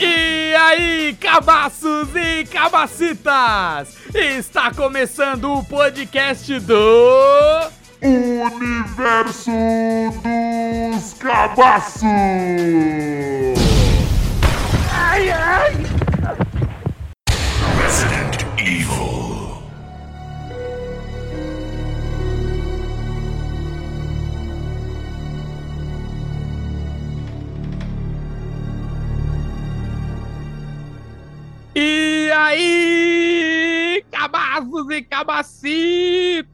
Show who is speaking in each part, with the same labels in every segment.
Speaker 1: E aí, cabaços e cabacitas! Está começando o podcast do.
Speaker 2: Universo dos Cabaços! Resident Evil.
Speaker 1: E aí, cabaços e cabacitas!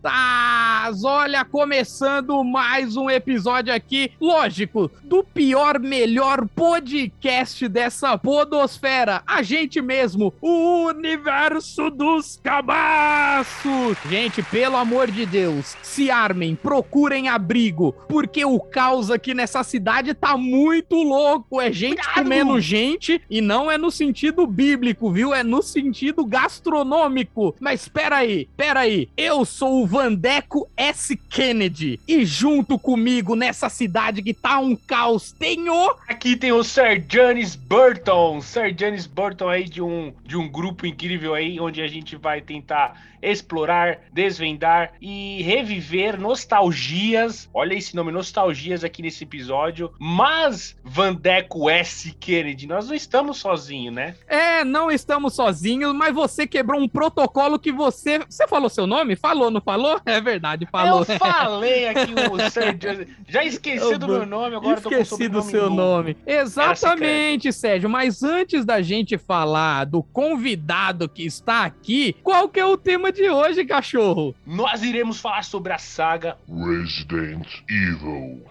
Speaker 1: Olha, começando mais um episódio aqui, lógico, do pior, melhor podcast dessa podosfera, a gente mesmo, o universo dos cabaços! Gente, pelo amor de Deus, se armem, procurem abrigo, porque o caos aqui nessa cidade tá muito louco, é gente
Speaker 3: Cuidado!
Speaker 1: comendo gente e não é no sentido bíblico, viu? É no sentido gastronômico. Mas pera aí, pera aí. Eu sou o Vandeco S. Kennedy e junto comigo nessa cidade que tá um caos tem o...
Speaker 3: Aqui tem o Sir Janis Burton, Sir Janis Burton aí de um, de um grupo incrível aí, onde a gente vai tentar explorar, desvendar e reviver nostalgias. Olha esse nome, nostalgias aqui nesse episódio. Mas, Vandeco S. Kennedy, nós não estamos sozinhos, né?
Speaker 1: É, não estamos sozinhos, mas você quebrou um protocolo que você... Você falou seu nome? Falou, não falou? É verdade, falou.
Speaker 3: Eu falei aqui o Sir. Já esqueci
Speaker 1: Eu
Speaker 3: do meu nome, agora tô com o
Speaker 1: Esqueci do seu
Speaker 3: novo.
Speaker 1: nome. Exatamente, Sérgio. Mas antes da gente falar do convidado que está aqui, qual que é o tema de hoje, cachorro?
Speaker 3: Nós iremos falar sobre a saga
Speaker 2: Resident Evil.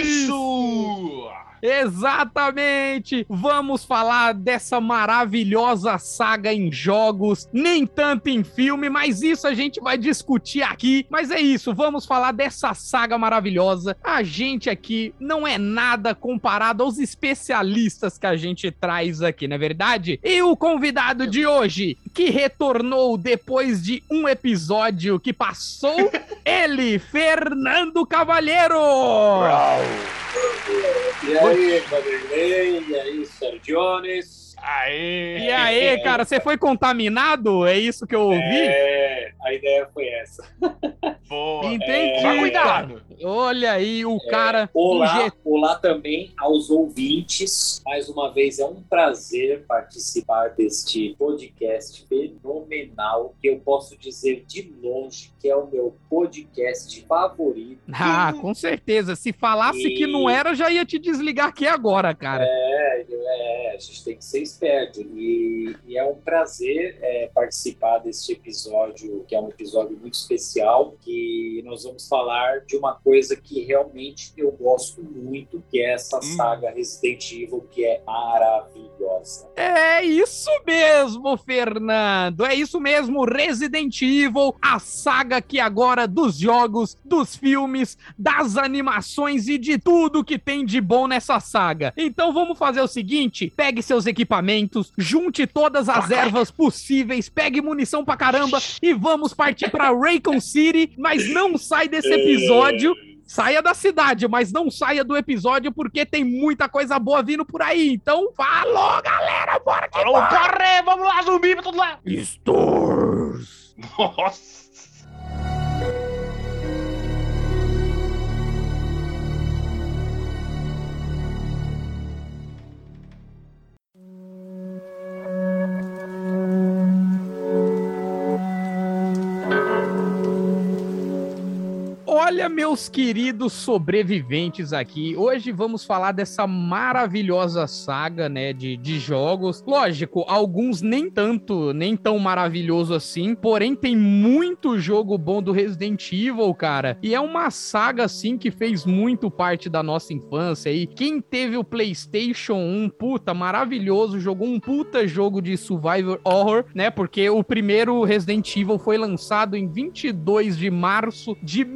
Speaker 3: Isso!
Speaker 1: Exatamente! Vamos falar dessa maravilhosa saga em jogos, nem tanto em filme, mas isso a gente vai discutir aqui. Mas é isso, vamos falar dessa saga maravilhosa. A gente aqui não é nada comparado aos especialistas que a gente traz aqui, não é verdade? E o convidado de hoje, que retornou depois de um episódio que passou, ele, Fernando Cavalheiro!
Speaker 4: E aí, Vanderlei, e aí, Sergiones.
Speaker 3: Aê!
Speaker 1: E aí, cara, você foi contaminado? É isso que eu ouvi?
Speaker 4: É, a ideia foi essa.
Speaker 3: Boa.
Speaker 1: Entendi.
Speaker 3: Só cuidado.
Speaker 1: Olha aí, o cara.
Speaker 4: Olá, olá também aos ouvintes. Mais uma vez é um prazer participar deste podcast fenomenal, que eu posso dizer de longe que é o meu podcast favorito.
Speaker 1: Ah, com certeza. Se falasse que não era, já ia te desligar aqui agora, cara.
Speaker 4: É, é, a gente tem que ser esperto. E, e é um prazer é, participar deste episódio, que é um episódio muito especial, que nós vamos falar de uma coisa que realmente eu gosto muito, que é essa saga Resident Evil, que é maravilhosa.
Speaker 1: É isso mesmo, Fernando. É isso mesmo, Resident Evil, a saga que agora dos jogos, dos filmes, das animações e de tudo que tem de bom nessa saga. Então vamos fazer o seguinte: pegue seus equipamentos, junte todas as ervas possíveis, pegue munição pra caramba e vamos partir pra Raycon City, mas não sai desse episódio Saia da cidade, mas não saia do episódio porque tem muita coisa boa vindo por aí. Então, falou, galera, bora que
Speaker 3: Falou, corre! Vamos lá, zumbi pra todo lado!
Speaker 1: Stores.
Speaker 3: Nossa!
Speaker 1: thank you Olha, meus queridos sobreviventes aqui, hoje vamos falar dessa maravilhosa saga, né, de, de jogos. Lógico, alguns nem tanto, nem tão maravilhoso assim, porém tem muito jogo bom do Resident Evil, cara. E é uma saga, assim, que fez muito parte da nossa infância aí. Quem teve o PlayStation 1, puta, maravilhoso, jogou um puta jogo de survival horror, né, porque o primeiro Resident Evil foi lançado em 22 de março de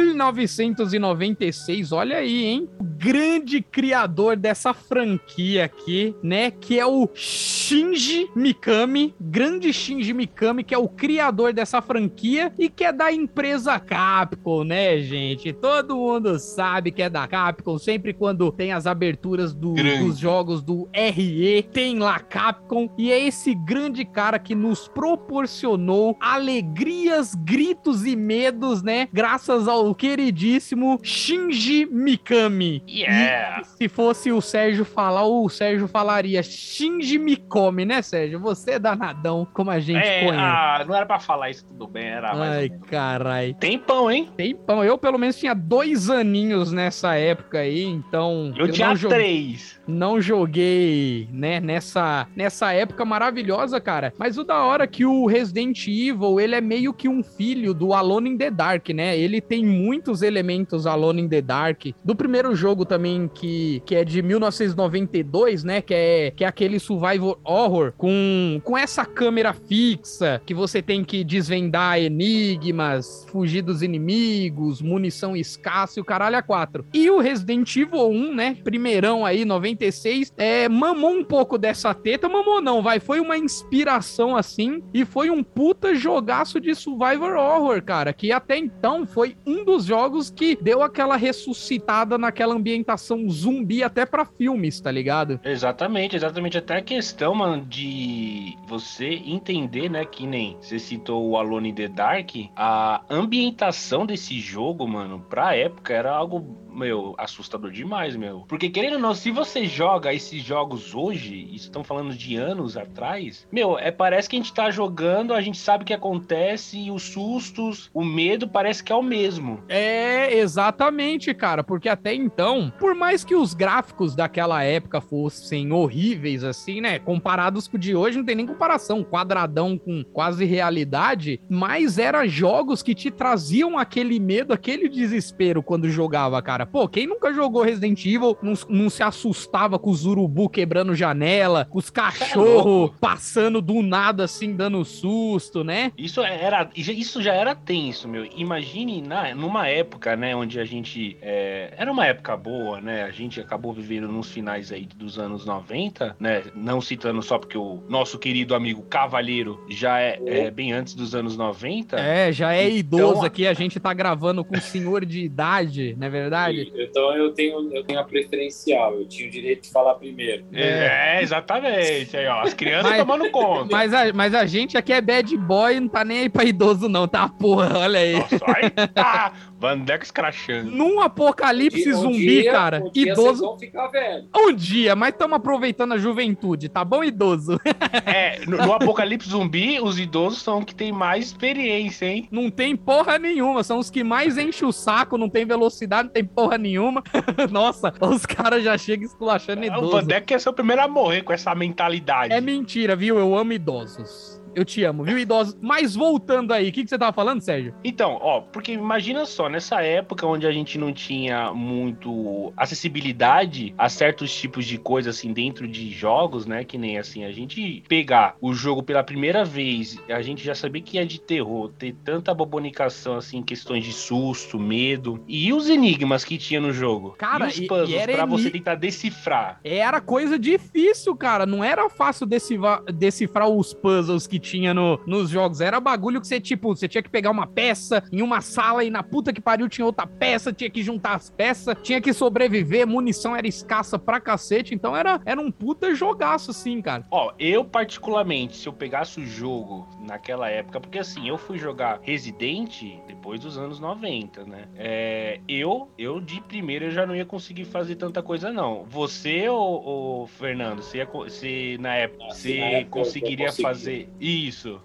Speaker 1: 1996. Olha aí, hein? grande criador dessa franquia aqui, né? Que é o Shinji Mikami, grande Shinji Mikami, que é o criador dessa franquia e que é da empresa Capcom, né, gente? Todo mundo sabe que é da Capcom, sempre quando tem as aberturas do- dos jogos do RE, tem lá Capcom, e é esse grande cara que nos proporcionou alegrias, gritos e medos, né? Graças ao queridíssimo Shinji Mikami.
Speaker 3: Yeah!
Speaker 1: E se fosse o Sérgio falar, o Sérgio falaria Shinji Mikami, né, Sérgio? Você é danadão, como a gente
Speaker 3: É,
Speaker 1: conhece.
Speaker 3: ah, não era pra falar isso tudo bem, era mais.
Speaker 1: Ai, carai.
Speaker 3: Tempão, hein?
Speaker 1: Tempão. Eu, pelo menos, tinha dois aninhos nessa época aí, então.
Speaker 3: Eu, tinha
Speaker 1: não joguei-
Speaker 3: três.
Speaker 1: não joguei, né, nessa, nessa época maravilhosa, cara. Mas o da hora é que o Resident Evil, ele é meio que um filho do Alone in the Dark, né? Ele tem muitos elementos Alone in the Dark. Do primeiro jogo também, que, que é de 1992, né? Que é, que é aquele survival horror com, com essa câmera fixa, que você tem que desvendar enigmas, fugir dos inimigos, munição escassa e o caralho a quatro. E o Resident Evil 1, né? Primeirão aí, 96, é, mamou um pouco dessa teta, mamou não, vai. Foi uma inspiração assim e foi um puta jogaço de survivor horror, cara, que até então foi um dos jogos que deu aquela ressuscitada naquela ambientação zumbi até pra filmes, tá ligado?
Speaker 3: Exatamente, exatamente. Até a questão, mano, de você entender, né, que nem você citou o Alone in the Dark, a ambientação desse jogo, mano, pra época era algo, meu, assustador demais, meu. Porque querendo ou não, se você joga esses jogos hoje, estão falando de anos atrás, meu, é parece que a gente tá jogando, a gente sabe o que acontece e os sustos, o medo parece que é o mesmo.
Speaker 1: É, exatamente, cara, porque até então, por mais que os gráficos daquela época fossem horríveis, assim, né, comparados com o de hoje, não tem nem comparação, quadradão com quase realidade, mas eram jogos que te traziam aquele medo, aquele desespero quando jogava, cara. Pô, quem nunca jogou Resident Evil não, não se assustava com os urubu quebrando janela, com os cachorros passando do nada, assim, dando susto, né?
Speaker 3: Isso era, isso já era tenso, meu. Imagine na, numa época, né, onde a gente é, era uma época boa, né? A gente acabou vivendo nos finais aí dos anos 90, né? Não citando só porque o nosso querido amigo Cavalheiro já é, é bem antes dos anos 90.
Speaker 1: É, já é idoso
Speaker 3: Então,
Speaker 1: aqui, a gente tá gravando com um senhor de idade, não é verdade?
Speaker 4: Então eu tenho, eu tenho a preferencial, eu tinha o direito de falar primeiro.
Speaker 3: É, exatamente. Aí, ó, as crianças
Speaker 1: Mas-
Speaker 3: tomando conta.
Speaker 1: Mas a, mas a gente aqui é bad boy, não tá nem aí pra idoso não, tá porra, olha aí.
Speaker 3: Nossa, aí tá. Vandex crachando.
Speaker 1: Num apocalipse
Speaker 4: Um
Speaker 1: zumbi,
Speaker 4: dia-
Speaker 1: cara,
Speaker 4: um dia vocês
Speaker 1: idoso
Speaker 4: vão ficar velho.
Speaker 1: um dia, mas estamos aproveitando a juventude, tá bom, idoso?
Speaker 3: É, no, no Apocalipse Zumbi, os idosos são os que têm mais experiência, hein?
Speaker 1: Não tem porra nenhuma, são os que mais enchem o saco, não tem velocidade, não tem porra nenhuma. Nossa, os caras já chegam esculachando
Speaker 3: O
Speaker 1: idoso.
Speaker 3: Vandex é ser o primeiro a morrer com essa mentalidade.
Speaker 1: É mentira, viu? Eu amo idosos. Eu te amo, viu, idosos? Mas voltando aí, o que, que você tava falando, Sérgio?
Speaker 3: Então, ó, porque imagina só, nessa época onde a gente não tinha muito acessibilidade a certos tipos de coisas assim dentro de jogos, né? Que nem assim, a gente pegar o jogo pela primeira vez, a gente já sabia que é de terror, ter tanta bobonicação assim, questões de susto, medo e os enigmas que tinha no jogo.
Speaker 1: Cara,
Speaker 3: e os
Speaker 1: e- e
Speaker 3: puzzles
Speaker 1: era
Speaker 3: pra você tentar decifrar.
Speaker 1: Era coisa difícil, cara. Não era fácil decifrar, decifrar os puzzles que tinha no- nos jogos. Era bagulho que você, tipo, você tinha que pegar uma peça em uma sala e na puta que pariu tinha outra peça, tinha que juntar as peças, tinha que sobreviver, munição era escassa pra cacete. Então era, era um puta jogaço, assim, cara.
Speaker 3: Ó, eu particularmente, se eu pegasse o jogo naquela época, porque assim, eu fui jogar Resident depois dos anos 90, né? É, eu, eu de primeira eu já não ia conseguir fazer tanta coisa não. Você ou, ou Fernando, você, ia você na época,
Speaker 4: Ah,
Speaker 3: você conseguiria fazer isso?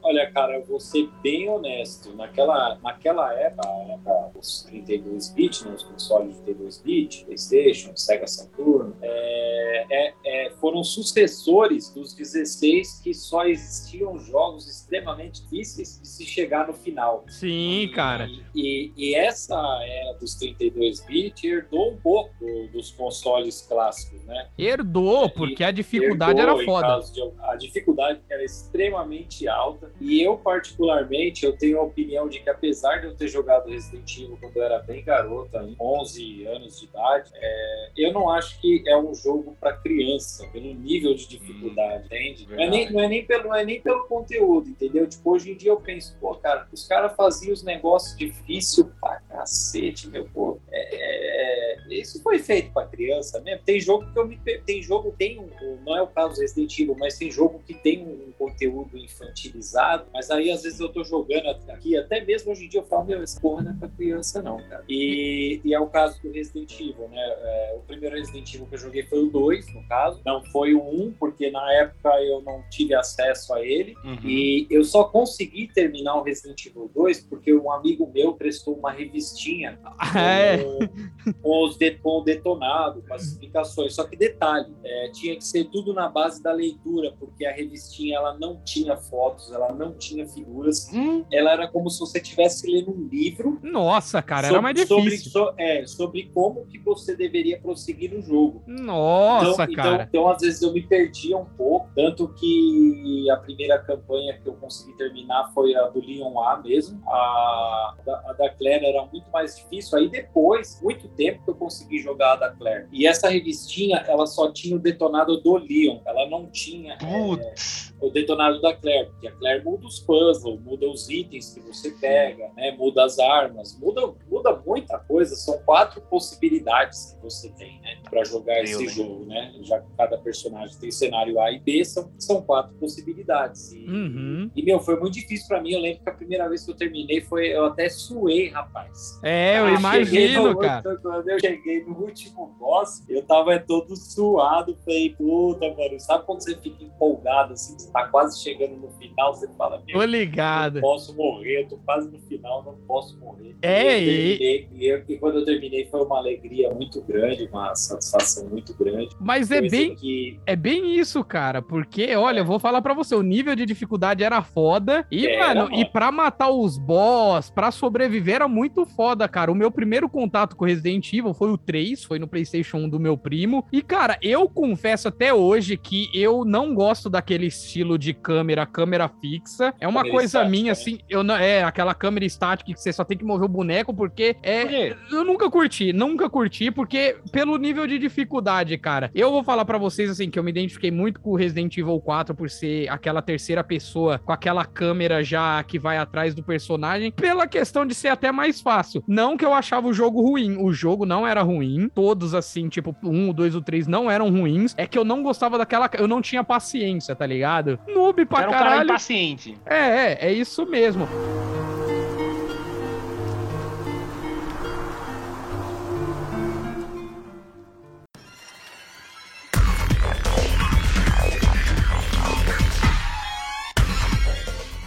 Speaker 4: Olha, cara, eu vou ser bem honesto. Naquela, naquela época, época os 32 bits, né, os consoles de 32 bits, PlayStation, Sega Saturn, é, é, é, foram sucessores dos 16 que só existiam jogos extremamente difíceis de se chegar no final.
Speaker 1: Sim, cara.
Speaker 4: E, e essa era dos 32 bits herdou um pouco do- dos consoles clássicos, né?
Speaker 1: Herdou, porque a dificuldade
Speaker 4: Herdou,
Speaker 1: era foda.
Speaker 4: de- a dificuldade era extremamente bastante alta. E eu, particularmente, eu tenho a opinião de que apesar de eu ter jogado Resident Evil quando eu era bem garoto, em 11 anos de idade, é, eu não acho que é um jogo para criança, pelo nível de dificuldade, hum, entende? Não é, nem, não, é nem pelo, não é nem pelo conteúdo, entendeu? Tipo, hoje em dia eu penso, pô, cara, os caras faziam os negócios difíceis pra cacete, meu pô. É, é, isso foi feito para criança mesmo. Tem jogo que eu me. Tem jogo, tem um. Não é o caso do Resident Evil, mas tem jogo que tem um conteúdo infantilizado. Mas aí às vezes eu tô jogando aqui, até mesmo hoje em dia eu falo, meu, essa porra não é pra criança, não, cara. E, e é o caso do Resident Evil, né? É, o primeiro Resident Evil que eu joguei foi o 2, no caso. Não foi o 1, porque na época eu não tive acesso a ele. Uhum. E eu só consegui terminar o Resident Evil 2 porque um amigo meu prestou uma revistinha é. com, com, os de, com o detonado, com as explicações. Só que detalhe, é, tinha que ser tudo na base da leitura, porque a revistinha ela não tinha fotos, ela não tinha figuras. Hum. Ela era como se você estivesse lendo um livro.
Speaker 1: Nossa, cara, sobre, era mais difícil.
Speaker 4: Sobre, so, é, sobre como que você deveria prosseguir no jogo.
Speaker 1: Nossa,
Speaker 4: então,
Speaker 1: cara.
Speaker 4: Então, então, às vezes eu me perdia um pouco, tanto que a primeira campanha que eu consegui terminar foi a do Leon A mesmo. A, a da Claire era muito mais difícil. Aí depois, muito tempo que eu consegui jogar a da Claire. E essa revistinha, ela só tinha o detonado do Leon. Ela não tinha é, o detonado da Claire, porque a Claire muda os puzzles, muda os itens que você pega, né? muda as armas, muda, muda muita coisa. São quatro possibilidades que você tem né? para jogar Eu esse jogo. Né? Já que cada personagem tem cenário A e B, são, são quatro possibilidades. E,
Speaker 1: uhum.
Speaker 4: e meu, foi muito difícil para mim. Eu lembro que a primeira vez que eu terminei foi. Eu até suei, rapaz.
Speaker 1: É, eu ah, imagino, no, cara.
Speaker 4: Quando eu cheguei no último boss, eu tava todo suado. Falei, puta, mano, sabe quando você fica empolgado assim? tá quase chegando no final, você fala,
Speaker 1: Tô ligado.
Speaker 4: Não posso morrer, eu tô quase no final, não posso morrer.
Speaker 1: É,
Speaker 4: e, terminei, e... Eu, e quando eu terminei foi uma alegria muito grande, uma satisfação muito grande.
Speaker 1: Mas é bem, que... é bem isso, cara, porque, olha, é. eu vou falar para você, o nível de dificuldade era foda, e, era, mano, e pra matar os boss, pra sobreviver era muito foda, cara. O meu primeiro contato com Resident Evil foi o 3, foi no PlayStation 1 do meu primo, e, cara, eu confesso até hoje que eu não gosto daquele estilo estilo de câmera, câmera fixa. É uma câmera coisa estática, minha, né? assim, eu não, é aquela câmera estática que você só tem que mover o boneco, porque é. Por eu nunca curti, nunca curti, porque pelo nível de dificuldade, cara. Eu vou falar para vocês, assim, que eu me identifiquei muito com o Resident Evil 4 por ser aquela terceira pessoa com aquela câmera já que vai atrás do personagem, pela questão de ser até mais fácil. Não que eu achava o jogo ruim, o jogo não era ruim, todos assim, tipo, um, o dois, o três não eram ruins, é que eu não gostava daquela, eu não tinha paciência, tá ligado? Noob pra Era um caralho. cara
Speaker 3: impaciente.
Speaker 1: É, é, é isso mesmo.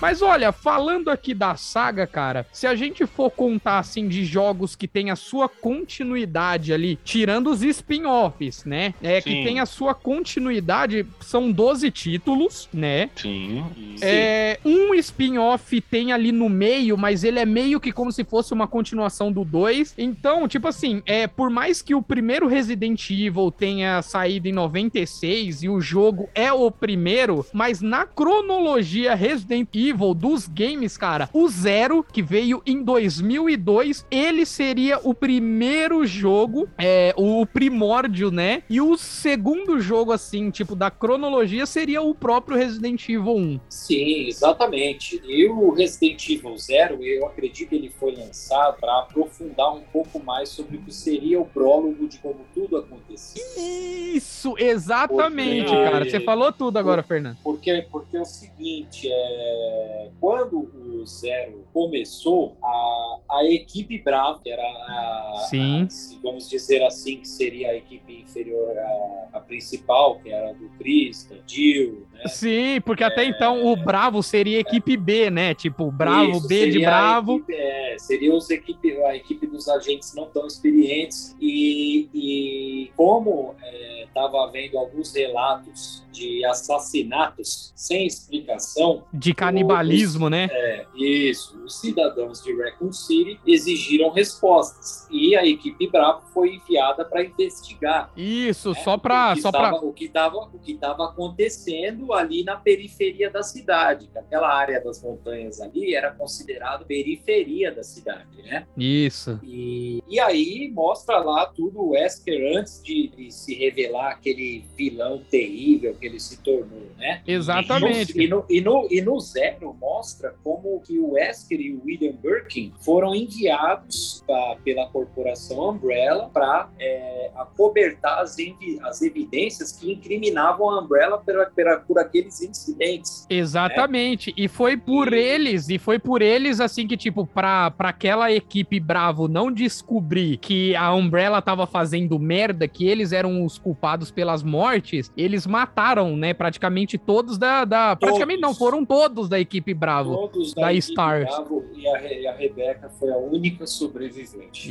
Speaker 1: Mas olha, falando aqui da saga, cara, se a gente for contar assim de jogos que tem a sua continuidade ali, tirando os spin-offs, né? É Sim. que tem a sua continuidade, são 12 títulos, né?
Speaker 3: Sim.
Speaker 1: É, um spin-off tem ali no meio, mas ele é meio que como se fosse uma continuação do 2. Então, tipo assim, é, por mais que o primeiro Resident Evil tenha saído em 96 e o jogo é o primeiro, mas na cronologia Resident Evil Evil dos games, cara, o Zero, que veio em 2002, ele seria o primeiro jogo, é, o primórdio, né? E o segundo jogo, assim, tipo, da cronologia seria o próprio Resident Evil 1.
Speaker 4: Sim, exatamente. E o Resident Evil Zero, eu acredito que ele foi lançado para aprofundar um pouco mais sobre o que seria o prólogo de como tudo aconteceu.
Speaker 1: Isso, exatamente, porque, cara. Você falou tudo agora,
Speaker 4: por,
Speaker 1: Fernando.
Speaker 4: Porque, porque é o seguinte, é quando o Zero começou, a, a equipe Bravo, que era a,
Speaker 1: Sim.
Speaker 4: A, vamos dizer assim, que seria a equipe inferior à, à principal, que era do Chris, da Jill, né?
Speaker 1: Sim, porque é, até então o Bravo seria a equipe B, né? Tipo, Bravo, isso, B de Bravo.
Speaker 4: Equipe, é, seria os equipe, a equipe dos agentes não tão experientes e, e como estava é, havendo alguns relatos de assassinatos sem explicação.
Speaker 1: De canibalismo,
Speaker 4: os,
Speaker 1: né?
Speaker 4: É, isso. Os cidadãos de Raccoon City exigiram respostas e a equipe Bravo foi enviada para investigar.
Speaker 1: Isso,
Speaker 4: né,
Speaker 1: só para
Speaker 4: o que
Speaker 1: só
Speaker 4: estava-
Speaker 1: para
Speaker 4: o que estava acontecendo ali na periferia da cidade. que Aquela área das montanhas ali era considerado periferia da cidade, né?
Speaker 1: Isso.
Speaker 4: E, e aí mostra lá tudo o Wesker antes de, de se revelar aquele vilão terrível que ele se tornou, né?
Speaker 1: Exatamente.
Speaker 4: E no, e, no, e no Zero mostra como que o Wesker e o William Birkin foram enviados pra- pela corporação Umbrella para acobertar as, envi- as evidências que incriminavam a Umbrella pela- pela- por aqueles incidentes.
Speaker 1: Exatamente. E foi por
Speaker 4: E-
Speaker 1: eles, e foi por eles, assim, que, tipo, pra, pra aquela equipe Bravo não descobrir que a Umbrella tava fazendo merda, que eles eram os culpados pelas mortes, eles mataram, né, praticamente todos da. da praticamente não,
Speaker 4: Todos.
Speaker 1: foram todos da equipe Bravo.
Speaker 4: Todos
Speaker 1: da
Speaker 4: equipe
Speaker 1: Stars.
Speaker 4: Bravo e a, e a Rebeca foi a única sobrevivente.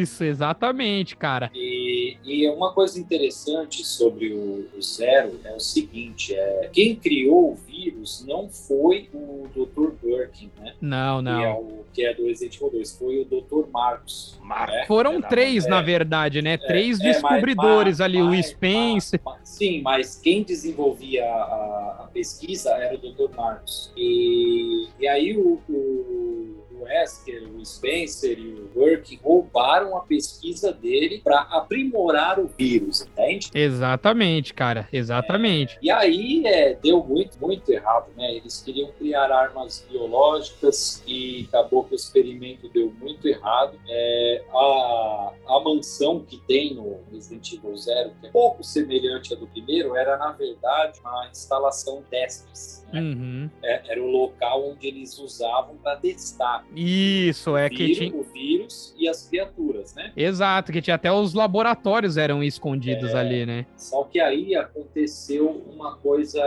Speaker 1: Isso, exatamente, cara.
Speaker 4: E, e uma coisa interessante sobre o, o Zero é o seguinte: é, quem criou o vírus não foi o Dr. Birkin, né?
Speaker 1: Não,
Speaker 4: Que, é
Speaker 1: não.
Speaker 4: o, que é do Resident Evil 2, foi o Dr. Marcos.
Speaker 3: Marco.
Speaker 4: né?
Speaker 1: Foram
Speaker 3: É,
Speaker 1: três,
Speaker 4: é,
Speaker 1: na verdade, né? Três
Speaker 4: É, mas-
Speaker 1: descobridores
Speaker 4: mas-
Speaker 1: ali, o
Speaker 4: mas-
Speaker 1: Spence.
Speaker 4: mas- sim, mas quem desenvolvia a, a pesquisa era o Dr. Marcos. E, e aí o, o, o Wesker, o Spencer e o Work roubaram a pesquisa dele para aprimorar o vírus, entende?
Speaker 1: Exatamente, cara. Exatamente.
Speaker 4: E aí é, deu muito, muito errado, né? Eles queriam criar armas biológicas e acabou que o experimento deu muito errado. É, a, a mansão que tem no Resident Evil Zero, que é pouco semelhante à do primeiro, era na verdade uma instalação testes. Né?
Speaker 1: Uhum.
Speaker 4: É, era o local onde eles usavam para testar
Speaker 1: Isso, é
Speaker 4: o,
Speaker 1: que
Speaker 4: vírus,
Speaker 1: tinha.
Speaker 4: o vírus e as criaturas, né?
Speaker 1: Exato, que tinha até os laboratórios eram escondidos
Speaker 4: É.
Speaker 1: ali, né?
Speaker 4: Só que aí aconteceu uma coisa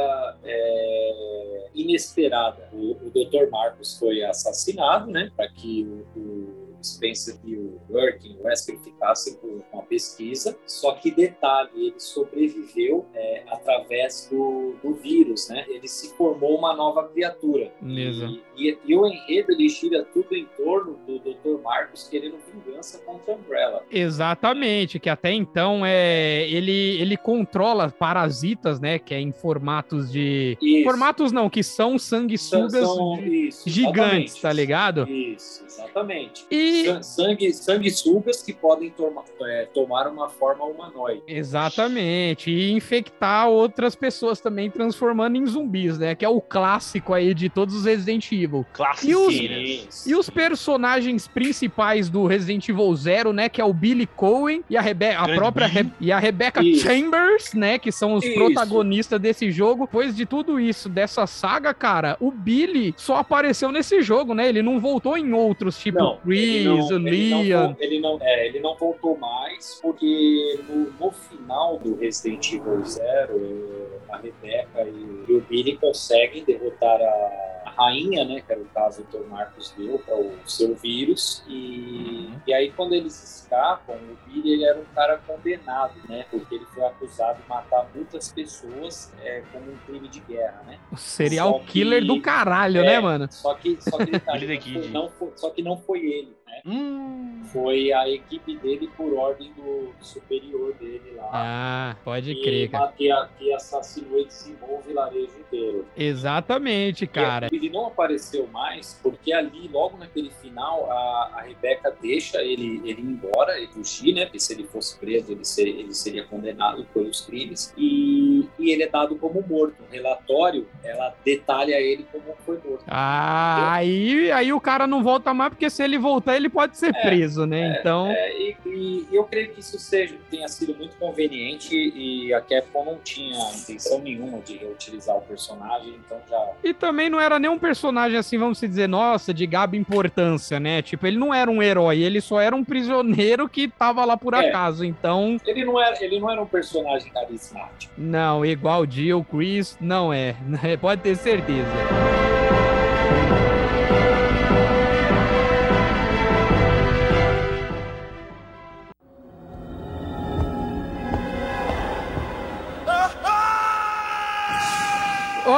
Speaker 4: é, inesperada. O, o Dr. Marcos foi assassinado, né? Para que o, o Spencer e o Working, o Wesker ficassem com com a pesquisa. Só que detalhe, ele sobreviveu é, através do, do vírus, né? Ele se formou uma nova criatura.
Speaker 1: Exato.
Speaker 4: E, e, e o enredo ele gira tudo em torno do Dr. Marcos querendo vingança contra a Umbrella.
Speaker 1: Exatamente, que até então é ele ele controla parasitas, né, que é em formatos de
Speaker 4: Isso.
Speaker 1: formatos não, que são sanguessugas
Speaker 4: São-
Speaker 1: de-
Speaker 4: isso,
Speaker 1: gigantes, tá ligado?
Speaker 4: Isso, exatamente.
Speaker 1: E
Speaker 4: San- Sangue, sanguessugas que podem toma- é, tomar uma forma humanoide.
Speaker 1: exatamente, e infectar outras pessoas também transformando em zumbis, né, que é o clássico aí de todos os Resident Evil.
Speaker 3: Classiqueiras.
Speaker 1: E os personagens principais do Resident Evil Zero, né? Que é o Billy Cohen e a, Rebe a
Speaker 3: Grande
Speaker 1: própria. Re- e a Rebecca
Speaker 4: Isso.
Speaker 1: Chambers, né? Que são os
Speaker 4: Isso.
Speaker 1: protagonistas desse jogo. Depois de tudo isso, dessa saga, cara, o Billy só apareceu nesse jogo, né? Ele não voltou em outros, tipo
Speaker 4: Não,
Speaker 1: Chris,
Speaker 4: ele não,
Speaker 1: o
Speaker 4: ele não ele é, ele não voltou mais, porque no, no final do Resident Evil Zero, a Rebeca e, e o Billy conseguem derrotar a, rainha, né? Que era o caso que o Marcos deu para o seu vírus. E, e aí, quando eles escapam, o Billy ele era um cara condenado, né? Porque ele foi acusado de matar muitas pessoas é, como um crime de guerra, né?
Speaker 1: O serial
Speaker 4: Só que-
Speaker 1: killer do caralho,
Speaker 4: É,
Speaker 1: né, mano?
Speaker 4: Só que, só que, detalhe,
Speaker 3: Billy
Speaker 4: não, foi, não foi- só que não foi ele, né?
Speaker 3: Hum,
Speaker 4: Foi a equipe dele por ordem do superior dele lá.
Speaker 1: Ah, pode
Speaker 4: que,
Speaker 1: crer, cara.
Speaker 4: que, que assassinou e dizimou o vilarejo inteiro.
Speaker 1: Exatamente, cara.
Speaker 4: E ele não apareceu mais porque ali, logo naquele final, a, a Rebeca deixa ele, ele ir embora, ele fugir, né? Porque se ele fosse preso, ele, ser, ele seria condenado pelos crimes. E, e ele é dado como morto. O relatório, ela detalha ele como foi morto.
Speaker 1: Ah, aí, aí o cara não volta mais, porque se ele voltar, ele pode ser
Speaker 4: É,
Speaker 1: preso, né? então.
Speaker 4: É, e, e eu creio que isso seja, tenha sido muito conveniente e a Capcom não tinha intenção nenhuma de reutilizar o personagem, então já.
Speaker 1: E também não era nem um personagem assim, vamos dizer, nossa, de gaba importância, né? Tipo, ele não era um herói, ele só era um prisioneiro que tava lá por
Speaker 4: É.
Speaker 1: acaso. Então,
Speaker 4: Ele não era, ele não era um personagem carismático.
Speaker 1: não, igual Jill, Chris, não é. Pode ter certeza.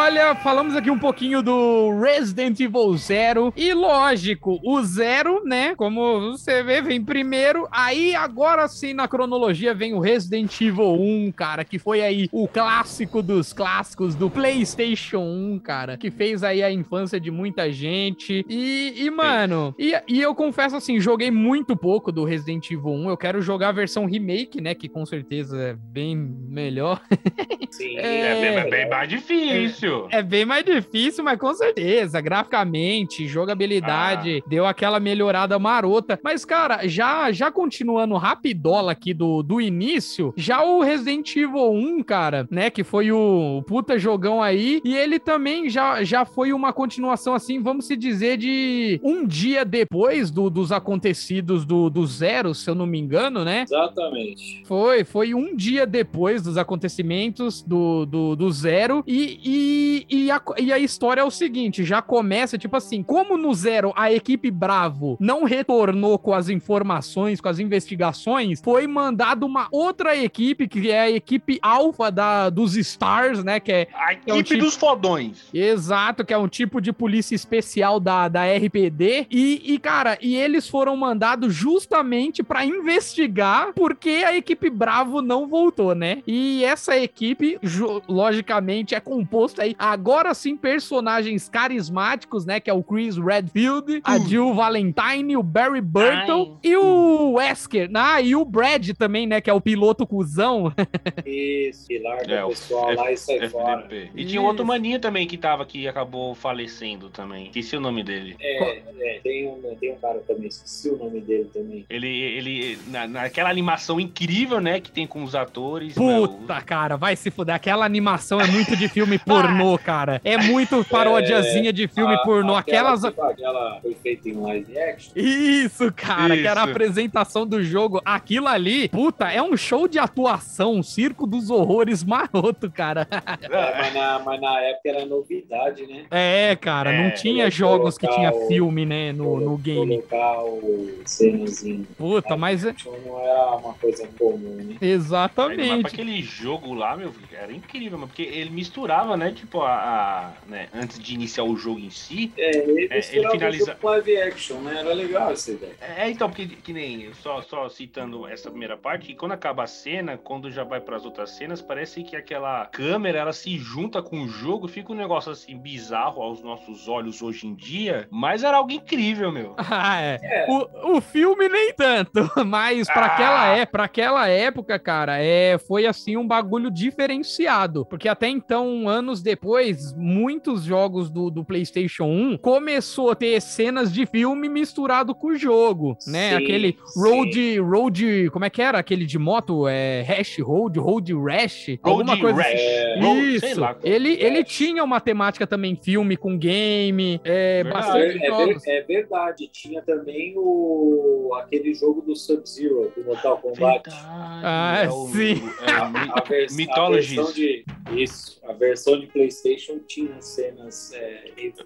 Speaker 1: Olha, falamos aqui um pouquinho do Resident Evil Zero. E lógico, o Zero, né? Como você vê, vem primeiro. Aí agora sim, na cronologia, vem o Resident Evil 1, cara, que foi aí o clássico dos clássicos do PlayStation 1, cara, que fez aí a infância de muita gente. E, e mano, e, e eu confesso assim, joguei muito pouco do Resident Evil 1. Eu quero jogar a versão remake, né? Que com certeza é bem melhor.
Speaker 4: Sim,
Speaker 1: É,
Speaker 3: É, bem, bem mais difícil.
Speaker 1: É bem mais difícil, mas com certeza, graficamente, jogabilidade, deu aquela melhorada marota. Mas, cara, já já continuando rapidola aqui do, do início, já o Resident Evil 1, cara, né, que foi o, o puta jogão aí, e ele também já, já foi uma continuação, assim, vamos se dizer, de um dia depois do, dos acontecidos do, do Zero, se eu não me engano, né?
Speaker 4: Exatamente.
Speaker 1: Foi, foi um dia depois dos acontecimentos do, do, do Zero. E, e, e, a, e a história é o seguinte: já começa, tipo assim, como no Zero a equipe Bravo não retornou com as informações, com as investigações, foi mandada uma outra equipe, que é a equipe Alpha da, dos Stars, né? Que é
Speaker 3: A
Speaker 1: É um
Speaker 3: equipe
Speaker 1: tipo-
Speaker 3: dos fodões.
Speaker 1: Exato, que é um tipo de polícia especial da, da RPD. E, e, cara, e eles foram mandados justamente pra investigar porque a equipe Bravo não voltou, né? E essa equipe, logicamente, é composta aí, agora sim, personagens carismáticos, né? Que é o Chris Redfield, a Jill Valentine, o Barry Burton e o Wesker. Ah, e o Brad também, né? Que é o piloto cuzão.
Speaker 4: Isso, que larga
Speaker 3: É,
Speaker 4: o
Speaker 3: o
Speaker 4: pessoal
Speaker 3: F-
Speaker 4: lá e sai fora.
Speaker 3: FDP. E tinha outro
Speaker 1: Isso.
Speaker 3: maninho também que tava que acabou falecendo também. Esqueci o nome dele.
Speaker 4: É, é, tem, um, tem um cara também, esqueci o nome dele também.
Speaker 3: Ele, ele na, naquela animação incrível, né, que tem com os atores. né,
Speaker 1: Puta, cara, vai se fuder. Aquela animação é muito de filme pornô, cara. É muito parodiazinha de filme
Speaker 4: A-
Speaker 1: pornô.
Speaker 4: aquela,
Speaker 1: Aquelas.
Speaker 4: tipo, aquela foi feita em live action.
Speaker 1: Isso, cara, que era a
Speaker 3: Isso.
Speaker 1: apresentação do jogo. Aquilo ali, puta, é um show de atuação, um circo dos horrores maroto, cara.
Speaker 4: É, mas, na, mas na época era novidade, né?
Speaker 1: É, cara, não
Speaker 3: É,
Speaker 1: tinha
Speaker 4: colocar
Speaker 1: jogos que tinha
Speaker 4: o-
Speaker 1: filme, né, no, no game.
Speaker 4: Colocar o cenazinho.
Speaker 1: Puta, mas é.
Speaker 4: Então não era uma coisa comum, né?
Speaker 3: Mas pra
Speaker 1: Exatamente.
Speaker 3: aquele jogo lá, meu, era incrível, mano, porque ele misturava, né, tipo, a, a- né, antes de iniciar o jogo em si.
Speaker 4: É, ele,
Speaker 3: ele
Speaker 4: misturava
Speaker 3: finaliza-
Speaker 4: live action, né? Era legal essa ideia.
Speaker 3: É, então, porque que nem, só, só citando essa primeira parte, que quando acaba a cena, quando já vai pras outras cenas, parece que aquela câmera, ela se junta com o jogo, fica um negócio assim, bizarro aos nossos olhos hoje em dia, mas era algo incrível, meu.
Speaker 1: Ah, é.
Speaker 4: É.
Speaker 1: O, o filme nem tanto, mas pra
Speaker 3: Ah.
Speaker 1: aquela, é, pra aquela época, cara, é, foi assim um bagulho diferenciado. Porque até então, anos depois, muitos jogos do, do PlayStation 1 começou a ter cenas de filme misturado com o jogo, né?
Speaker 4: Sim,
Speaker 1: Aquele
Speaker 4: sim.
Speaker 1: Road, Road, como é que era? Aquele de moto, é Rash Road, Road Rash, alguma
Speaker 3: Road
Speaker 1: coisa
Speaker 3: Rash.
Speaker 1: assim.
Speaker 4: É,
Speaker 3: Road-
Speaker 1: Isso,
Speaker 3: lá.
Speaker 1: ele, ele
Speaker 4: Rash.
Speaker 1: tinha uma temática também, filme com game, é,
Speaker 3: Verdade.
Speaker 1: bastante
Speaker 4: É, é
Speaker 1: jogos.
Speaker 4: é verdade, tinha também o aquele jogo do Sub-Zero, do Mortal Kombat.
Speaker 1: Ah,
Speaker 3: é o-
Speaker 1: sim.
Speaker 3: é o Mi-
Speaker 4: A, vers
Speaker 3: Mythologies.
Speaker 4: a versão de isso, a versão de PlayStation tinha cenas. É.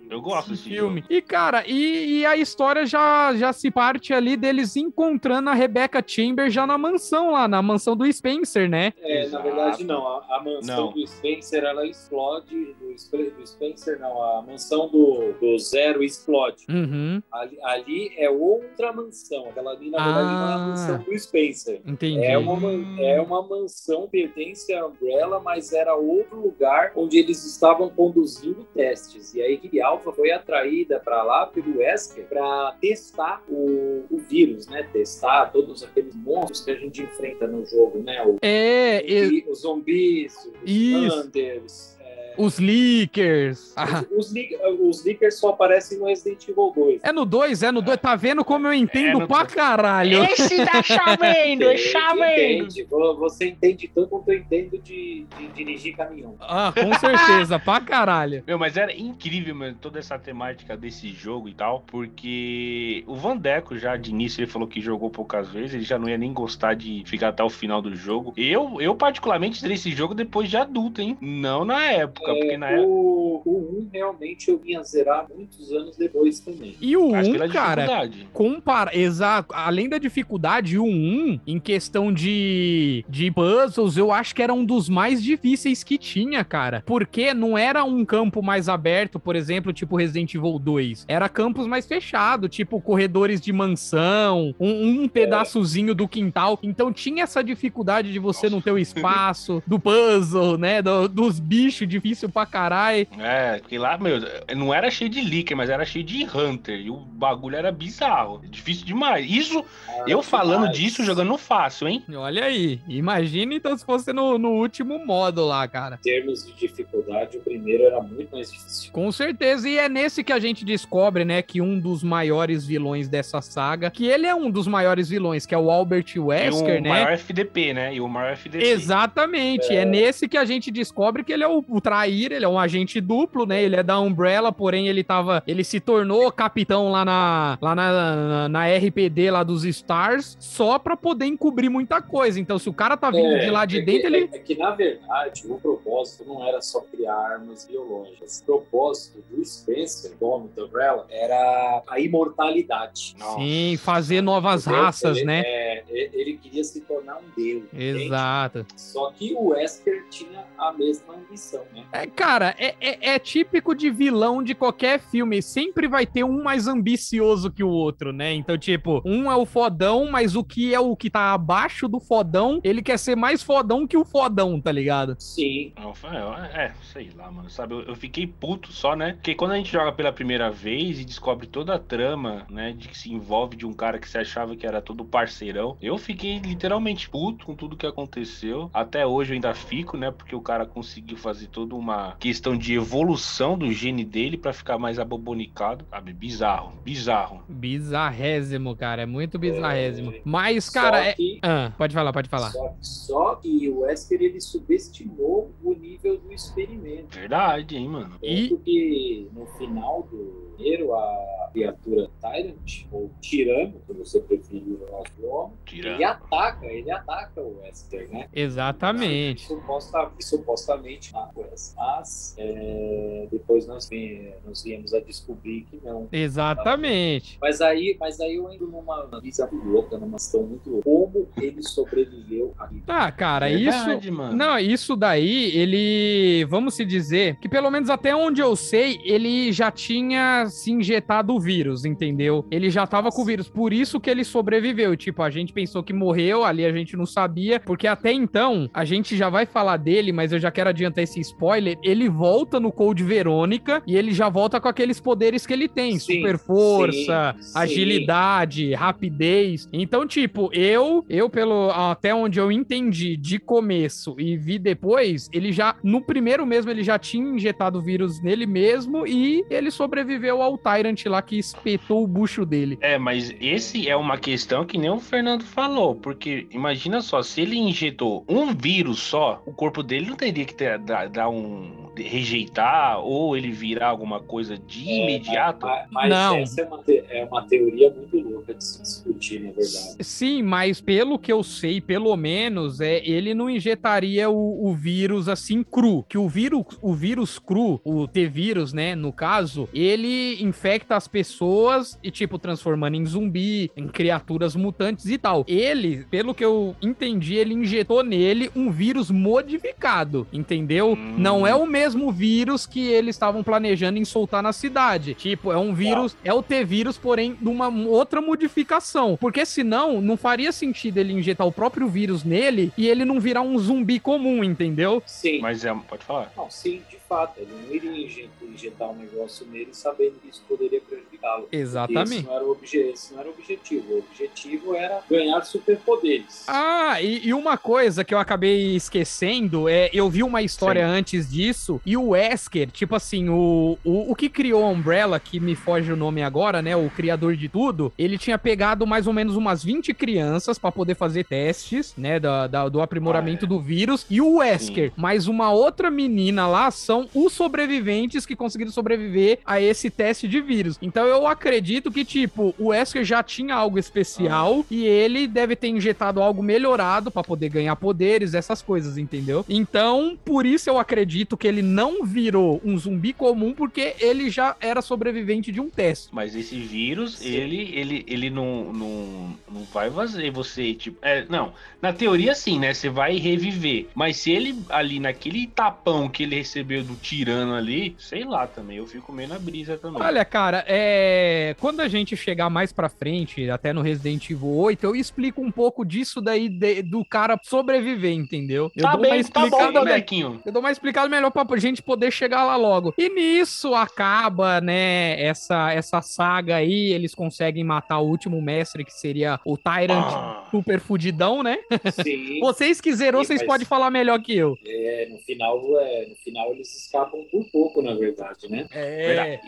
Speaker 3: Eu gosto desse
Speaker 1: filme.
Speaker 3: filme.
Speaker 1: E, cara, e, e a história já, já se parte ali deles encontrando a Rebecca Chamber já na mansão lá, na mansão do Spencer, né?
Speaker 4: É, na
Speaker 3: Exato.
Speaker 4: verdade, não. A, a mansão
Speaker 3: Não.
Speaker 4: do Spencer ela explode. Do, do Spencer, não. A mansão do, do Zero explode.
Speaker 1: Uhum,
Speaker 4: Ali, ali é outra mansão. Aquela ali, na verdade, não é a
Speaker 1: Ah.
Speaker 4: mansão do Spencer.
Speaker 1: entendi.
Speaker 4: É uma, é uma mansão, pertence à Umbrella, mas era outro lugar onde eles estavam conduzindo testes. E a equipe Alpha foi atraída para lá pelo Wesker para testar o, o vírus, né? Testar todos aqueles monstros que a gente enfrenta no jogo, né? O,
Speaker 1: É, e-
Speaker 4: os zumbis, os
Speaker 1: Isso.
Speaker 4: Thunders. É,
Speaker 1: os leakers. Ah,
Speaker 4: os, os leakers só aparecem no Resident Evil 2.
Speaker 1: é no 2, é no 2. Tá vendo como eu entendo
Speaker 3: no
Speaker 1: pra
Speaker 3: dois.
Speaker 1: caralho?
Speaker 3: Esse tá chamando, é chamando.
Speaker 4: Entende, vo- você entende tanto quanto eu entendo de, de dirigir caminhão.
Speaker 1: Ah, com certeza, pra caralho.
Speaker 3: Meu, mas era incrível, mano, toda essa temática desse jogo e tal, porque o Vandeco já de início ele falou que jogou poucas vezes, ele já não ia nem gostar de ficar até o final do jogo. Eu, eu particularmente zerei esse jogo depois de adulto, hein? Não na época. Época, porque na
Speaker 4: É,
Speaker 3: época.
Speaker 4: o, o 1 realmente eu vinha zerar muitos anos depois também.
Speaker 1: E o
Speaker 3: Mas
Speaker 1: 1,
Speaker 3: pela
Speaker 1: cara, compara, exato, além da dificuldade, o 1, em questão de, de puzzles, eu acho que era um dos mais difíceis que tinha, cara. Porque não era um campo mais aberto, por exemplo, tipo Resident Evil 2. Era campos mais fechados, tipo corredores de mansão, um, um pedaçozinho do quintal. Então tinha essa dificuldade de você não ter o espaço, do puzzle, né? do- dos bichos difícil pra caralho.
Speaker 3: É, porque lá, meu, não era cheio de Licker, mas era cheio de Hunter. E o bagulho era bizarro. Difícil demais. Isso,
Speaker 4: Ah,
Speaker 3: eu falando
Speaker 4: demais.
Speaker 3: disso, jogando fácil, hein?
Speaker 1: Olha aí, imagina então se fosse no, no último modo lá, cara.
Speaker 4: Em termos de dificuldade, o primeiro era muito mais difícil.
Speaker 1: Com certeza, e é nesse que a gente descobre, né, que um dos maiores vilões dessa saga, que ele é um dos maiores vilões, que é o Albert Wesker,
Speaker 3: e o
Speaker 1: né?
Speaker 3: maior FDP, né? E o maior FDP.
Speaker 1: Exatamente, é. nesse que a gente descobre que ele é o, o ele é um agente duplo, né? Ele é da Umbrella, porém ele tava, ele se tornou capitão lá na lá na, na, RPD lá dos Stars, só pra poder encobrir muita coisa. Então, se o cara tá vindo
Speaker 4: É,
Speaker 1: de lá de
Speaker 4: é
Speaker 1: dentro,
Speaker 4: que,
Speaker 1: ele
Speaker 4: é, é que, na verdade, o propósito não era só criar armas biológicas. O propósito do Spencer, dono da Umbrella, era a imortalidade.
Speaker 3: Nossa.
Speaker 1: sim, fazer novas raças,
Speaker 4: ele,
Speaker 1: né?
Speaker 4: é, ele queria se tornar um deus. entende?
Speaker 1: Exato.
Speaker 4: Só que o Wesker tinha a mesma ambição, né?
Speaker 1: É, cara, é, é, é típico de vilão de qualquer filme. Sempre vai ter um mais ambicioso que o outro, né? Então, tipo, um é o fodão, mas o que é o que tá abaixo do fodão, ele quer ser mais fodão que o fodão, tá ligado?
Speaker 4: Sim.
Speaker 3: Não, foi- É, sei lá, mano. Sabe, eu, eu fiquei puto só, né? Porque quando a gente joga pela primeira vez e descobre toda a trama, né? De que se envolve de um cara que se achava que era todo parceirão, eu fiquei literalmente puto com tudo que aconteceu. Até hoje eu ainda fico, né? Porque o cara conseguiu fazer toda uma questão de evolução do gene dele pra ficar mais abobonicado, sabe? Bizarro, bizarro.
Speaker 1: Bizarrésimo, cara. É muito bizarrésimo.
Speaker 4: É.
Speaker 1: Mas, cara, é.
Speaker 4: que,
Speaker 1: Ah, pode falar, pode falar.
Speaker 4: Só, só que o Wesker ele subestimou o nível do experimento.
Speaker 3: Verdade, hein, mano?
Speaker 1: E-
Speaker 4: Tanto que no final do primeiro, a criatura Tyrant, ou Tirano, se você preferir o nosso nome, ele ataca, ele ataca o Wesker, né?
Speaker 1: Exatamente.
Speaker 4: Suposta, supostamente West. Mas é, depois nós, vi- nós viemos a descobrir que não.
Speaker 1: Exatamente.
Speaker 4: Mas aí, mas aí eu entro numa visão muito louca, numa questão muito louca. Como ele sobreviveu a isso?
Speaker 1: Tá, cara, isso.
Speaker 3: Verdade, mano.
Speaker 1: Não, isso daí, ele. Vamos se dizer que pelo menos até onde eu sei, ele já tinha se injetado o vírus, entendeu? Ele já tava com o vírus. Por isso que ele sobreviveu. Tipo, a gente pensou que morreu, ali a gente não sabia. Porque até então, a gente já vai falar dele, mas eu já quero adiantar esse spoiler. Ele volta no Code Verônica e ele já volta com aqueles poderes que ele tem:
Speaker 4: Sim,
Speaker 1: super força,
Speaker 4: sim, sim.
Speaker 1: agilidade, rapidez. Então, tipo, eu, eu pelo até onde eu entendi de começo e vi depois, ele já no primeiro mesmo ele já tinha injetado o vírus nele mesmo e ele sobreviveu ao Tyrant lá que espetou o bucho dele.
Speaker 3: É, mas esse é uma questão que nem o Fernando falou, porque imagina só, se ele injetou um vírus só, o corpo dele não teria que ter, dar, dar um rejeitar ou ele virar alguma coisa de
Speaker 4: É,
Speaker 3: imediato.
Speaker 4: Mas, mas
Speaker 1: Não.
Speaker 4: essa é uma, te- é uma teoria muito louca de se discutir, na verdade.
Speaker 1: Sim, mas pelo que eu sei, pelo menos, é ele não injetaria o, o vírus assim cru. Que o vírus, o vírus cru, o T-vírus, né, no caso, ele infecta as pessoas e, tipo, transformando em zumbi, em criaturas mutantes e tal. Ele, pelo que eu entendi, ele injetou nele um vírus modificado, entendeu?
Speaker 3: Hum.
Speaker 1: Não é o mesmo vírus que eles estavam planejando em soltar na cidade. Tipo, é um vírus, é o T-vírus, porém, de uma outra modificação. Porque senão, não faria sentido ele injetar o próprio vírus nele e ele não virar um zumbi comum, entendeu?
Speaker 4: Sim.
Speaker 3: Mas é, pode falar.
Speaker 4: Não, sim, de fato. Ele não iria inje- injetar um negócio nele sabendo que isso poderia prejudicá-lo.
Speaker 1: Exatamente.
Speaker 4: Esse não, era o obje- esse não era o objetivo. O objetivo era ganhar superpoderes.
Speaker 1: Ah, e, e uma coisa que eu acabei esquecendo é, eu vi uma história
Speaker 3: Sim.
Speaker 1: antes disso e o Wesker, tipo assim, o, o, o que criou a Umbrella, que me foge o nome agora, né, o criador de tudo, ele tinha pegado mais ou menos umas 20 crianças pra poder fazer testes, né, da, da- do aprimoramento
Speaker 3: Ah, é.
Speaker 1: do vírus, e o Wesker, mais uma outra menina lá, são são os sobreviventes que conseguiram sobreviver a esse teste de vírus. Então eu acredito que, tipo, o Wesker já tinha algo especial e ele deve ter injetado algo melhorado pra poder ganhar poderes, essas coisas, entendeu? Então, por isso eu acredito que ele não virou um zumbi comum, porque ele já era sobrevivente de um teste.
Speaker 3: Mas esse vírus, ele, ele, ele não, não, não vai fazer você, tipo. É, não, na teoria sim, né? Você vai reviver. Mas se ele ali naquele tapão que ele recebeu do tirano ali, sei lá também, eu fico meio na brisa também.
Speaker 1: Olha, cara, é... quando a gente chegar mais pra frente, até no Resident Evil 8, eu explico um pouco disso daí de- do cara sobreviver, entendeu? Eu
Speaker 3: tá
Speaker 1: dou uma
Speaker 3: bem, tá bom,
Speaker 1: me-. Eu dou uma explicada melhor pra gente poder chegar lá logo. E nisso acaba, né, essa, essa saga aí, eles conseguem matar o último mestre, que seria o Tyrant
Speaker 3: Ah.
Speaker 1: super fudidão, né?
Speaker 4: Sim.
Speaker 1: Vocês que zerou,
Speaker 4: Sim,
Speaker 1: vocês
Speaker 4: mas-
Speaker 1: podem falar melhor que eu.
Speaker 4: É, no, final, é, no final eles escapam por pouco, na verdade, né?
Speaker 1: É.
Speaker 3: Verdade.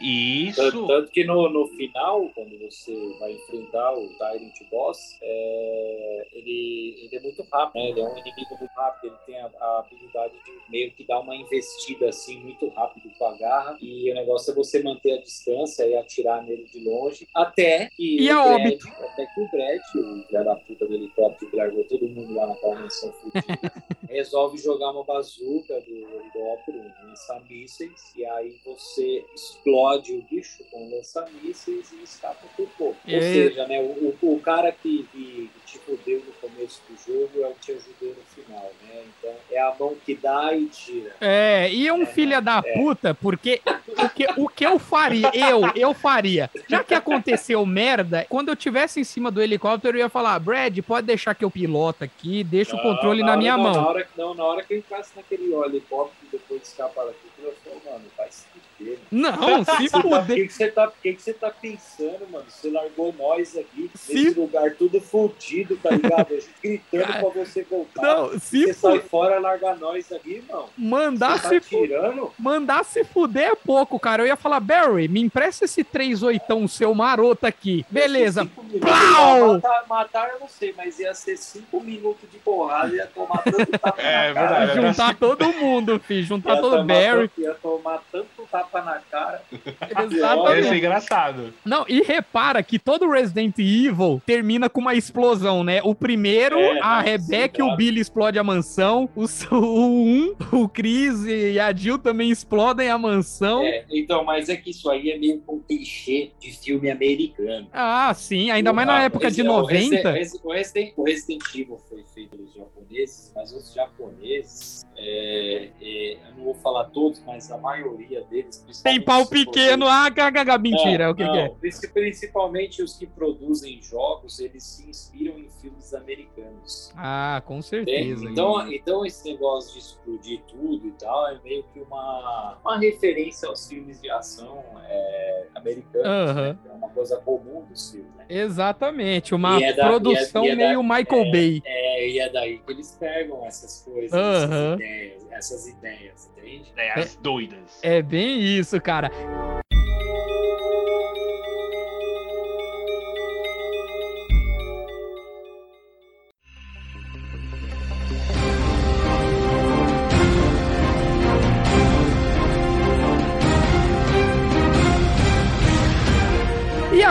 Speaker 4: Tanto,
Speaker 3: Isso.
Speaker 4: tanto que no, no final, quando você vai enfrentar o Tyrant Boss, é, ele, ele é muito rápido, né? Ele é um inimigo muito rápido, ele tem a, a habilidade de meio que dar uma investida assim muito rápido com a garra. E o negócio é você manter a distância e atirar nele de longe, até que
Speaker 1: E
Speaker 4: o Brad, até que o Brad, o filho da puta do helicóptero que largou todo mundo lá naquela mansão fudida, resolve jogar uma bazuca do helicóptero, um lança-mísseis, e aí você explode o bicho com lança-mísseis e escapa por pouco. Ou
Speaker 1: E-
Speaker 4: seja, né, o, o- o cara que, que te fudeu no começo do jogo é o que te ajudou no final, né? Então é a mão que dá e tira.
Speaker 1: É, e é um filho da puta, porque o que, o que eu faria, eu, eu faria, já que aconteceu merda, quando eu tivesse em cima do helicóptero, eu ia falar, Brad, pode deixar que eu piloto aqui, deixa o
Speaker 4: Não,
Speaker 1: controle na
Speaker 4: hora-
Speaker 1: minha mão.
Speaker 4: Na hora, não, na hora que eu entrasse naquele helicóptero depois de escapar daqui, eu falei, mano, vai se.
Speaker 1: Não, se
Speaker 4: tá- O
Speaker 1: fuder.
Speaker 4: que, que você tá, que, que tá pensando, mano? Você largou nós aqui,
Speaker 1: Se-
Speaker 4: nesse lugar tudo fudido, tá ligado? Gritando
Speaker 1: Cara,
Speaker 4: pra você voltar.
Speaker 1: Não, se
Speaker 4: você sai fora, larga nós aqui, irmão.
Speaker 1: mandar
Speaker 4: Você
Speaker 1: se
Speaker 4: tá
Speaker 1: fuder.
Speaker 4: tirando?
Speaker 1: Mandar se fuder é pouco, cara. Eu ia falar, Barry, me empresta esse 38 seu maroto aqui. Beleza. Plau!
Speaker 4: Matar, matar eu não sei, mas ia ser cinco minutos de porrada, ia tomar tanto tapa
Speaker 3: É
Speaker 4: na cara.
Speaker 3: verdade, é
Speaker 1: Juntar todo mundo, filho. Juntar
Speaker 4: Ia
Speaker 1: todo Barry.
Speaker 4: tanto- Ia tomar tanto tapa na cara.
Speaker 3: Ia ser
Speaker 1: Exatamente.
Speaker 3: engraçado.
Speaker 1: Não, e repara que todo Resident Evil termina com uma explosão, né? O primeiro,
Speaker 4: É,
Speaker 1: a Rebecca e o. Billy explodem a mansão. O, s- o 1, o Chris e a Jill também explodem a mansão.
Speaker 4: É, então, mas é que isso aí é meio que um clichê de filme americano.
Speaker 1: Ah, sim, ainda mais na
Speaker 4: O-
Speaker 1: época de
Speaker 4: esse- o Resident-
Speaker 1: 90.
Speaker 4: Resi- O Resident, o Resident Evil foi feito pelos japoneses, mas os japoneses, é, é, eu não vou falar todos, mas a maioria deles...
Speaker 1: Tem pau pequeno, ah, gaga, mentira, o que,
Speaker 4: não,
Speaker 1: que é?
Speaker 4: princi- Principalmente os que produzem jogos, eles se inspiram em filmes americanos.
Speaker 1: Ah, com certeza.
Speaker 4: Então, então esse negócio de explodir tudo e tal é meio que uma, uma referência aos filmes de ação é, americanos. Né? É uma coisa comum dos filmes. Né?
Speaker 1: Exatamente, uma
Speaker 4: é da-
Speaker 1: produção
Speaker 4: é- é da-
Speaker 1: meio Michael Bay.
Speaker 4: É, e é daí que eles pegam essas coisas,
Speaker 1: Aham.
Speaker 4: essas ideias, essas ideias, entende?
Speaker 3: É, as doidas.
Speaker 1: É bem isso, cara.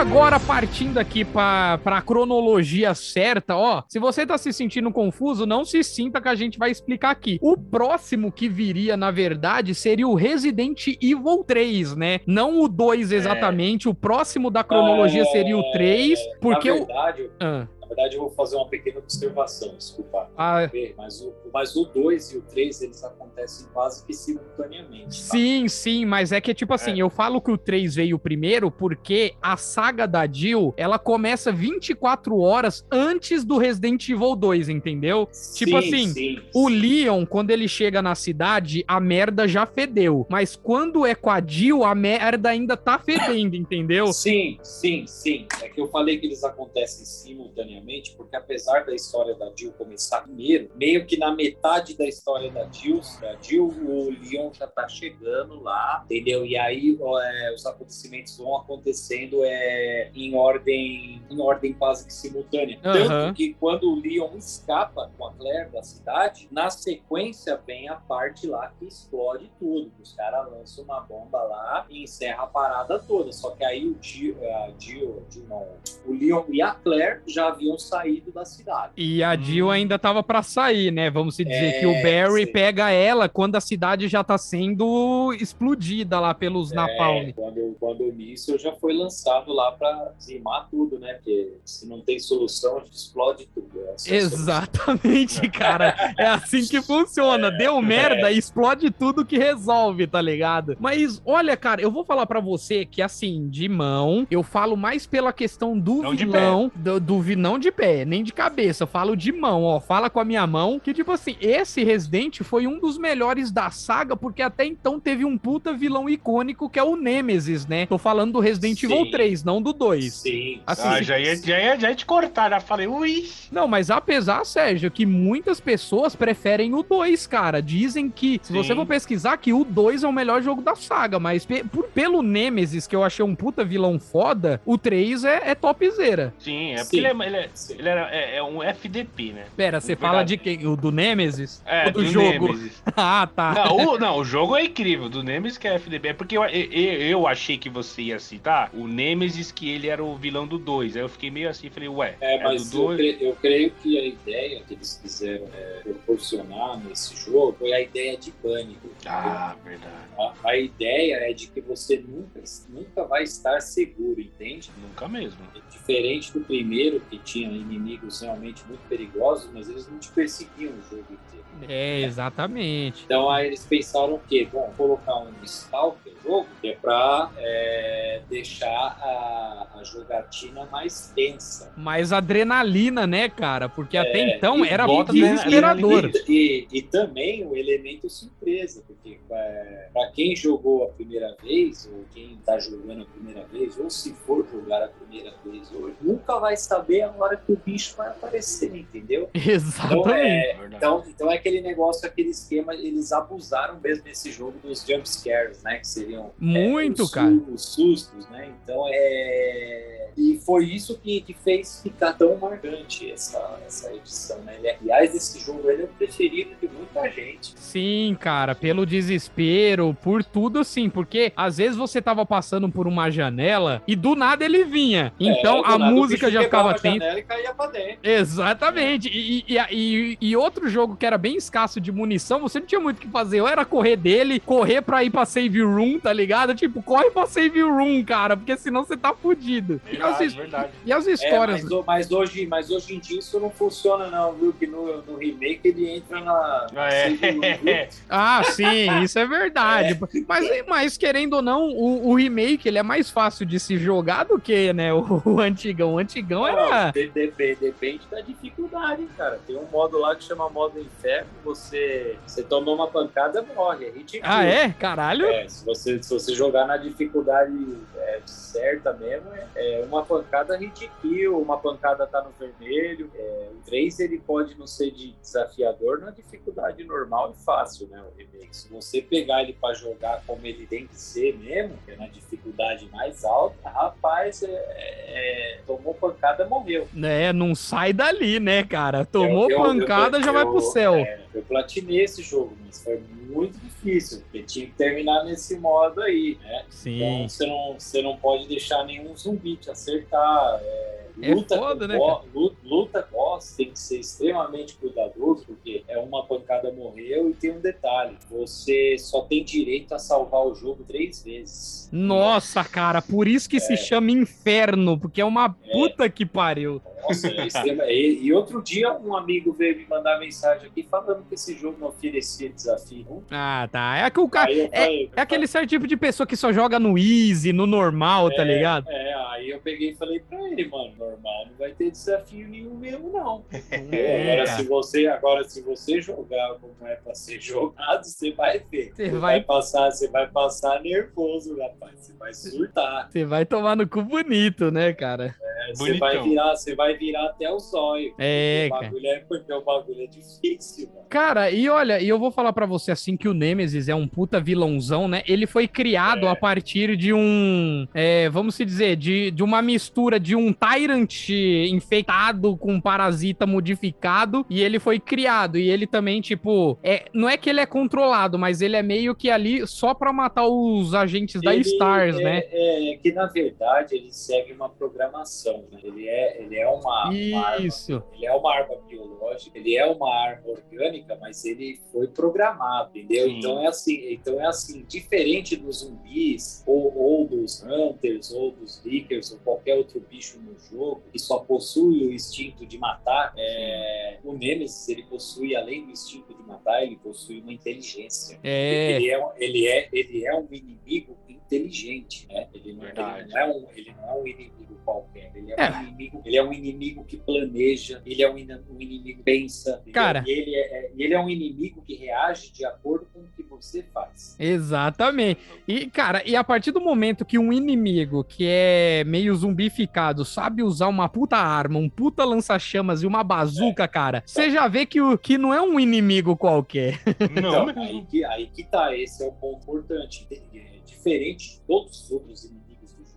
Speaker 1: Agora, partindo aqui para a cronologia certa, ó, se você tá se sentindo confuso, não se sinta que a gente vai explicar aqui. O próximo que viria, na verdade, seria o Resident Evil 3, né? Não o 2 exatamente, o próximo da cronologia
Speaker 4: É,
Speaker 1: seria o 3, porque
Speaker 4: na
Speaker 1: o...
Speaker 4: verdade,
Speaker 1: Ah,
Speaker 4: na verdade, eu vou fazer uma pequena observação, desculpa.
Speaker 1: ah,
Speaker 4: Mas o, mas o 2 e o 3, eles acontecem quase que simultaneamente. tá?
Speaker 1: Sim, sim, mas é que, tipo assim, eu falo que o 3 veio primeiro porque a saga da Jill, ela começa 24 horas antes do Resident Evil 2, entendeu? Tipo assim,
Speaker 4: sim,
Speaker 1: O
Speaker 4: sim.
Speaker 1: Leon, quando ele chega na cidade, a merda já fedeu. Mas quando é com a Jill, a merda ainda tá fedendo, entendeu?
Speaker 4: Sim, sim, sim. É que eu falei que eles acontecem simultaneamente, minha mente, porque apesar da história da Jill começar primeiro, meio que na metade da história da Jill, da Jill o Leon já tá chegando lá, entendeu? E aí é, os acontecimentos vão acontecendo é, em ordem em ordem quase que simultânea.
Speaker 1: Aham.
Speaker 4: Tanto que quando o Leon escapa com a Claire da cidade, na sequência vem a parte lá que explode tudo. Os caras lançam uma bomba lá e encerra a parada toda. Só que aí o Jill, a Jill, Jill não, o Leon e a Claire já haviam saído da cidade.
Speaker 1: E a Jill ainda tava pra sair, né? Vamos se dizer
Speaker 4: É,
Speaker 1: que o Barry
Speaker 4: sim.
Speaker 1: pega ela quando a cidade já tá sendo explodida lá pelos Napalm.
Speaker 4: É, quando, quando o míssil já foi lançado lá pra dizimar tudo, né? Porque se não tem solução, a gente explode tudo. Essa é a solução.
Speaker 1: Exatamente, cara. É assim que funciona. Deu merda, explode tudo que resolve, tá ligado? Mas olha, cara, eu vou falar pra você que assim, de mão, eu falo mais pela questão do
Speaker 3: Não de
Speaker 1: vilão, do, do não de pé, nem de cabeça, eu falo de mão, ó, fala com a minha mão, que tipo assim, esse Resident foi um dos melhores da saga, porque até então teve um puta vilão icônico que é o Nemesis, né? Tô falando do Resident
Speaker 4: Sim.
Speaker 1: Evil 3, não do 2.
Speaker 4: Sim.
Speaker 1: Assim,
Speaker 3: Ah, já ia, já, ia, já ia te cortar, já falei, ui.
Speaker 1: Não, mas apesar, Sérgio, que muitas pessoas preferem o 2, cara. Dizem que, se você
Speaker 3: Sim.
Speaker 1: for pesquisar, que o 2 é o melhor jogo da saga, mas pe- por- pelo Nemesis, que eu achei um puta vilão foda, o 3 é, é topzera.
Speaker 3: Sim, é
Speaker 4: Sim.
Speaker 3: porque ele, é, ele, é,
Speaker 4: Sim.
Speaker 3: ele era, é, é um FDP, né?
Speaker 1: Pera, você fala de quem? O do Nemesis?
Speaker 3: É,
Speaker 1: Ou do, jogo?
Speaker 3: Nemesis.
Speaker 1: ah, tá.
Speaker 3: Não o, não, o jogo é incrível, do Nemesis que é FDB. É porque eu, eu, eu achei que você ia citar o Nemesis, que ele era o vilão do 2. Aí eu fiquei meio assim, falei, ué,
Speaker 4: É,
Speaker 3: é
Speaker 4: mas
Speaker 3: do
Speaker 4: eu,
Speaker 3: 2.
Speaker 4: cre- eu creio que a ideia que eles quiseram é, proporcionar nesse jogo foi a ideia de pânico.
Speaker 3: Ah, verdade.
Speaker 4: A, a ideia é de que você nunca, nunca vai estar seguro, entende?
Speaker 3: Nunca mesmo.
Speaker 4: Diferente do primeiro, que tinha inimigos realmente muito perigosos, mas eles não te perseguiam o jogo inteiro.
Speaker 1: É, exatamente.
Speaker 4: Então aí eles pensaram o quê? Bom, colocar um Stalker no jogo, que é pra é, deixar a, a jogatina mais tensa.
Speaker 1: Mais adrenalina, né, cara? Porque até
Speaker 4: É,
Speaker 1: então
Speaker 4: e
Speaker 1: era
Speaker 3: bota
Speaker 1: desesperador.
Speaker 4: E, e- e também o elemento surpresa, porque é, para quem jogou a primeira vez, ou quem está jogando a primeira vez, ou se for jogar a primeira vez hoje, nunca vai saber hora que o bicho vai aparecer, entendeu? Então
Speaker 1: Exatamente.
Speaker 4: é,
Speaker 3: Verdade.
Speaker 4: então, então é aquele negócio, aquele esquema, eles abusaram mesmo nesse jogo dos jump scares, né? Que seriam
Speaker 1: Muito,
Speaker 4: os, su-
Speaker 1: cara.
Speaker 4: os sustos, né? Então é. E foi isso que, que fez ficar tão marcante essa, essa edição, né? Ele, aliás, esse jogo ele é o preferido de muita gente.
Speaker 1: Sim, cara, pelo desespero, por tudo assim, porque às vezes você tava passando por uma janela e do nada ele vinha. Então
Speaker 4: É,
Speaker 1: a música já ficava tensa.
Speaker 4: E caía pra dentro.
Speaker 1: Exatamente. E, e, e- e outro jogo que era bem escasso de munição, você não tinha muito o que fazer. Ou era correr dele, correr pra ir pra save room, tá ligado? Tipo, corre pra save room, cara, porque senão você tá fudido. E as,
Speaker 3: Verdade, verdade.
Speaker 1: e as
Speaker 4: É,
Speaker 1: histórias.
Speaker 4: mas, o- mas hoje, mas hoje em dia isso não funciona, não, viu? Que no, no remake ele entra na.
Speaker 3: Ah, é.
Speaker 4: save room, viu?
Speaker 1: Ah, sim, isso é verdade. Mas, mas querendo ou não, o, o remake ele é mais fácil de se jogar do que, né, o, o antigão. O antigão era.
Speaker 4: Não, de- depende da dificuldade, cara. Tem um modo lá que chama modo inferno. Você, você toma uma pancada, morre. É ridículo.
Speaker 1: Ah, é? Caralho?
Speaker 4: É, se você, se você jogar na dificuldade é, certa mesmo, é, é uma pancada kill, uma pancada tá no vermelho. É, o 3 ele pode não ser de desafiador na dificuldade normal e fácil, né? O remake. Se você pegar ele pra jogar como ele tem que ser mesmo, que é na dificuldade mais alta, rapaz, é, é, tomou pancada, morreu.
Speaker 1: É, não sai dali, né, cara? Tomou
Speaker 4: Eu- eu-
Speaker 1: pancada,
Speaker 4: eu-
Speaker 1: já vai pro céu.
Speaker 4: é, eu platinei esse jogo, mas foi muito difícil, porque tinha que terminar nesse modo aí, né?
Speaker 1: Sim.
Speaker 4: Então você não, você não pode deixar nenhum zumbi te acertar. é,
Speaker 1: É
Speaker 4: luta,
Speaker 1: foda,
Speaker 4: com
Speaker 1: né,
Speaker 4: bo- luta, luta boss tem que ser extremamente cuidadoso, porque é uma pancada morreu e tem um detalhe: você só tem direito a salvar o jogo três vezes.
Speaker 1: Nossa, cara, por isso que se chama inferno, porque é uma puta que pariu.
Speaker 4: Nossa, é extrema. E, e outro dia um amigo veio me mandar mensagem aqui falando que esse jogo não oferecia desafio.
Speaker 1: Ah, tá. É que o
Speaker 4: eu falei,
Speaker 1: É aquele certo tipo de pessoa que só joga no easy, no normal, tá ligado?
Speaker 4: É, aí eu peguei e falei pra ele, mano, normal, não vai ter desafio nenhum mesmo, não.
Speaker 1: É,
Speaker 4: agora,
Speaker 1: cara.
Speaker 4: se você, agora, se você jogar como é pra ser jogado, você vai ver.
Speaker 1: Você
Speaker 4: Você
Speaker 1: vai-
Speaker 4: passar, você vai passar nervoso, rapaz. Você vai surtar.
Speaker 1: Você vai tomar no cu bonito, né, cara?
Speaker 4: É, Você vai virar, você vai virar até o zóio.
Speaker 1: É,
Speaker 4: porque o bagulho é, porque o bagulho é difícil, mano.
Speaker 1: Cara, e olha, e eu vou falar pra você assim que o Nemesis é um puta vilãozão, né? Ele foi criado
Speaker 4: É.
Speaker 1: a partir de um, é, vamos se dizer, de, de uma mistura de um Tyrant infectado com um parasita modificado e ele foi criado e ele também tipo, é, não é que ele é controlado, mas ele é meio que ali só pra matar os agentes da
Speaker 4: Ele
Speaker 1: Stars,
Speaker 4: é,
Speaker 1: né?
Speaker 4: É, que na verdade ele segue uma programação, né? Ele é, ele é uma, uma arma
Speaker 1: Isso.
Speaker 4: Ele é uma arma biológica, ele é uma arma orgânica, mas ele foi programado, entendeu?
Speaker 3: Sim.
Speaker 4: Então é assim, então é assim, diferente dos zumbis ou, ou dos hunters ou dos lickers ou qualquer outro bicho no jogo que só possui o instinto de matar, é, o Nemesis ele possui além do instinto de matar, ele possui uma inteligência.
Speaker 1: É.
Speaker 4: Ele é, um- ele é, ele é um inimigo inteligente, né? Ele não, ele não é um, ele não é um inimigo qualquer. Ele é,
Speaker 1: É.
Speaker 4: Um inimigo, ele é um inimigo que planeja. Ele é um, um inimigo que pensa.
Speaker 1: Cara.
Speaker 4: E ele é, é- e ele é um inimigo que reage de acordo com o que você faz.
Speaker 1: Exatamente. E, cara, e a partir do momento que um inimigo que é meio zumbificado sabe usar uma puta arma, um puta lança-chamas e uma bazuca, cara, você já vê que, o, que não é um inimigo qualquer.
Speaker 3: Não,
Speaker 4: Então, aí, que, aí que tá. Esse é o ponto importante. É, Diferente de todos os outros inimigos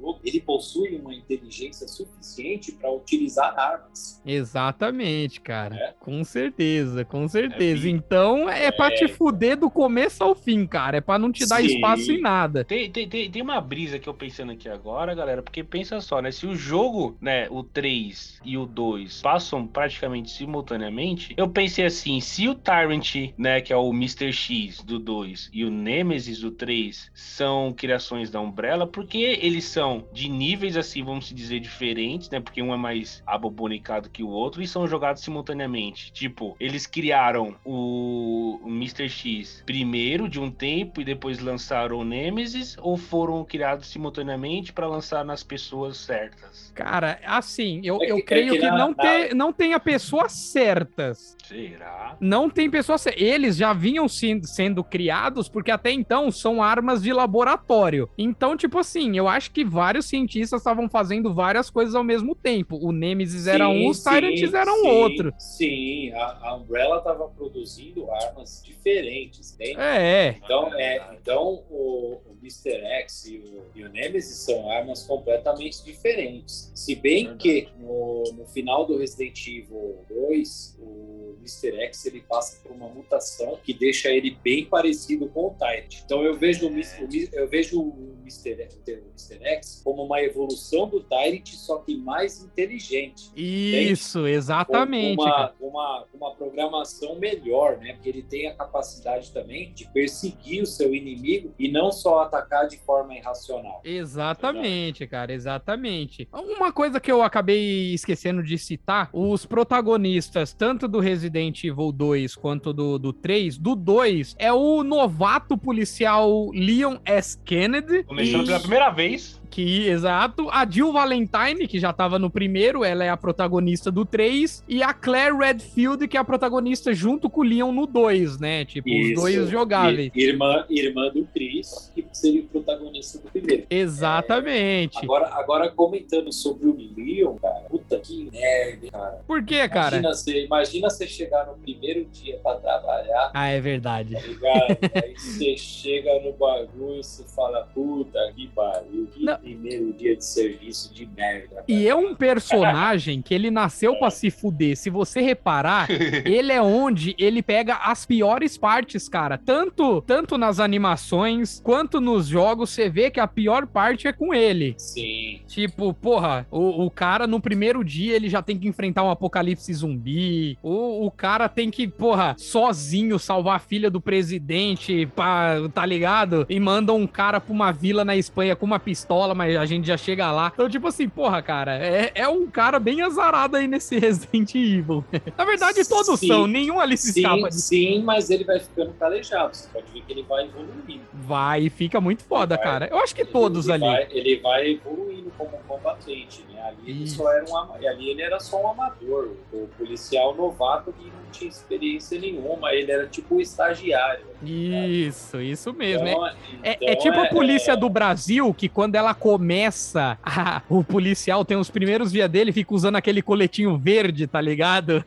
Speaker 4: jogo, ele possui uma inteligência suficiente para utilizar armas.
Speaker 1: Exatamente, cara.
Speaker 4: É.
Speaker 1: Com certeza, com certeza.
Speaker 3: É,
Speaker 1: então é pra te fuder do começo ao fim, cara. É pra não te dar
Speaker 4: Sim.
Speaker 1: espaço em nada.
Speaker 3: Tem, tem, tem, tem uma brisa que eu pensando aqui agora, galera, porque pensa só, né? Se o jogo, né, o 3 e o 2 passam praticamente simultaneamente, eu pensei assim, se o Tyrant, né, que é o Mr. X do 2 e o Nemesis do 3 são criações da Umbrella, porque eles são de níveis assim, vamos se dizer, diferentes, né? Porque um é mais abobonicado que o outro e são jogados simultaneamente. Tipo, eles criaram o, Mr. X primeiro de um tempo e depois lançaram o Nemesis ou foram criados simultaneamente para lançar nas pessoas certas?
Speaker 1: Cara, assim, eu,
Speaker 4: É
Speaker 1: eu
Speaker 4: que- é
Speaker 1: creio
Speaker 4: que
Speaker 1: que
Speaker 4: na-
Speaker 1: não,
Speaker 4: na-
Speaker 1: te, não tenha pessoas certas.
Speaker 3: Será?
Speaker 1: Não tem pessoas. cer- Eles já vinham se- sendo criados porque até então são armas de laboratório. Então, tipo assim, eu acho que vários cientistas estavam fazendo várias coisas ao mesmo tempo. O Nemesis era um, os Tyrants eram
Speaker 4: sim,
Speaker 1: outro.
Speaker 4: Sim, a, a Umbrella estava produzindo armas diferentes, entende?
Speaker 1: É,
Speaker 4: Então, é, então o, o Mr. X e o, e o Nemesis são armas completamente diferentes. Se bem que no, no final do Resident Evil 2, o Mr. X ele passa por uma mutação que deixa ele bem parecido com o Tyrant. Então eu vejo o, Mis- o eu vejo o Mr. Mr. X como uma evolução do Tyrant, só que mais inteligente.
Speaker 1: isso, exatamente.
Speaker 4: Com uma, uma, uma programação melhor, né? Porque ele tem a capacidade também de perseguir o seu inimigo e não só atacar de forma irracional.
Speaker 1: Exatamente, cara, exatamente. Uma coisa que eu acabei esquecendo de citar, os protagonistas, tanto do Resident Evil 2 quanto do, do 3, do 2 é o novato policial Leon S. Kennedy.
Speaker 3: Começando
Speaker 1: e-
Speaker 3: pela primeira vez.
Speaker 1: Que, exato. A Jill Valentine, que já tava no primeiro, ela é a protagonista do 3. E a Claire Redfield, que é a protagonista junto com o Leon no 2, né? Tipo, os
Speaker 4: Isso.
Speaker 1: dois jogáveis.
Speaker 4: I- Irmã, irmã do Chris, que seria o protagonista do primeiro.
Speaker 1: Exatamente.
Speaker 4: Agora, agora comentando sobre o Leon, cara, puta que merda, cara.
Speaker 1: Por quê, cara?
Speaker 4: Imagina você, imagina você chegar no primeiro dia pra trabalhar,
Speaker 1: Ah, é verdade.
Speaker 4: tá ligado? Aí você chega no bagulho e você fala, puta que pariu, que
Speaker 1: Não.
Speaker 4: Primeiro dia de serviço de merda. cara.
Speaker 1: E é um personagem que ele nasceu pra se fuder. Se você reparar, ele é onde ele pega as piores partes, cara. Tanto, tanto nas animações quanto nos jogos, você vê que a pior parte é com ele.
Speaker 4: Sim.
Speaker 1: Tipo, porra, o, o cara no primeiro dia ele já tem que enfrentar um apocalipse zumbi. O, o cara tem que, porra, sozinho salvar a filha do presidente, pá, tá ligado? E manda um cara pra uma vila na Espanha com uma pistola, mas a gente já chega lá. Então, tipo assim, porra, cara, é, é um cara bem azarado aí nesse Resident Evil. na verdade, todos
Speaker 4: Sim.
Speaker 1: são, nenhum ali se
Speaker 4: Sim,
Speaker 1: escapa
Speaker 4: sim, mas ele vai ficando calejado. Você pode ver que ele vai evoluindo.
Speaker 1: Vai, fica muito foda,
Speaker 4: Vai.
Speaker 1: cara. Eu acho que
Speaker 4: Ele-
Speaker 1: todos
Speaker 4: ele
Speaker 1: ali.
Speaker 4: Vai, ele vai evoluindo como combatente, né? Ali ele só era um ali ele era só um amador, o policial novato que não tinha experiência nenhuma, ele era tipo estagiário.
Speaker 1: Isso, isso mesmo.
Speaker 4: Então,
Speaker 1: é, é,
Speaker 4: então
Speaker 1: é tipo a polícia
Speaker 4: é-
Speaker 1: do Brasil, que quando ela começa, a- o policial tem os primeiros dias dele, fica usando aquele coletinho verde, tá ligado?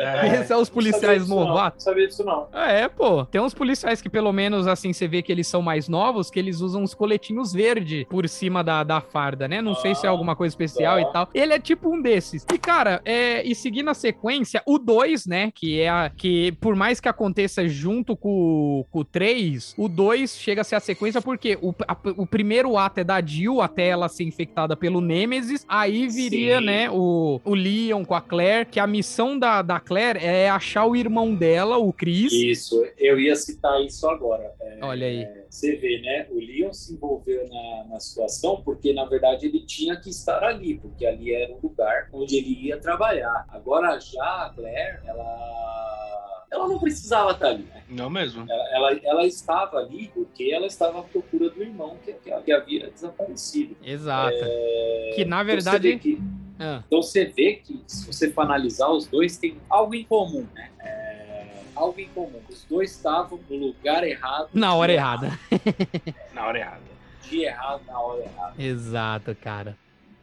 Speaker 3: É.
Speaker 1: Esses são os
Speaker 4: não sabia
Speaker 1: policiais novatos.
Speaker 4: Não sabia disso não.
Speaker 1: É, pô. Tem uns policiais que, pelo menos, assim, você vê que eles são mais novos, que eles usam uns coletinhos verde por cima da, da farda, né? Não sei se é
Speaker 4: Ah,
Speaker 1: alguma coisa especial
Speaker 4: tá.
Speaker 1: e tal. Ele é tipo um desses. E, cara, é, e seguindo a sequência, o 2, né? Que é a. Que por mais que aconteça junto com, com o 3, o 2 chega a ser a sequência porque o, a- o primeiro ato é da Jill até ela ser infectada pelo Nemesis. Aí viria,
Speaker 4: Sim.
Speaker 1: né? O, o Leon com a Claire, que a missão da, da Claire é achar o irmão dela, o Chris.
Speaker 4: Isso, eu ia citar isso agora. É,
Speaker 1: Olha aí.
Speaker 4: Você vê, né? O Leon se envolveu na, na situação porque, na verdade, ele tinha que estar ali, porque ali era o lugar onde ele ia trabalhar. Agora, já a Claire, ela, ela não precisava estar ali, né?
Speaker 3: Não mesmo.
Speaker 4: Ela, ela, ela estava ali porque ela estava à procura do irmão que, que, que havia desaparecido.
Speaker 1: Exato.
Speaker 4: É,
Speaker 1: Que na
Speaker 4: então você
Speaker 1: verdade.
Speaker 4: vê que-
Speaker 1: Ah,
Speaker 4: então você vê que, se você for analisar, os dois têm algo em comum, né? É, algo em comum. Os dois estavam no lugar errado.
Speaker 1: na hora
Speaker 4: dia
Speaker 1: errada.
Speaker 3: Na hora errada.
Speaker 4: errado, Dia errado, na hora errada.
Speaker 1: Exato, cara.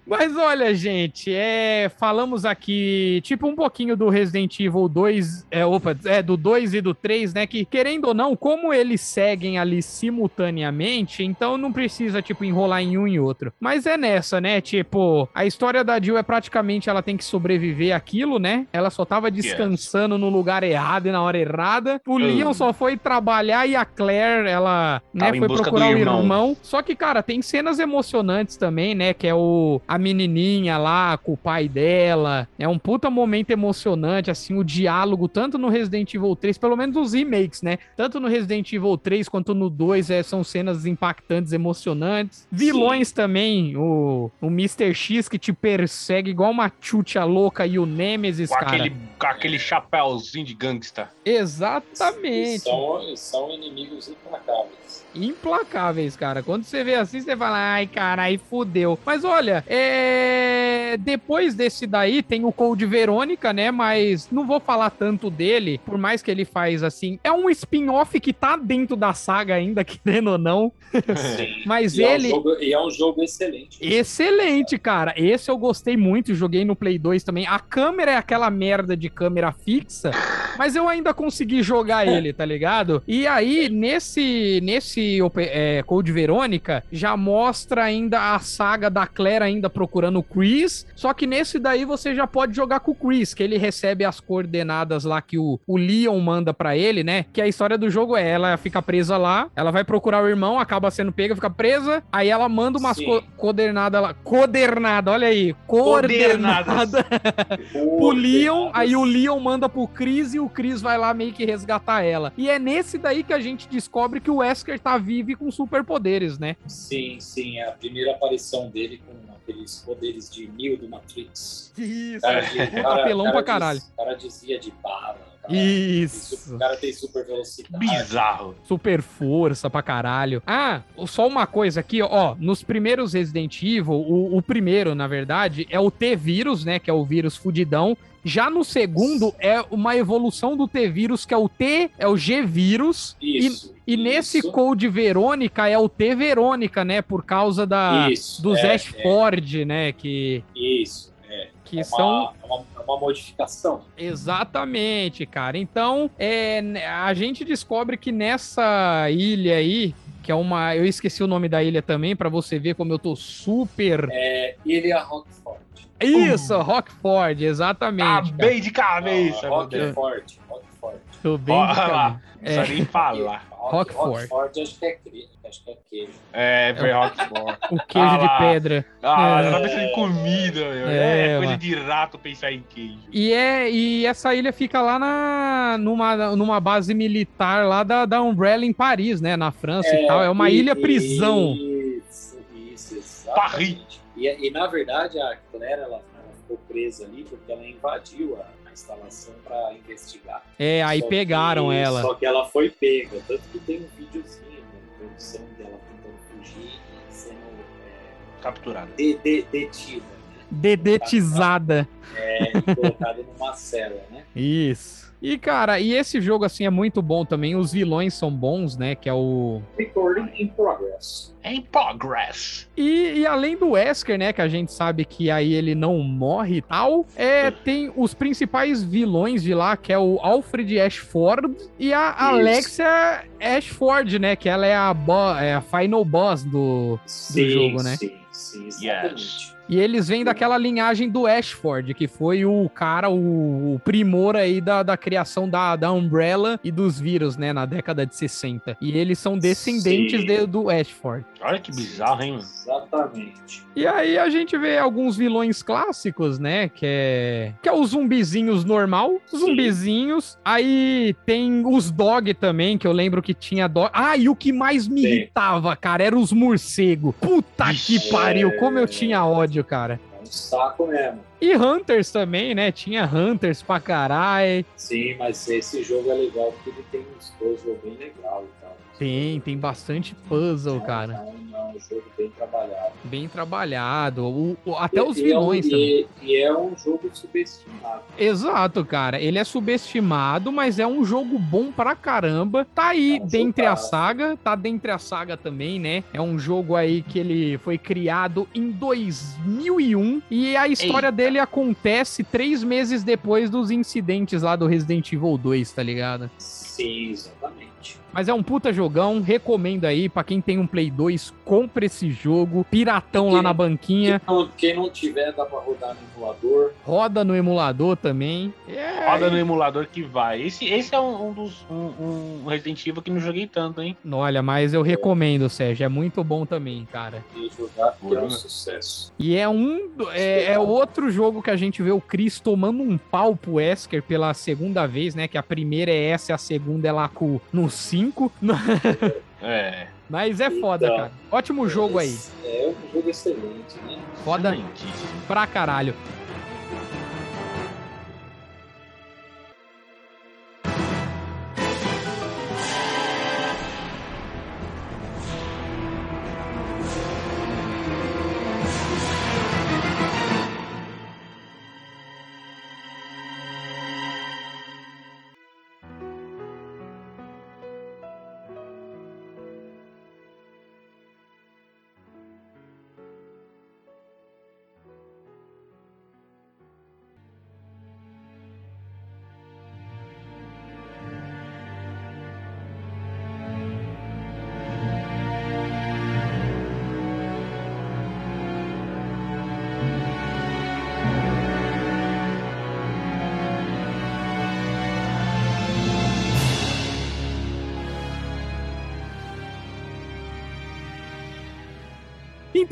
Speaker 1: Mas olha, gente, é, falamos aqui, tipo, um pouquinho do Resident Evil 2, é, opa, é, do 2 e do 3, né, que, querendo ou não, como eles seguem ali simultaneamente, então não precisa, tipo, enrolar em um e outro. Mas é nessa, né, tipo, a história da Jill é praticamente, ela tem que sobreviver àquilo, né, ela só tava descansando no lugar errado e na hora errada, o Leon só foi trabalhar e a Claire, ela, né, foi procurar o
Speaker 3: irmão.
Speaker 1: irmão, só que, cara, tem cenas emocionantes também, né? Que é o a menininha lá com o pai dela. É um puta momento emocionante, assim, o diálogo, tanto no Resident Evil 3, pelo menos os remakes, né? Tanto no Resident Evil 3 quanto no 2, é, são cenas impactantes, emocionantes. Vilões também, o, o Mr. X que te persegue igual uma chucha louca e o Nemesis,
Speaker 3: Com
Speaker 1: cara.
Speaker 3: aquele, com aquele chapéuzinho de gangsta.
Speaker 1: Exatamente.
Speaker 4: São, são inimigos implacáveis.
Speaker 1: Implacáveis, cara. Quando você vê assim, você fala, ai, cara, aí fudeu. Mas olha, é... depois desse daí tem o Code Verônica, né? Mas não vou falar tanto dele, por mais que ele faz assim. É um spin-off que tá dentro da saga ainda, querendo ou não.
Speaker 4: Sim.
Speaker 1: Mas
Speaker 4: e,
Speaker 1: ele.
Speaker 4: é um jogo, e é um jogo excelente.
Speaker 1: Excelente, cara. Esse eu gostei muito, joguei no Play 2 também. A câmera é aquela merda de câmera fixa, mas eu ainda consegui jogar ele, tá ligado? E aí, nesse nesse Ope- é, Code Verônica, já mostra ainda a saga da Claire ainda procurando o Chris, só que nesse daí você já pode jogar com o Chris, que ele recebe as coordenadas lá que o, o Leon manda pra ele, né? Que a história do jogo é, ela fica presa lá, ela vai procurar o irmão, acaba sendo pega, fica presa, aí ela manda umas co coordenadas lá, coordenada, olha aí, coordenada pro Leon, aí o Leon manda pro Chris e o Chris vai lá meio que resgatar ela. E é nesse daí que a gente descobre que o Wesker tá vivo e com superpoderes, né?
Speaker 4: Sim, sim. É a primeira aparição dele com aqueles poderes de Neo do Matrix.
Speaker 1: Isso,
Speaker 4: Cara, de-
Speaker 1: puta
Speaker 4: cara-
Speaker 1: apelão
Speaker 4: cara
Speaker 1: pra caralho.
Speaker 4: O cara dizia de bala. cara.
Speaker 1: Isso.
Speaker 4: O cara tem super velocidade.
Speaker 3: Bizarro.
Speaker 1: Super força pra caralho. Ah, só uma coisa aqui, ó. Nos primeiros Resident Evil, o, o primeiro, na verdade, é o T-Vírus, né? Que é o vírus fudidão. Já no segundo é uma evolução do T-Vírus, que é o T, é o G-Vírus. E,
Speaker 4: Isso.
Speaker 1: nesse Code Verônica é o T Verônica, né? Por causa da,
Speaker 4: Isso,
Speaker 1: dos
Speaker 4: é,
Speaker 1: Ashford, né? Que,
Speaker 4: Isso. É,
Speaker 1: que
Speaker 4: é
Speaker 1: são
Speaker 4: uma, é uma, é uma modificação.
Speaker 1: Exatamente, cara. Então, é, né, a gente descobre que nessa ilha aí, que é uma. Eu esqueci o nome da ilha também, pra você ver como eu tô super.
Speaker 4: É, ele é a Rockford.
Speaker 1: Isso, Rockford, exatamente. cara.
Speaker 3: Acabei de cabeça,
Speaker 4: Ah,
Speaker 3: Deus.
Speaker 4: Rockford.
Speaker 1: Tô bem
Speaker 3: Olha lá.
Speaker 1: caminho.
Speaker 3: Não nem falar.
Speaker 4: Rock-
Speaker 1: Rockford.
Speaker 4: Rockford, acho que é queijo. Acho que é queijo.
Speaker 3: É, foi Rockford.
Speaker 1: O queijo
Speaker 3: Ah
Speaker 1: de
Speaker 3: lá.
Speaker 1: pedra.
Speaker 3: Ah,
Speaker 1: É.
Speaker 3: tá pensando em comida, meu.
Speaker 1: É,
Speaker 3: É, coisa
Speaker 1: mano.
Speaker 3: de rato pensar em queijo.
Speaker 1: E, é, e essa ilha fica lá na, numa, numa base militar lá da, da Umbrella em Paris, né? Na França e tal. É uma
Speaker 4: e-
Speaker 1: ilha prisão.
Speaker 4: Isso, isso, exatamente.
Speaker 3: Paris.
Speaker 4: E, e, na verdade a Claire ela, ela ficou presa ali porque ela invadiu a instalação para investigar.
Speaker 1: É, aí
Speaker 4: Só
Speaker 1: pegaram
Speaker 4: que-
Speaker 1: ela.
Speaker 4: Só que ela foi pega, tanto que tem um videozinho na produção dela tentando fugir e sendo é, de- de- detida.
Speaker 1: Dedetizada.
Speaker 4: é, e colocado numa cela, né?
Speaker 1: Isso. E, cara, e esse jogo, assim, é muito bom também. Os vilões são bons, né? Que é o.
Speaker 4: Recording in progress.
Speaker 3: Em progress.
Speaker 1: E, e além do Wesker, né? Que a gente sabe que aí ele não morre e tal. É, tem os principais vilões de lá, que é o Alfred Ashford e a Alexia Ashford, né? Que ela é a, bo- é a final boss do,
Speaker 4: Sim,
Speaker 1: jogo, né?
Speaker 4: Sim, sim, exatamente.
Speaker 1: E eles vêm daquela linhagem do Ashford, que foi o cara, o, o primor aí da, da criação da, da Umbrella e dos vírus, né, na década de 60. E eles são descendentes de- do Ashford.
Speaker 3: Olha que bizarro, hein?
Speaker 4: Exatamente.
Speaker 1: E aí a gente vê alguns vilões clássicos, né, que é, que é os zumbizinhos normal,
Speaker 4: Sim.
Speaker 1: zumbizinhos. Aí tem os dog também, que eu lembro que tinha dog. Ah, e o que mais me
Speaker 4: Sim.
Speaker 1: irritava, cara, era os morcegos. Puta que
Speaker 3: Ixi.
Speaker 1: pariu, como eu tinha ódio, cara.
Speaker 4: É um saco mesmo.
Speaker 1: E Hunters também, né? Tinha Hunters pra caralho.
Speaker 4: Sim, mas esse jogo é legal porque ele tem uns puzzles bem legal tal.
Speaker 1: Tem, tem bastante puzzle,
Speaker 4: É um-
Speaker 1: cara.
Speaker 4: É um, é um jogo bem trabalhado.
Speaker 1: Bem trabalhado. O- o- até
Speaker 4: E-
Speaker 1: os
Speaker 4: e é um-
Speaker 1: vilões também.
Speaker 4: E, e é um jogo subestimado.
Speaker 1: Exato, cara. Ele é subestimado, mas é um jogo bom pra caramba. Tá aí
Speaker 4: É um
Speaker 1: dentre a saga, tá dentre a saga também, né? É um jogo aí que ele foi criado em 2001 e a história
Speaker 3: Eita.
Speaker 1: dele acontece três meses depois dos incidentes lá do Resident Evil 2, tá ligado?
Speaker 4: Sim, exatamente.
Speaker 1: Mas é um puta jogão, recomendo aí pra quem tem um Play 2, compre esse jogo, piratão lá
Speaker 4: Quem-
Speaker 1: na banquinha,
Speaker 4: Quem não, quem não tiver, dá pra rodar no emulador.
Speaker 1: roda no emulador também. É,
Speaker 3: Roda no emulador que vai. Esse, esse é um, um dos. Um, um Resident Evil que não joguei tanto, hein?
Speaker 1: Olha, mas eu recomendo, Sérgio, é muito bom também, cara.
Speaker 4: E jogar é um sucesso.
Speaker 1: E é um é, é outro jogo que a gente vê o Chris tomando um pau pro Wesker pela segunda vez, né? Que a primeira é essa e a segunda é lá com, no 5.
Speaker 3: É.
Speaker 1: Mas é foda,
Speaker 4: Então,
Speaker 1: cara. Ótimo jogo aí.
Speaker 4: É um jogo excelente, né?
Speaker 1: Foda pra caralho.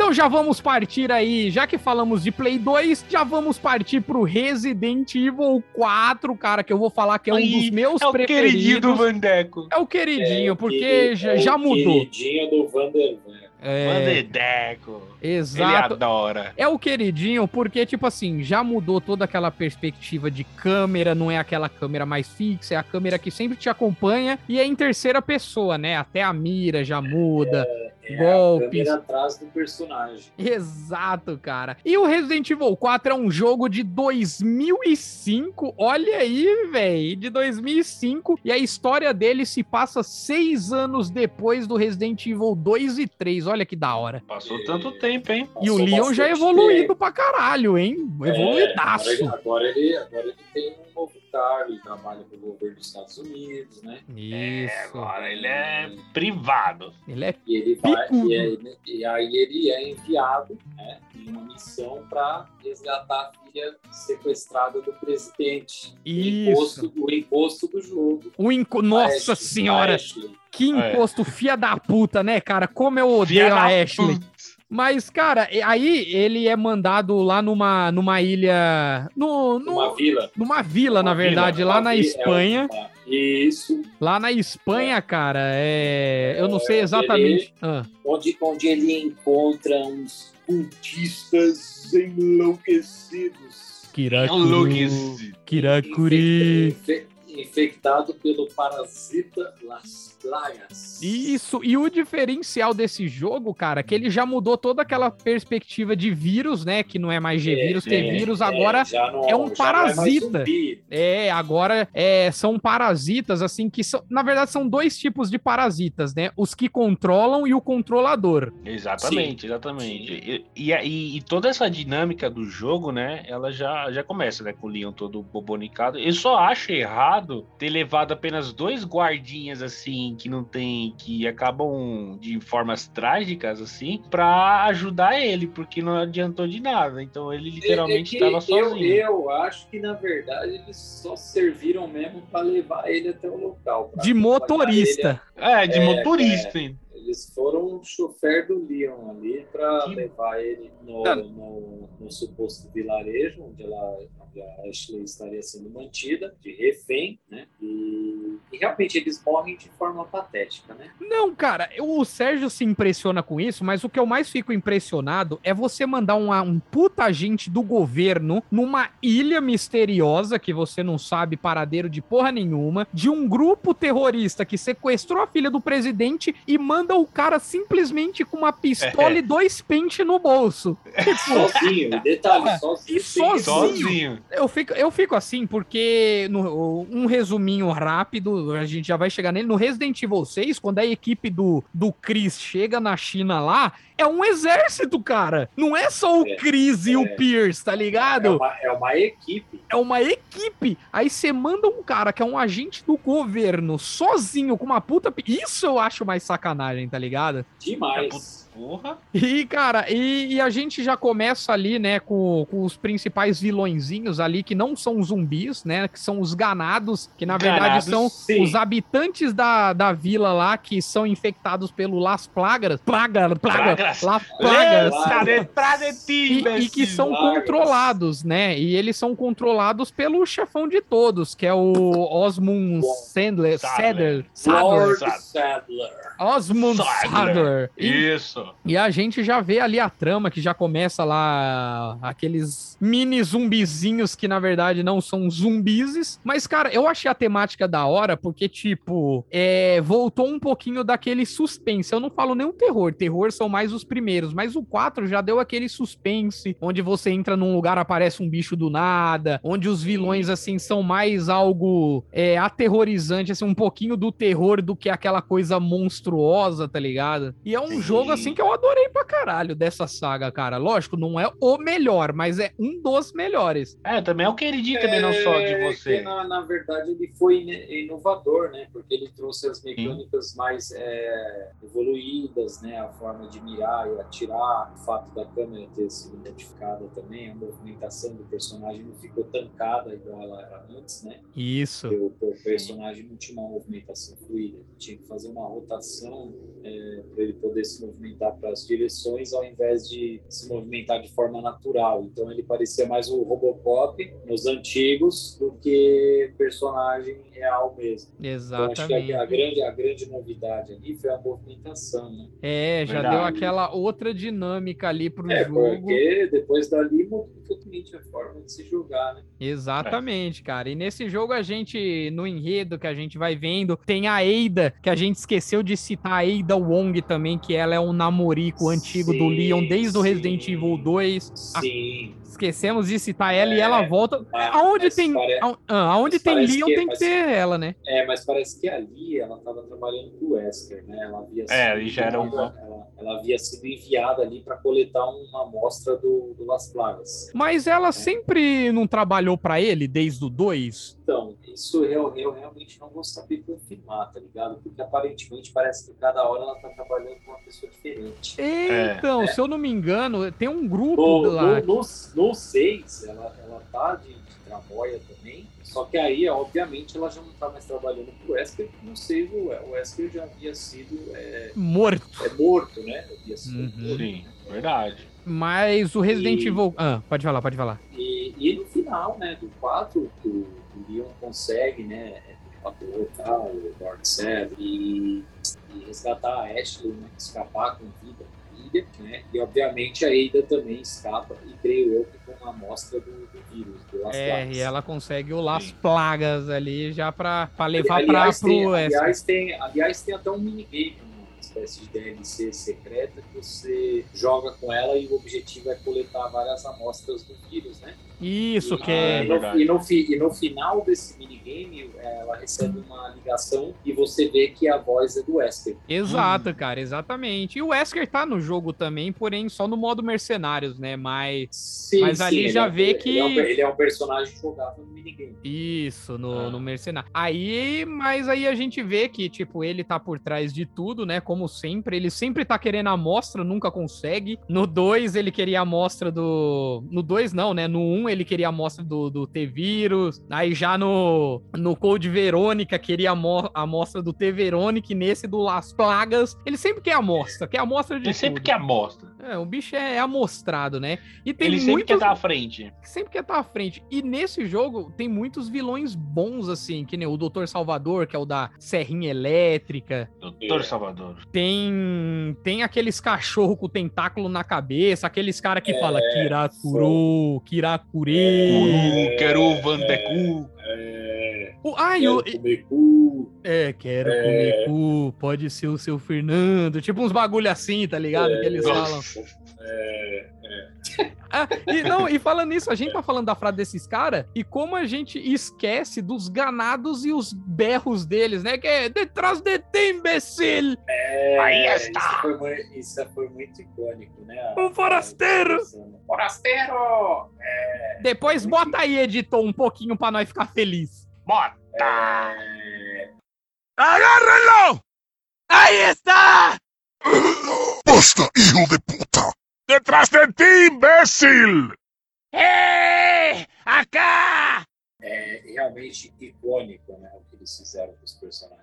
Speaker 1: Então já vamos partir aí, já que falamos de Play 2, já vamos partir pro Resident Evil 4, cara, que eu vou falar que é um dos meus
Speaker 3: É o
Speaker 1: preferidos.
Speaker 3: queridinho do Vandeco.
Speaker 1: É o queridinho,
Speaker 4: É o
Speaker 1: porque
Speaker 4: queri-
Speaker 1: já,
Speaker 4: é
Speaker 1: já
Speaker 4: o
Speaker 1: mudou.
Speaker 4: queridinho do Vandervan.
Speaker 1: É,
Speaker 3: Vandeco. Ele
Speaker 1: exato.
Speaker 3: adora.
Speaker 1: É o queridinho, porque, tipo assim, já mudou toda aquela perspectiva de câmera, não é aquela câmera mais fixa, é a câmera que sempre te acompanha e é em terceira pessoa, né? Até a mira já muda.
Speaker 4: É
Speaker 1: Golpes.
Speaker 4: a câmera atrás do personagem.
Speaker 1: Exato, cara. E o Resident Evil 4 é um jogo de 2005. Olha aí, velho, de 2005. E a história dele se passa seis anos depois do Resident Evil 2 e 3. Olha que da hora.
Speaker 3: Passou tanto tempo, hein?
Speaker 1: E o
Speaker 4: Passou
Speaker 1: Leon já é evoluído
Speaker 4: tempo.
Speaker 1: pra caralho, hein?
Speaker 4: É,
Speaker 1: Evoluidaço.
Speaker 4: ele, agora, ele, agora ele tem cargo, ele trabalha para o governo dos Estados Unidos, né?
Speaker 3: É,
Speaker 1: Isso.
Speaker 3: agora ele é privado.
Speaker 1: Ele é
Speaker 4: E ele vai, e, aí, e aí ele é enviado né, em uma missão para resgatar a filha sequestrada do presidente.
Speaker 1: Isso.
Speaker 4: o imposto do jogo.
Speaker 1: o enco... Nossa
Speaker 4: Ashley,
Speaker 1: senhora,
Speaker 4: Ashley.
Speaker 1: que
Speaker 3: É.
Speaker 1: imposto fia da puta, né, cara? Como eu odeio
Speaker 3: Filha
Speaker 1: a Ashley.
Speaker 3: puta.
Speaker 1: Mas, cara, e- aí ele é mandado lá numa, numa ilha. No, no-
Speaker 4: Uma vila.
Speaker 1: numa vila, na verdade,
Speaker 3: vila,
Speaker 1: lá na
Speaker 4: vi- é
Speaker 1: Espanha.
Speaker 4: uma- Isso,
Speaker 1: Lá na Espanha, cara, é. Eu não sei
Speaker 4: É,
Speaker 1: exatamente. Ah,
Speaker 4: onde, onde ele encontra uns cultistas enlouquecidos.
Speaker 1: Kirakuru.
Speaker 3: Enlouquecido.
Speaker 1: Kirakuri.
Speaker 4: Infectado pelo parasita Las Plagas.
Speaker 1: Isso, e o diferencial desse jogo, cara, é que ele já mudou toda aquela perspectiva de vírus, né? Que não é mais G-vírus,
Speaker 4: É,
Speaker 1: T-vírus,
Speaker 4: é,
Speaker 1: agora
Speaker 4: já não-
Speaker 1: é um
Speaker 4: mais
Speaker 1: parasita. É, agora é, são parasitas, assim, que são. Na verdade, são dois tipos de parasitas, né? Os que controlam e o controlador.
Speaker 3: Exatamente, exatamente. E, e, e- e toda essa dinâmica do jogo, né? Ela já, já começa, né? Com o Leon todo bobonicado. Eu só acho errado ter levado apenas dois guardinhas, assim, que não tem. que acabam de formas trágicas, assim, pra ajudar ele, porque não adiantou de nada. Então ele literalmente
Speaker 4: É que
Speaker 3: estava
Speaker 4: eu,
Speaker 3: sozinho.
Speaker 4: eu acho que, na verdade, eles só serviram mesmo para levar ele até o local.
Speaker 1: De motorista.
Speaker 3: É, de
Speaker 4: É,
Speaker 3: motorista. hein?
Speaker 4: Ele. Eles foram chofer do Leon ali para
Speaker 3: Que-
Speaker 4: levar ele no, no, no suposto vilarejo, onde, ela, onde a Ashley estaria sendo mantida, de refém, né? E, e realmente eles morrem de forma patética, né?
Speaker 1: Não, cara, o Sérgio se impressiona com isso, mas o que eu mais fico impressionado é você mandar um, um puta agente do governo numa ilha misteriosa que você não sabe paradeiro de porra nenhuma, de um grupo terrorista que sequestrou a filha do presidente e manda o cara simplesmente com uma pistola
Speaker 3: É.
Speaker 1: e dois pentes no bolso.
Speaker 4: Sozinho, e detalhe,
Speaker 1: Porra,
Speaker 4: sozinho.
Speaker 1: e sozinho.
Speaker 3: Sozinho.
Speaker 1: Eu fico, eu fico assim porque, no- um resuminho rápido, a gente já vai chegar nele. No Resident Evil 6, quando a equipe do, do Chris chega na China lá, é um exército, cara. Não é só o
Speaker 4: É,
Speaker 1: Chris e o
Speaker 4: é.
Speaker 1: Pierce, tá
Speaker 4: É
Speaker 1: ligado?
Speaker 4: uma, é uma equipe.
Speaker 1: É uma equipe. Aí você manda um cara que é um agente do governo sozinho com uma puta. Isso eu acho mais sacanagem, tá ligado?
Speaker 4: Demais.
Speaker 3: Porra.
Speaker 1: E, cara, e, e a gente já começa ali, né, com, com os principais vilõezinhos ali, que não são zumbis, né, que são os ganados, que na verdade
Speaker 3: Ganados,
Speaker 1: são
Speaker 4: sim.
Speaker 1: os habitantes da, da vila lá, que são infectados pelo Las Plagas, plaga, plaga,
Speaker 3: Plagas.
Speaker 1: Las Plagas,
Speaker 4: Plagas.
Speaker 1: e, e que são
Speaker 4: Plagas.
Speaker 1: controlados, né, e eles são controlados pelo chefão de todos, que é o Osmond Sandler,
Speaker 3: Sadler.
Speaker 1: Sadler, Sadler,
Speaker 3: Sadler.
Speaker 1: Osmond
Speaker 3: Sadler.
Speaker 1: Sadler.
Speaker 3: Isso.
Speaker 1: E a gente já vê ali a trama que já começa lá aqueles mini zumbizinhos que na verdade não são zumbizes. Mas, cara, eu achei a temática da hora porque, tipo, é, voltou um pouquinho daquele suspense. Eu não falo nem o terror, terror são mais os primeiros, mas o 4 já deu aquele suspense onde você entra num lugar, aparece um bicho do nada, onde os vilões, assim, são mais algo é, aterrorizante, assim, um pouquinho do terror do que aquela coisa monstruosa, tá ligado? E é um
Speaker 3: Sim.
Speaker 1: jogo, assim, que eu adorei pra caralho dessa saga, cara. Lógico, não é o melhor, mas é um dos melhores.
Speaker 3: É, também é o queridinho também, não só de
Speaker 4: É,
Speaker 3: você.
Speaker 4: que, na, na verdade, ele foi inovador, né? Porque ele trouxe as mecânicas mais é, evoluídas, né? A forma de mirar e atirar, o fato da câmera ter sido modificada também, a movimentação do personagem não ficou tancada igual ela era antes, né?
Speaker 1: Isso.
Speaker 4: O, o personagem não tinha uma movimentação fluida, ele tinha que fazer uma rotação para ele poder se movimentar para as direções ao invés de se movimentar de forma natural. Então ele parecia mais o Robocop nos antigos do que personagem real mesmo. Então, acho que
Speaker 1: Exatamente.
Speaker 4: a, a grande, a grande novidade ali foi a movimentação, né?
Speaker 1: É, já
Speaker 3: Verdade.
Speaker 1: deu aquela outra dinâmica ali pro
Speaker 4: É,
Speaker 1: jogo.
Speaker 4: porque depois dali totalmente a forma de se jogar, né?
Speaker 1: Exatamente, cara. E nesse jogo a gente, no enredo que a gente vai vendo, tem a Eida, que a gente esqueceu de citar a Eida Wong também, que ela é um namorico antigo do
Speaker 4: Sim,
Speaker 1: Leon desde o
Speaker 4: sim.
Speaker 1: Resident Evil 2.
Speaker 4: Sim.
Speaker 1: Esquecemos de citar ela e
Speaker 4: É,
Speaker 1: ela volta.
Speaker 4: mas-
Speaker 1: aonde
Speaker 4: mas
Speaker 1: tem,
Speaker 4: pare-
Speaker 1: a- ah, aonde
Speaker 4: mas
Speaker 1: tem Leon
Speaker 4: que-
Speaker 1: tem que ter ela, né?
Speaker 4: É, mas parece que ali ela estava trabalhando com o Wesker, né? Ela havia
Speaker 3: É,
Speaker 4: sido
Speaker 3: e já era
Speaker 4: enviada-
Speaker 3: uma-
Speaker 4: ela, ela havia sido enviada ali para coletar uma amostra do, do Las Plagas.
Speaker 1: Mas ela sempre não trabalhou pra ele desde o 2?
Speaker 4: Então, isso eu, eu realmente não vou saber confirmar, tá ligado? Porque aparentemente parece que cada hora ela tá trabalhando com uma pessoa diferente.
Speaker 3: É,
Speaker 1: Então, se eu não me engano, tem um grupo
Speaker 4: No,
Speaker 1: lá.
Speaker 4: no, no, no 6, ela, ela tá de, de tramóia também, só que aí, obviamente, ela já não tá mais trabalhando com o Wesker, porque no 6 o, o Wesker já havia sido é,
Speaker 1: Morto.
Speaker 4: é morto, né? Havia sido
Speaker 1: Uhum.
Speaker 4: morto.
Speaker 3: Sim, verdade.
Speaker 1: Mas o Resident
Speaker 4: E-
Speaker 1: Evil. Ah, pode falar, pode falar.
Speaker 4: E, e no final, né, do 4, o, o Leon consegue, né, derrotar o Lord Zed e, e resgatar a Ashley, né, escapar com vida. ilha, né? E obviamente a Ada também escapa, e creio eu que com uma amostra do, do vírus, do Las
Speaker 1: É,
Speaker 4: Plagas.
Speaker 1: e ela consegue o Las
Speaker 3: Sim.
Speaker 1: Plagas ali já pra, pra levar pra,
Speaker 4: aliás,
Speaker 1: pro
Speaker 4: aliás, tem, aliás, tem até um minigame, uma espécie de DLC secreta que você joga com ela e o objetivo é coletar várias amostras do vírus, né?
Speaker 1: Isso,
Speaker 4: e,
Speaker 1: que
Speaker 3: Ah,
Speaker 1: é.
Speaker 4: e, no, e, no, fi- e no final desse minigame, ela recebe uma ligação e você vê que a voz é do Wesker.
Speaker 1: Exato, cara, exatamente. E o Wesker tá no jogo também, porém só no modo mercenários, né? Mas.
Speaker 4: Sim,
Speaker 1: Mas ali
Speaker 4: ele
Speaker 1: já
Speaker 4: é-
Speaker 1: vê
Speaker 4: ele
Speaker 1: que-
Speaker 4: É um, ele é um personagem jogável no minigame.
Speaker 1: Isso, no,
Speaker 3: Ah.
Speaker 1: no mercenário. Aí, mas aí a gente vê que, tipo, ele tá por trás de tudo, né? Como sempre. Ele sempre tá querendo a amostra, nunca consegue. No 2, ele queria a amostra do. No 2, não, né? No 1, um, ele queria a amostra do, do T-Vírus. Aí já no, no Code Verônica, queria a mo- a amostra do T-Verônica. E nesse do Las Plagas, ele sempre quer a amostra, quer a amostra de
Speaker 3: Ele sempre
Speaker 1: tudo.
Speaker 3: quer amostra.
Speaker 1: É, o bicho é, é amostrado, né? E tem
Speaker 3: Ele sempre
Speaker 1: muitos
Speaker 3: quer estar à frente.
Speaker 1: sempre quer estar à frente. E nesse jogo tem muitos vilões bons, assim, que nem o Doutor Salvador, que é o da Serrinha Elétrica.
Speaker 3: Doutor Salvador.
Speaker 1: Tem tem aqueles cachorro com tentáculo na cabeça, aqueles cara que fala Kirakuro, Kirakure.
Speaker 3: Uru, quero Vandecu.
Speaker 4: É,
Speaker 1: O, ah, o,
Speaker 4: quero comer cu.
Speaker 1: é, quero
Speaker 4: É.
Speaker 1: comer cu, pode ser o seu Fernando. Tipo uns bagulho assim, tá ligado? que eles falam.
Speaker 3: Nossa.
Speaker 4: É,
Speaker 1: Ah, e, não, e falando nisso, a gente tá falando da frase desses caras e como a gente esquece dos ganados e os berros deles, né? Que é detrás de ti, imbecil!
Speaker 4: é,
Speaker 3: Aí
Speaker 4: isso
Speaker 3: está.
Speaker 4: foi, mui- isso foi muito icônico, né?
Speaker 1: Um forasteiro!
Speaker 4: Forasteiro!
Speaker 1: Depois bota aí, editor, um pouquinho pra nós ficar feliz.
Speaker 3: Bota!
Speaker 4: É,
Speaker 2: ¡Agárrenlo!
Speaker 1: Aí está!
Speaker 2: ¡Basta, hijo de puta! ¡Detrás de ti, imbécil!
Speaker 1: Ei! Acá!
Speaker 4: é realmente icônico, né? O que eles fizeram com os personagens.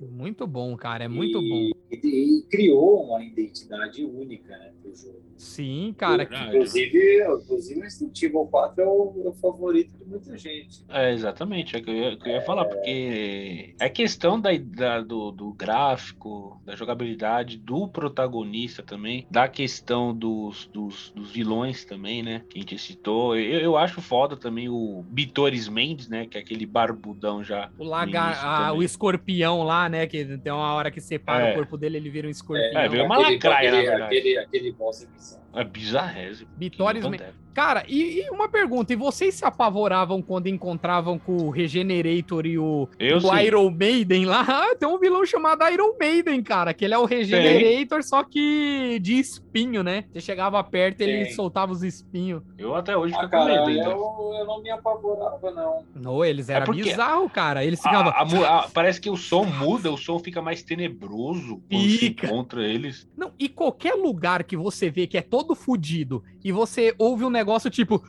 Speaker 1: Muito bom, cara, é muito
Speaker 4: E-
Speaker 1: bom.
Speaker 4: E, e criou uma identidade única, né? Pro jogo.
Speaker 1: Sim, cara.
Speaker 4: Inclusive, inclusive o Resident Evil 4 é o, é o favorito de muita gente.
Speaker 3: É, exatamente, é o que eu ia, que eu ia falar, porque é questão da, da- do, do gráfico, da jogabilidade, do protagonista também, da questão dos, dos, dos vilões também, né? Que a gente citou. Eu, eu acho foda também o Bitores Mendes, né? Que é aquele barbudão já.
Speaker 1: O lagar,
Speaker 3: também.
Speaker 1: o escorpião lá, né? Que tem uma hora que separa
Speaker 3: É.
Speaker 1: o corpo dele, ele vira um escorpião.
Speaker 3: É, veio uma
Speaker 4: aquele,
Speaker 3: lacraia, na
Speaker 4: aquele,
Speaker 3: verdade.
Speaker 4: aquele, aquele boss é bizarro.
Speaker 3: É bizarrésimo.
Speaker 1: Men-
Speaker 3: Pantera.
Speaker 1: Cara, e, e uma pergunta, e vocês se apavoravam quando encontravam com o Regenerator e o,
Speaker 3: Eu
Speaker 1: o. Iron Maiden lá? Ah, tem um vilão chamado Iron Maiden, cara, que ele é o Regenerator, só que de espinho, né? Você chegava perto, ele
Speaker 4: Tem.
Speaker 1: soltava os espinhos.
Speaker 3: Eu até hoje
Speaker 4: Ah,
Speaker 3: fico com
Speaker 4: cara,
Speaker 3: medo ainda.
Speaker 4: eu, eu não me apavorava, não.
Speaker 1: Não, eles eram
Speaker 3: porque-
Speaker 1: bizarro, cara. Eles
Speaker 3: A-
Speaker 1: ficavam...
Speaker 3: a mu- a- parece que o som muda, o som fica mais tenebroso quando se
Speaker 1: Fica.
Speaker 3: encontra eles.
Speaker 1: Não, e qualquer lugar que você vê que é todo fudido e você ouve um negócio tipo.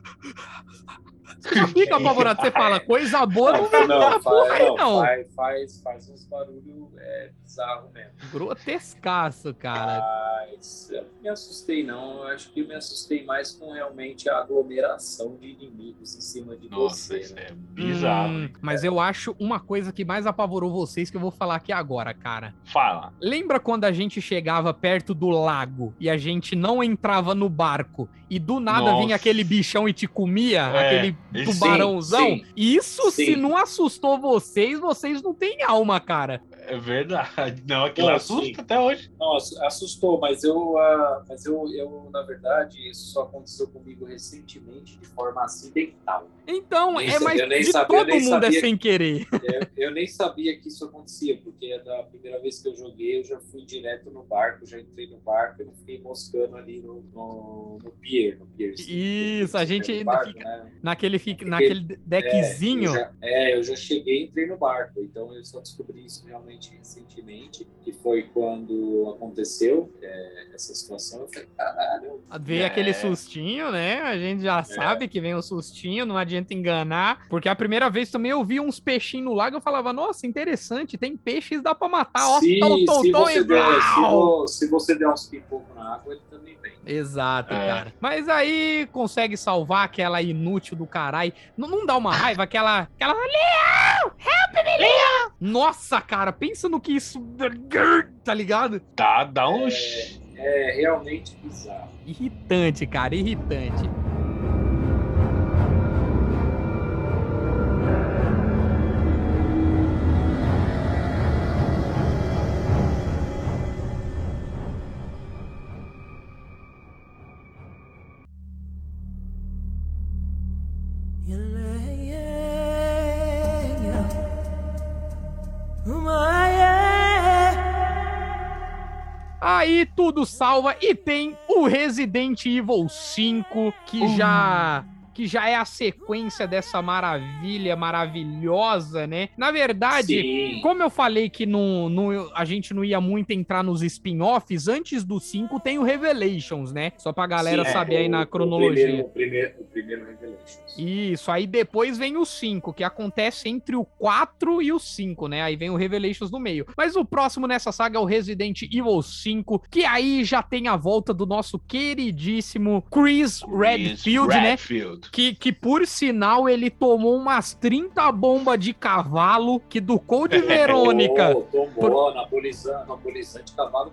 Speaker 1: Você já fica apavorado, você fala, coisa boa não vem da porra aí,
Speaker 4: faz,
Speaker 1: não.
Speaker 4: faz, faz, faz uns barulhos é, bizarros mesmo.
Speaker 1: Grotescaço, cara.
Speaker 4: Mas eu não me assustei, não. Eu acho que eu me assustei mais com realmente a aglomeração de inimigos em cima de
Speaker 3: Nossa,
Speaker 4: você.
Speaker 3: isso
Speaker 4: né?
Speaker 3: é bizarro.
Speaker 1: Hum, mas eu acho uma coisa que mais apavorou vocês que eu vou falar aqui agora, cara.
Speaker 3: Fala.
Speaker 1: Lembra quando a gente chegava perto do lago e a gente não entrava no barco e do nada
Speaker 3: Nossa.
Speaker 1: vinha aquele bichão e te comia,
Speaker 3: É,
Speaker 1: aquele tubarãozão?
Speaker 4: sim,
Speaker 1: Isso se
Speaker 4: sim.
Speaker 1: não assustou vocês, vocês não têm alma, cara.
Speaker 3: É verdade. Não, aquilo
Speaker 4: Não,
Speaker 3: assusta
Speaker 4: sim.
Speaker 3: até hoje.
Speaker 4: Nossa, assustou, mas eu, ah, mas eu, eu, na verdade, isso só aconteceu comigo recentemente de forma acidental.
Speaker 1: Então,
Speaker 4: Nem
Speaker 1: é mais
Speaker 4: eu nem
Speaker 1: de
Speaker 4: sabia-
Speaker 1: todo mundo é
Speaker 4: sabia
Speaker 1: sem querer.
Speaker 4: Eu, eu nem sabia que isso acontecia, porque da primeira vez que eu joguei, eu já fui direto no barco, já entrei no barco e não fiquei moscando ali no, no, no pier. No pier
Speaker 1: Isso, a gente ainda
Speaker 4: barco,
Speaker 1: fica-
Speaker 4: né?
Speaker 1: Naquele, naquele
Speaker 4: É,
Speaker 1: deckzinho.
Speaker 4: eu já, é, eu já cheguei e entrei no barco, então eu só descobri isso realmente recentemente, que foi quando aconteceu é, essa situação. Eu falei, caralho,
Speaker 1: Veio
Speaker 3: É.
Speaker 1: aquele sustinho, né? A gente já sabe que vem o sustinho, não adianta enganar. Porque a primeira vez também eu vi uns peixinhos no lago, eu falava, nossa, interessante, tem peixes, dá pra matar. Ó,
Speaker 4: se,
Speaker 1: tom, tom,
Speaker 4: se,
Speaker 1: tom,
Speaker 4: você
Speaker 1: e
Speaker 4: der, se, vo- se você der uns pipocos na água, ele também vem.
Speaker 1: Exato,
Speaker 3: É.
Speaker 1: cara. Mas aí consegue salvar aquela inútil do caralho. Não, não dá uma raiva, aquela. aquela. Leão! Help me, Leão! Nossa, cara, pensa no que isso. Tá ligado?
Speaker 3: Dá, dá um.
Speaker 4: É, é realmente bizarro.
Speaker 1: Irritante, cara, irritante. Aí tudo salva. E tem o Resident Evil 5, que já que já é a sequência dessa maravilha maravilhosa, né? Na verdade,
Speaker 4: Sim.
Speaker 1: como eu falei que não, não- a gente não ia muito entrar nos spin-offs, antes do 5 tem o Revelations, né? Só pra galera
Speaker 4: Sim, é,
Speaker 1: saber aí
Speaker 4: o-
Speaker 1: na
Speaker 4: o
Speaker 1: cronologia.
Speaker 4: primeiro- O primeiro, o primeiro Revelations.
Speaker 1: Isso, aí depois vem o 5, que acontece entre o 4 e o 5, né? Aí vem o Revelations no meio. Mas o próximo nessa saga é o Resident Evil 5, que aí já tem a volta do nosso queridíssimo Chris Redfield, né?
Speaker 3: Redfield.
Speaker 1: Que, que por sinal ele tomou umas 30 bombas de cavalo que do Code Verônica.
Speaker 4: Tomou, tomou anabolizante, anabolizante cavalo.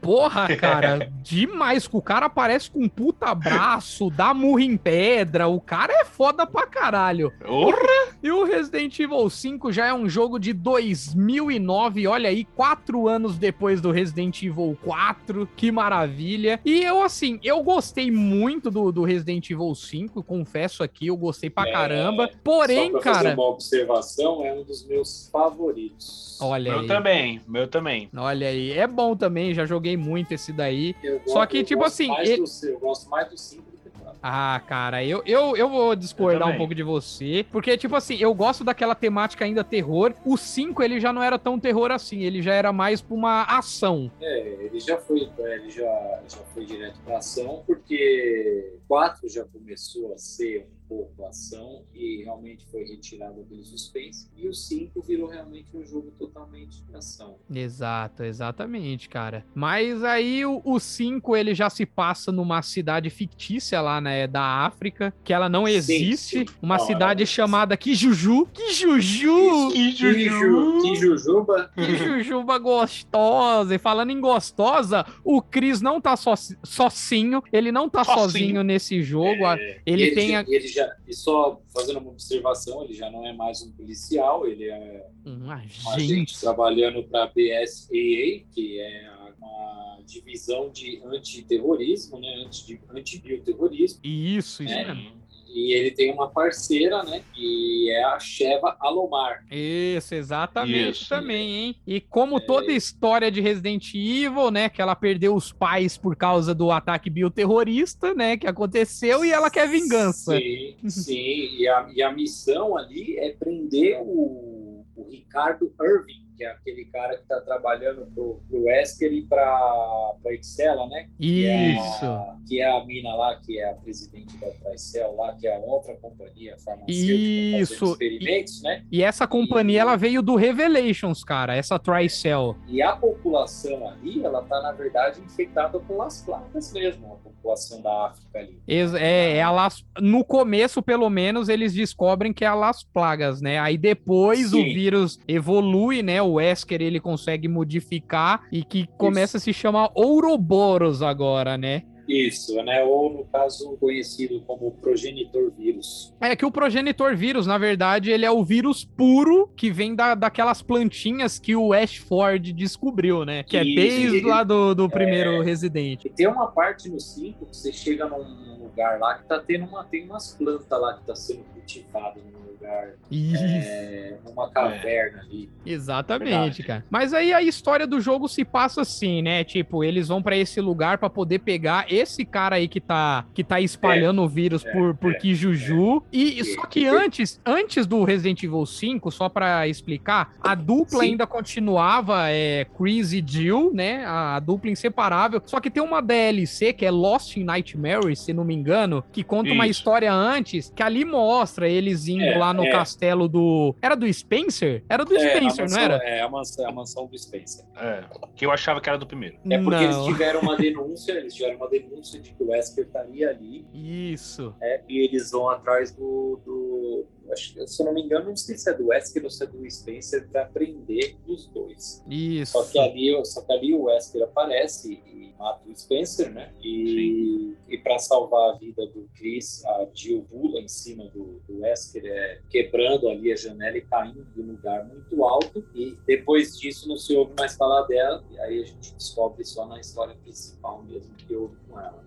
Speaker 1: Porra, cara, demais. que O cara aparece com um puta braço, dá murro em pedra. O cara é foda pra caralho.
Speaker 3: Porra!
Speaker 1: E o Resident Evil 5 já é um jogo de 2009, olha aí, quatro anos depois do Resident Evil 4, que maravilha. E eu, assim, eu gostei muito do, do Resident Evil 5, confesso aqui, eu gostei pra
Speaker 4: É,
Speaker 1: caramba. Porém,
Speaker 4: Só pra fazer
Speaker 1: cara,
Speaker 4: uma observação, é um dos meus favoritos.
Speaker 1: olha
Speaker 3: Meu
Speaker 1: aí.
Speaker 3: também, meu também.
Speaker 1: Olha aí, é bom também, já joguei muito esse daí.
Speaker 4: Eu
Speaker 1: Só que,
Speaker 4: eu
Speaker 1: tipo
Speaker 4: gosto
Speaker 1: assim,
Speaker 4: mais
Speaker 1: ele-
Speaker 4: do- eu gosto mais do 5 do que do 4.
Speaker 1: Ah, cara, eu, eu, eu vou discordar
Speaker 3: Eu
Speaker 1: um pouco de você. Porque, tipo assim, eu gosto daquela temática ainda terror. O 5, ele já não era tão terror assim. Ele já era mais pra uma ação.
Speaker 4: É, ele já foi, ele já, já foi direto pra ação, porque 4 já começou a ser um pouco ação e realmente foi retirado aquele suspense. E o 5 virou realmente um jogo totalmente de ação.
Speaker 1: Exato, exatamente, cara. Mas aí o 5, ele já se passa numa cidade fictícia lá, né, da África, que ela não
Speaker 4: Sim,
Speaker 1: existe.
Speaker 4: sim.
Speaker 1: Uma
Speaker 4: Não,
Speaker 1: cidade chamada Kijuju. Kijuju!
Speaker 3: Que
Speaker 4: Ju- Que Jujuba.
Speaker 1: Que jujuba gostosa. E falando em gostosa, o Cris não tá so, sozinho. Ele não tá sozinho,
Speaker 3: Sozinho.
Speaker 1: nesse jogo.
Speaker 4: É,
Speaker 1: ele tem
Speaker 4: já,
Speaker 1: a-
Speaker 4: ele já, e só fazendo uma observação, ele já não é mais um policial, ele é
Speaker 1: Um
Speaker 4: um
Speaker 1: agente.
Speaker 4: agente trabalhando para a BSAA, que é uma divisão de antiterrorismo, né, anti, antibioterrorismo,
Speaker 1: Isso, isso
Speaker 4: É.
Speaker 1: mesmo.
Speaker 4: E ele tem uma parceira, né, que é a Sheva Alomar.
Speaker 1: Isso, exatamente
Speaker 3: Isso.
Speaker 1: também, hein? E como toda história de Resident Evil, né? Que ela perdeu os pais por causa do ataque bioterrorista, né? Que aconteceu e ela quer vingança.
Speaker 4: Sim, sim, e a, e a missão ali é prender o, o Ricardo Irving, que é aquele cara que está trabalhando pro, pro Wesker e para a Excela, né? que é
Speaker 1: Isso.
Speaker 4: a- que é a mina lá, que é a presidente da Tricel lá, que é a outra companhia farmacêutica
Speaker 1: Isso.
Speaker 4: fazendo experimentos, né?
Speaker 1: E essa companhia, ela veio do Revelations, cara. Essa Tricell.
Speaker 4: E a população ali, ela tá, na verdade, infectada pelas plagas mesmo, a população da África ali.
Speaker 1: É, é a Las... No começo, pelo menos, eles descobrem que é a Las Plagas, né? Aí depois o
Speaker 4: Sim.
Speaker 1: vírus evolui, né? O Wesker ele consegue modificar e que começa a se chamar Ouroboros agora, né?
Speaker 4: Isso, né? Ou, no caso, conhecido como progenitor vírus.
Speaker 1: É que o progenitor vírus, na verdade, ele é o vírus puro que vem da, daquelas plantinhas que o Ashford descobriu, né? Que é desde lá do, do primeiro Resident.
Speaker 4: E tem uma parte no 5 que você chega num lugar lá que tá tendo uma, tem umas plantas lá que tá sendo cultivado num lugar,
Speaker 1: Isso.
Speaker 4: é, numa caverna ali.
Speaker 1: Exatamente,
Speaker 3: Verdade.
Speaker 1: cara. Mas aí a história do jogo se passa assim, né? Tipo, eles vão pra esse lugar pra poder pegar esse cara aí que tá que tá espalhando o vírus
Speaker 4: é,
Speaker 1: por por
Speaker 4: é,
Speaker 1: Kijuju. E
Speaker 4: É.
Speaker 1: só que antes, antes do Resident Evil 5, só pra explicar, a dupla
Speaker 4: Sim.
Speaker 1: ainda continuava é Chris e Jill, né? A, a dupla inseparável. Só que tem uma DLC que é Lost in Nightmare, se não me engano, que conta uma
Speaker 3: Isso.
Speaker 1: história antes, que ali mostra eles indo
Speaker 4: É,
Speaker 1: lá no
Speaker 4: é.
Speaker 1: castelo do Era do Spencer? Era do
Speaker 4: É,
Speaker 1: Spencer,
Speaker 4: mansão-
Speaker 1: não era?
Speaker 4: É, a mansão, a mansão do Spencer.
Speaker 3: É, que eu achava que era do primeiro.
Speaker 4: É porque eles
Speaker 1: Não.
Speaker 4: tiveram uma denúncia, eles tiveram uma denúncia de que o Wesker estaria ali,
Speaker 1: Isso.
Speaker 4: né? E eles vão atrás do. do acho, que, se eu não me engano, não sei se é do Wesker ou se é do Spencer para prender os dois.
Speaker 1: Isso.
Speaker 4: Só que ali, só que ali o Wesker aparece e mata o Spencer, né? E, e para salvar a vida do Chris, a Jill pula em cima do, do Wesker, é, quebrando ali a janela e caindo de um lugar muito alto. E depois disso não se ouve mais falar dela. E aí a gente descobre só na história principal mesmo que houve.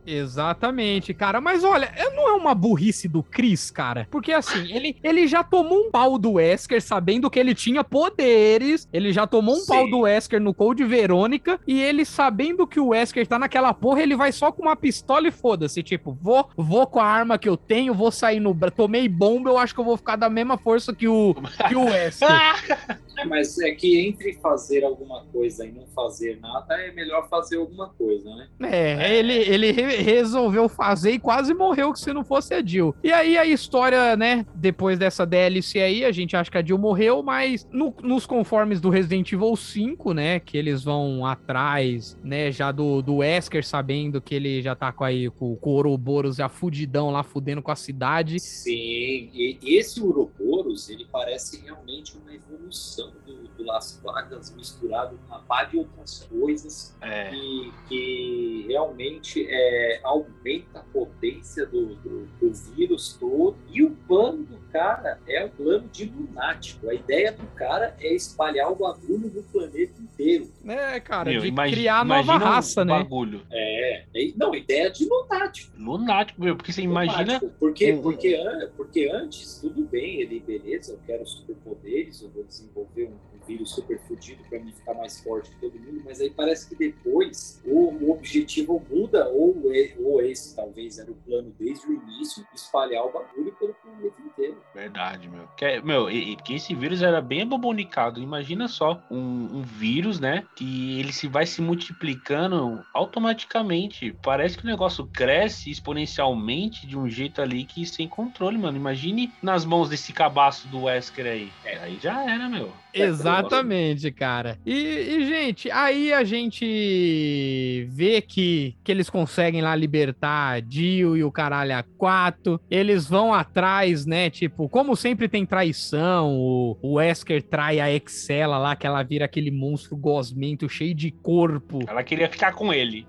Speaker 1: Exatamente, cara. Mas olha, não é uma burrice do Chris, cara. Porque assim, ele, ele já tomou um pau do Wesker sabendo que ele tinha poderes. Ele já tomou um
Speaker 4: Sim.
Speaker 1: pau do Wesker no Code Verônica. E ele sabendo que o Wesker tá naquela porra, ele vai só com uma pistola e foda-se. Tipo, vou, vou com a arma que eu tenho, vou sair no. Tomei bomba, eu acho que eu vou ficar da mesma força que o, que o Wesker.
Speaker 4: É, mas é que entre fazer alguma coisa e não fazer nada, é melhor fazer alguma coisa, né?
Speaker 1: É, ele, ele re- resolveu fazer e quase morreu que se não fosse a Jill. E aí a história, né, depois dessa DLC aí, a gente acha que a Jill morreu, mas no- nos conformes do Resident Evil 5, né, que eles vão atrás, né, já do, do Wesker, sabendo que ele já tá com aí com, com o Ouroboros já fudidão lá, fudendo com a cidade.
Speaker 4: Sim, e esse Ouroboros, ele parece realmente uma evolução do, do Las Plagas misturado com uma par de outras coisas
Speaker 3: É.
Speaker 4: que, que realmente é, aumenta a potência do, do, do vírus todo. E o plano do cara é um plano de lunático. A ideia do cara é espalhar o bagulho no planeta inteiro.
Speaker 1: É, cara,
Speaker 3: Meu,
Speaker 1: de
Speaker 3: imagi-
Speaker 1: criar nova
Speaker 3: imagina
Speaker 1: raça,
Speaker 3: um
Speaker 1: né?
Speaker 3: bagulho.
Speaker 4: É, é- não, ideia de lunático.
Speaker 3: Lunático, meu, porque você imagina.
Speaker 4: Porque, porque, porque antes, tudo bem, ele, beleza, eu quero superpoderes, eu vou desenvolver um, vírus super fudido pra mim ficar mais forte que todo mundo, mas aí parece que depois o, o objetivo muda, ou, e- ou esse talvez era o plano desde o início, espalhar o bagulho pelo planeta inteiro.
Speaker 3: Verdade, meu. Que, é- meu, e, que esse vírus era bem abobonicado. Imagina só um, um vírus, né? Que ele se vai se multiplicando automaticamente. Parece que o negócio cresce exponencialmente de um jeito ali que sem controle, mano. Imagine nas mãos desse cabaço do Wesker aí.
Speaker 4: É.
Speaker 3: Aí já era, meu.
Speaker 1: Exatamente, cara. E, e, gente, aí a gente vê que, que eles conseguem lá libertar a Jill e o caralho a quatro. Eles vão atrás, né? Tipo, como sempre tem traição, o, o Wesker trai a Excela lá, que ela vira aquele monstro gosmento cheio de corpo.
Speaker 3: Ela queria ficar com ele.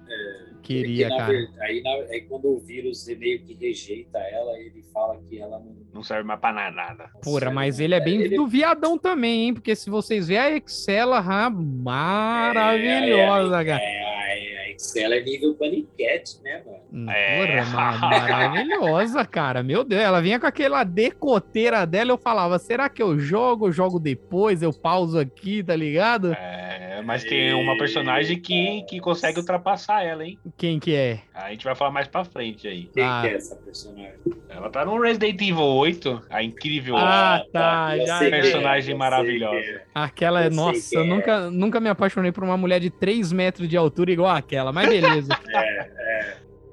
Speaker 1: Queria,
Speaker 4: Porque,
Speaker 1: cara.
Speaker 4: ver- aí, na- aí quando o vírus meio que rejeita ela, ele fala que ela não.
Speaker 3: Não serve mais pra nada.
Speaker 1: Porra, mas ele é bem
Speaker 4: Ele-
Speaker 1: do viadão também, hein? Porque se vocês verem a Excela, ah, maravilhosa, cara.
Speaker 4: É, a- a Excel é nível paniquete, né, mano?
Speaker 1: Hum,
Speaker 3: É.
Speaker 1: Porra, ma- maravilhosa, cara. Meu Deus, ela vinha com aquela decoteira dela. Eu falava, será que eu jogo? Eu jogo depois, eu pauso aqui, tá ligado?
Speaker 3: É, mas tem uma personagem que, que consegue ultrapassar ela, hein?
Speaker 1: Quem que é?
Speaker 3: A gente vai falar mais pra frente aí.
Speaker 4: Quem
Speaker 1: Ah.
Speaker 4: que é essa personagem?
Speaker 3: Ela tá no Resident Evil 8, a incrível
Speaker 1: Ah, tá,
Speaker 4: eu
Speaker 1: já-
Speaker 4: é,
Speaker 3: Personagem
Speaker 4: sei
Speaker 3: maravilhosa.
Speaker 4: quem é.
Speaker 1: Aquela,
Speaker 4: Eu
Speaker 1: nossa, eu
Speaker 4: é.
Speaker 1: nunca, nunca me apaixonei por uma mulher de 3 metros de altura igual aquela, mas beleza.
Speaker 4: É,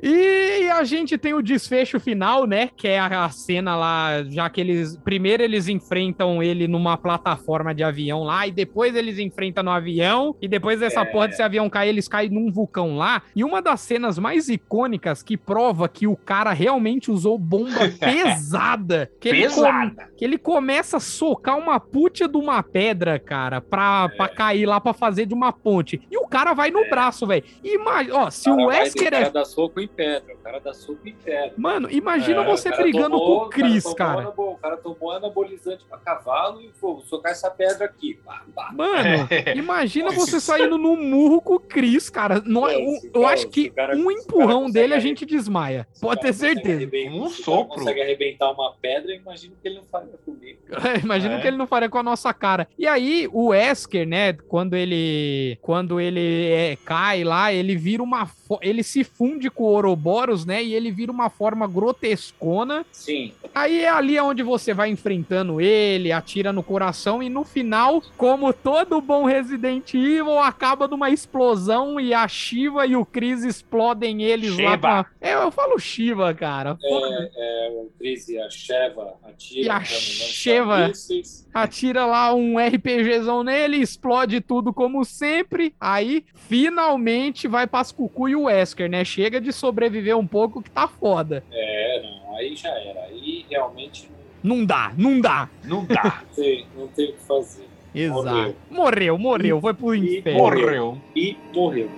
Speaker 1: E a gente tem o desfecho final, né? Que é a cena lá, já que eles. Primeiro eles enfrentam ele numa plataforma de avião lá, e depois eles enfrentam no avião, e depois dessa
Speaker 4: É.
Speaker 1: porra desse avião cair, eles caem num vulcão lá. E uma das cenas mais icônicas que prova que o cara realmente usou bomba pesada. Que ele come-
Speaker 3: pesada.
Speaker 1: que ele começa a socar uma puta de uma pedra, cara, pra,
Speaker 4: É.
Speaker 1: pra cair lá pra fazer de uma ponte. E o cara vai no braço, velho. Imagina, ó, se
Speaker 4: cara
Speaker 1: o Wesker é.
Speaker 4: Pedra, o cara dá soco em pedra.
Speaker 1: Mano, imagina
Speaker 3: É,
Speaker 1: você
Speaker 4: cara
Speaker 1: brigando
Speaker 4: tomou-
Speaker 1: com o Chris,
Speaker 4: tomou
Speaker 1: cara.
Speaker 4: anabo- O cara tomou anabolizante pra cavalo e vou socar essa pedra aqui.
Speaker 1: Mano, imagina você saindo no murro com o Chris, cara. No-
Speaker 4: É, se
Speaker 1: eu
Speaker 4: cara-
Speaker 1: acho
Speaker 4: se
Speaker 1: que
Speaker 4: cara-
Speaker 1: um
Speaker 4: se
Speaker 1: empurrão
Speaker 4: cara
Speaker 1: dele a gente desmaia.
Speaker 4: Se
Speaker 1: Pode
Speaker 4: cara
Speaker 1: ter certeza.
Speaker 3: Um
Speaker 4: se cara
Speaker 3: sopro.
Speaker 4: consegue arrebentar uma pedra, eu imagino que ele não faria comigo.
Speaker 1: Imagina
Speaker 3: É.
Speaker 1: que ele não faria com a nossa cara. E aí, o Wesker, né, quando ele quando ele é, cai lá, ele vira uma ele se funde com o Ouroboros, né, e ele vira uma forma grotescona.
Speaker 4: Sim.
Speaker 1: Aí é ali onde você vai enfrentando ele, atira no coração e no final, como todo bom Resident Evil, acaba numa explosão e a Shiva e o Chris explodem eles lá
Speaker 3: Shiva.
Speaker 1: com a... É, eu falo Shiva, cara.
Speaker 4: É, é, o Chris e a Sheva atiram.
Speaker 1: E a
Speaker 4: pra lançar
Speaker 1: Sheva. atira lá um RPGzão nele, explode tudo como sempre. Aí, finalmente, vai pras Cucu e o Wesker, né? Chega de sobreviver um pouco que tá foda.
Speaker 4: É, não, aí já era. Aí realmente não
Speaker 1: Não dá, não dá.
Speaker 3: Não dá.
Speaker 4: não tem o que fazer.
Speaker 1: Exato. Morreu, morreu, foi pro
Speaker 4: E
Speaker 1: inferno.
Speaker 3: Morreu.
Speaker 4: E morreu.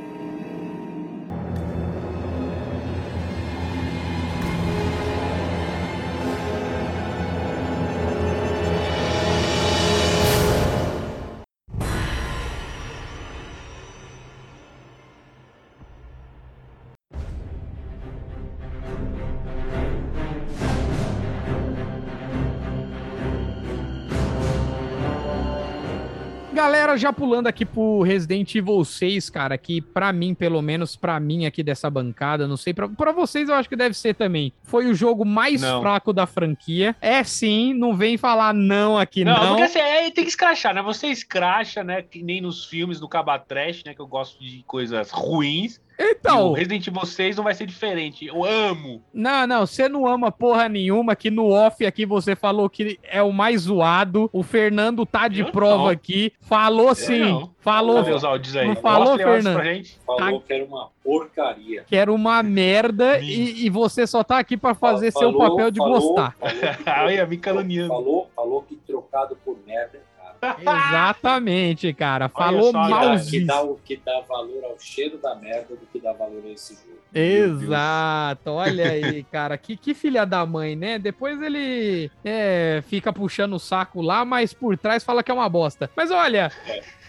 Speaker 1: Já pulando aqui pro Resident Evil 6, cara, que pra mim, pelo menos pra mim aqui dessa bancada, não sei, pra, pra vocês eu acho que deve ser também, foi o jogo mais
Speaker 3: Não.
Speaker 1: fraco da franquia. É sim, não vem falar não aqui
Speaker 3: Não,
Speaker 1: não.
Speaker 3: porque assim, é, tem que escrachar, né? Você escracha, né? Que nem nos filmes do Cabatrash, né? Que eu gosto de coisas ruins. E o
Speaker 1: Então,
Speaker 3: Resident Evil 6 não vai ser diferente. Eu amo.
Speaker 1: não, não, você não ama porra nenhuma, que no off aqui você falou que é o mais zoado, o Fernando tá de
Speaker 3: Eu
Speaker 1: prova
Speaker 3: não.
Speaker 1: aqui, falou sim,
Speaker 3: não.
Speaker 1: falou
Speaker 3: Cadê os áudios aí?
Speaker 1: não falou, Fernando?
Speaker 3: pra gente.
Speaker 4: Falou que era uma porcaria.
Speaker 1: que era uma merda e, e você só tá aqui pra fazer seu
Speaker 4: Falou-
Speaker 1: papel de
Speaker 4: falou-
Speaker 1: gostar.
Speaker 4: falou-
Speaker 3: Olha, me caluniando.
Speaker 4: Falou, falou que trocado por merda.
Speaker 1: Exatamente, cara. Falou
Speaker 3: só,
Speaker 4: Que dá, que, dá, o- que dá valor ao cheiro da merda do que dá valor a esse jogo.
Speaker 1: Exato, olha aí, cara, que, que filha da mãe, né? Depois ele é, fica puxando o saco lá, mas por trás fala que é uma bosta. Mas olha,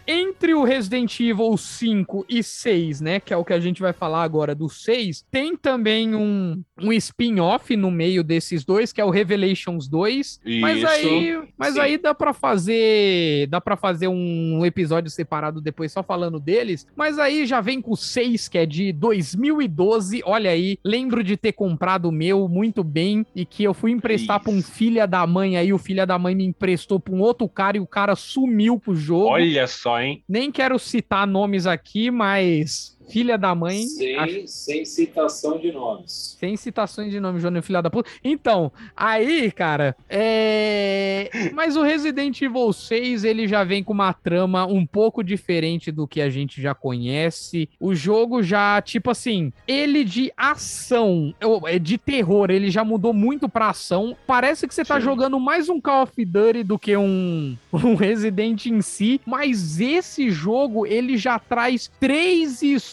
Speaker 1: entre o Resident Evil 5 e 6, né, que é o que a gente vai falar agora do 6, tem também um, um spin-off no meio desses dois, que é o Revelations 2. Mas
Speaker 3: Isso.
Speaker 1: aí, mas
Speaker 4: Sim.
Speaker 1: aí dá pra fazer, dá para fazer um episódio separado depois só falando deles. Mas aí já vem com o 6, que é de 2012. Olha aí, lembro de ter comprado o meu muito bem e que eu fui emprestar pra um filha da mãe aí, o filha da mãe me emprestou pra um outro cara e o cara sumiu com o jogo.
Speaker 3: Olha só, hein?
Speaker 1: Nem quero citar nomes aqui, mas filha da mãe,
Speaker 4: Sem, sem citação de nomes.
Speaker 1: sem citações de nome, Júnior, filha da puta. Então, aí, cara, é. Mas o Resident Evil 6, ele já vem com uma trama um pouco diferente do que a gente já conhece. O jogo já, tipo assim, ele de ação, é de terror, ele já mudou muito pra ação. Parece que você tá
Speaker 3: Sim.
Speaker 1: jogando mais um Call of Duty do que um, um Resident em si. Mas esse jogo, ele já traz três histórias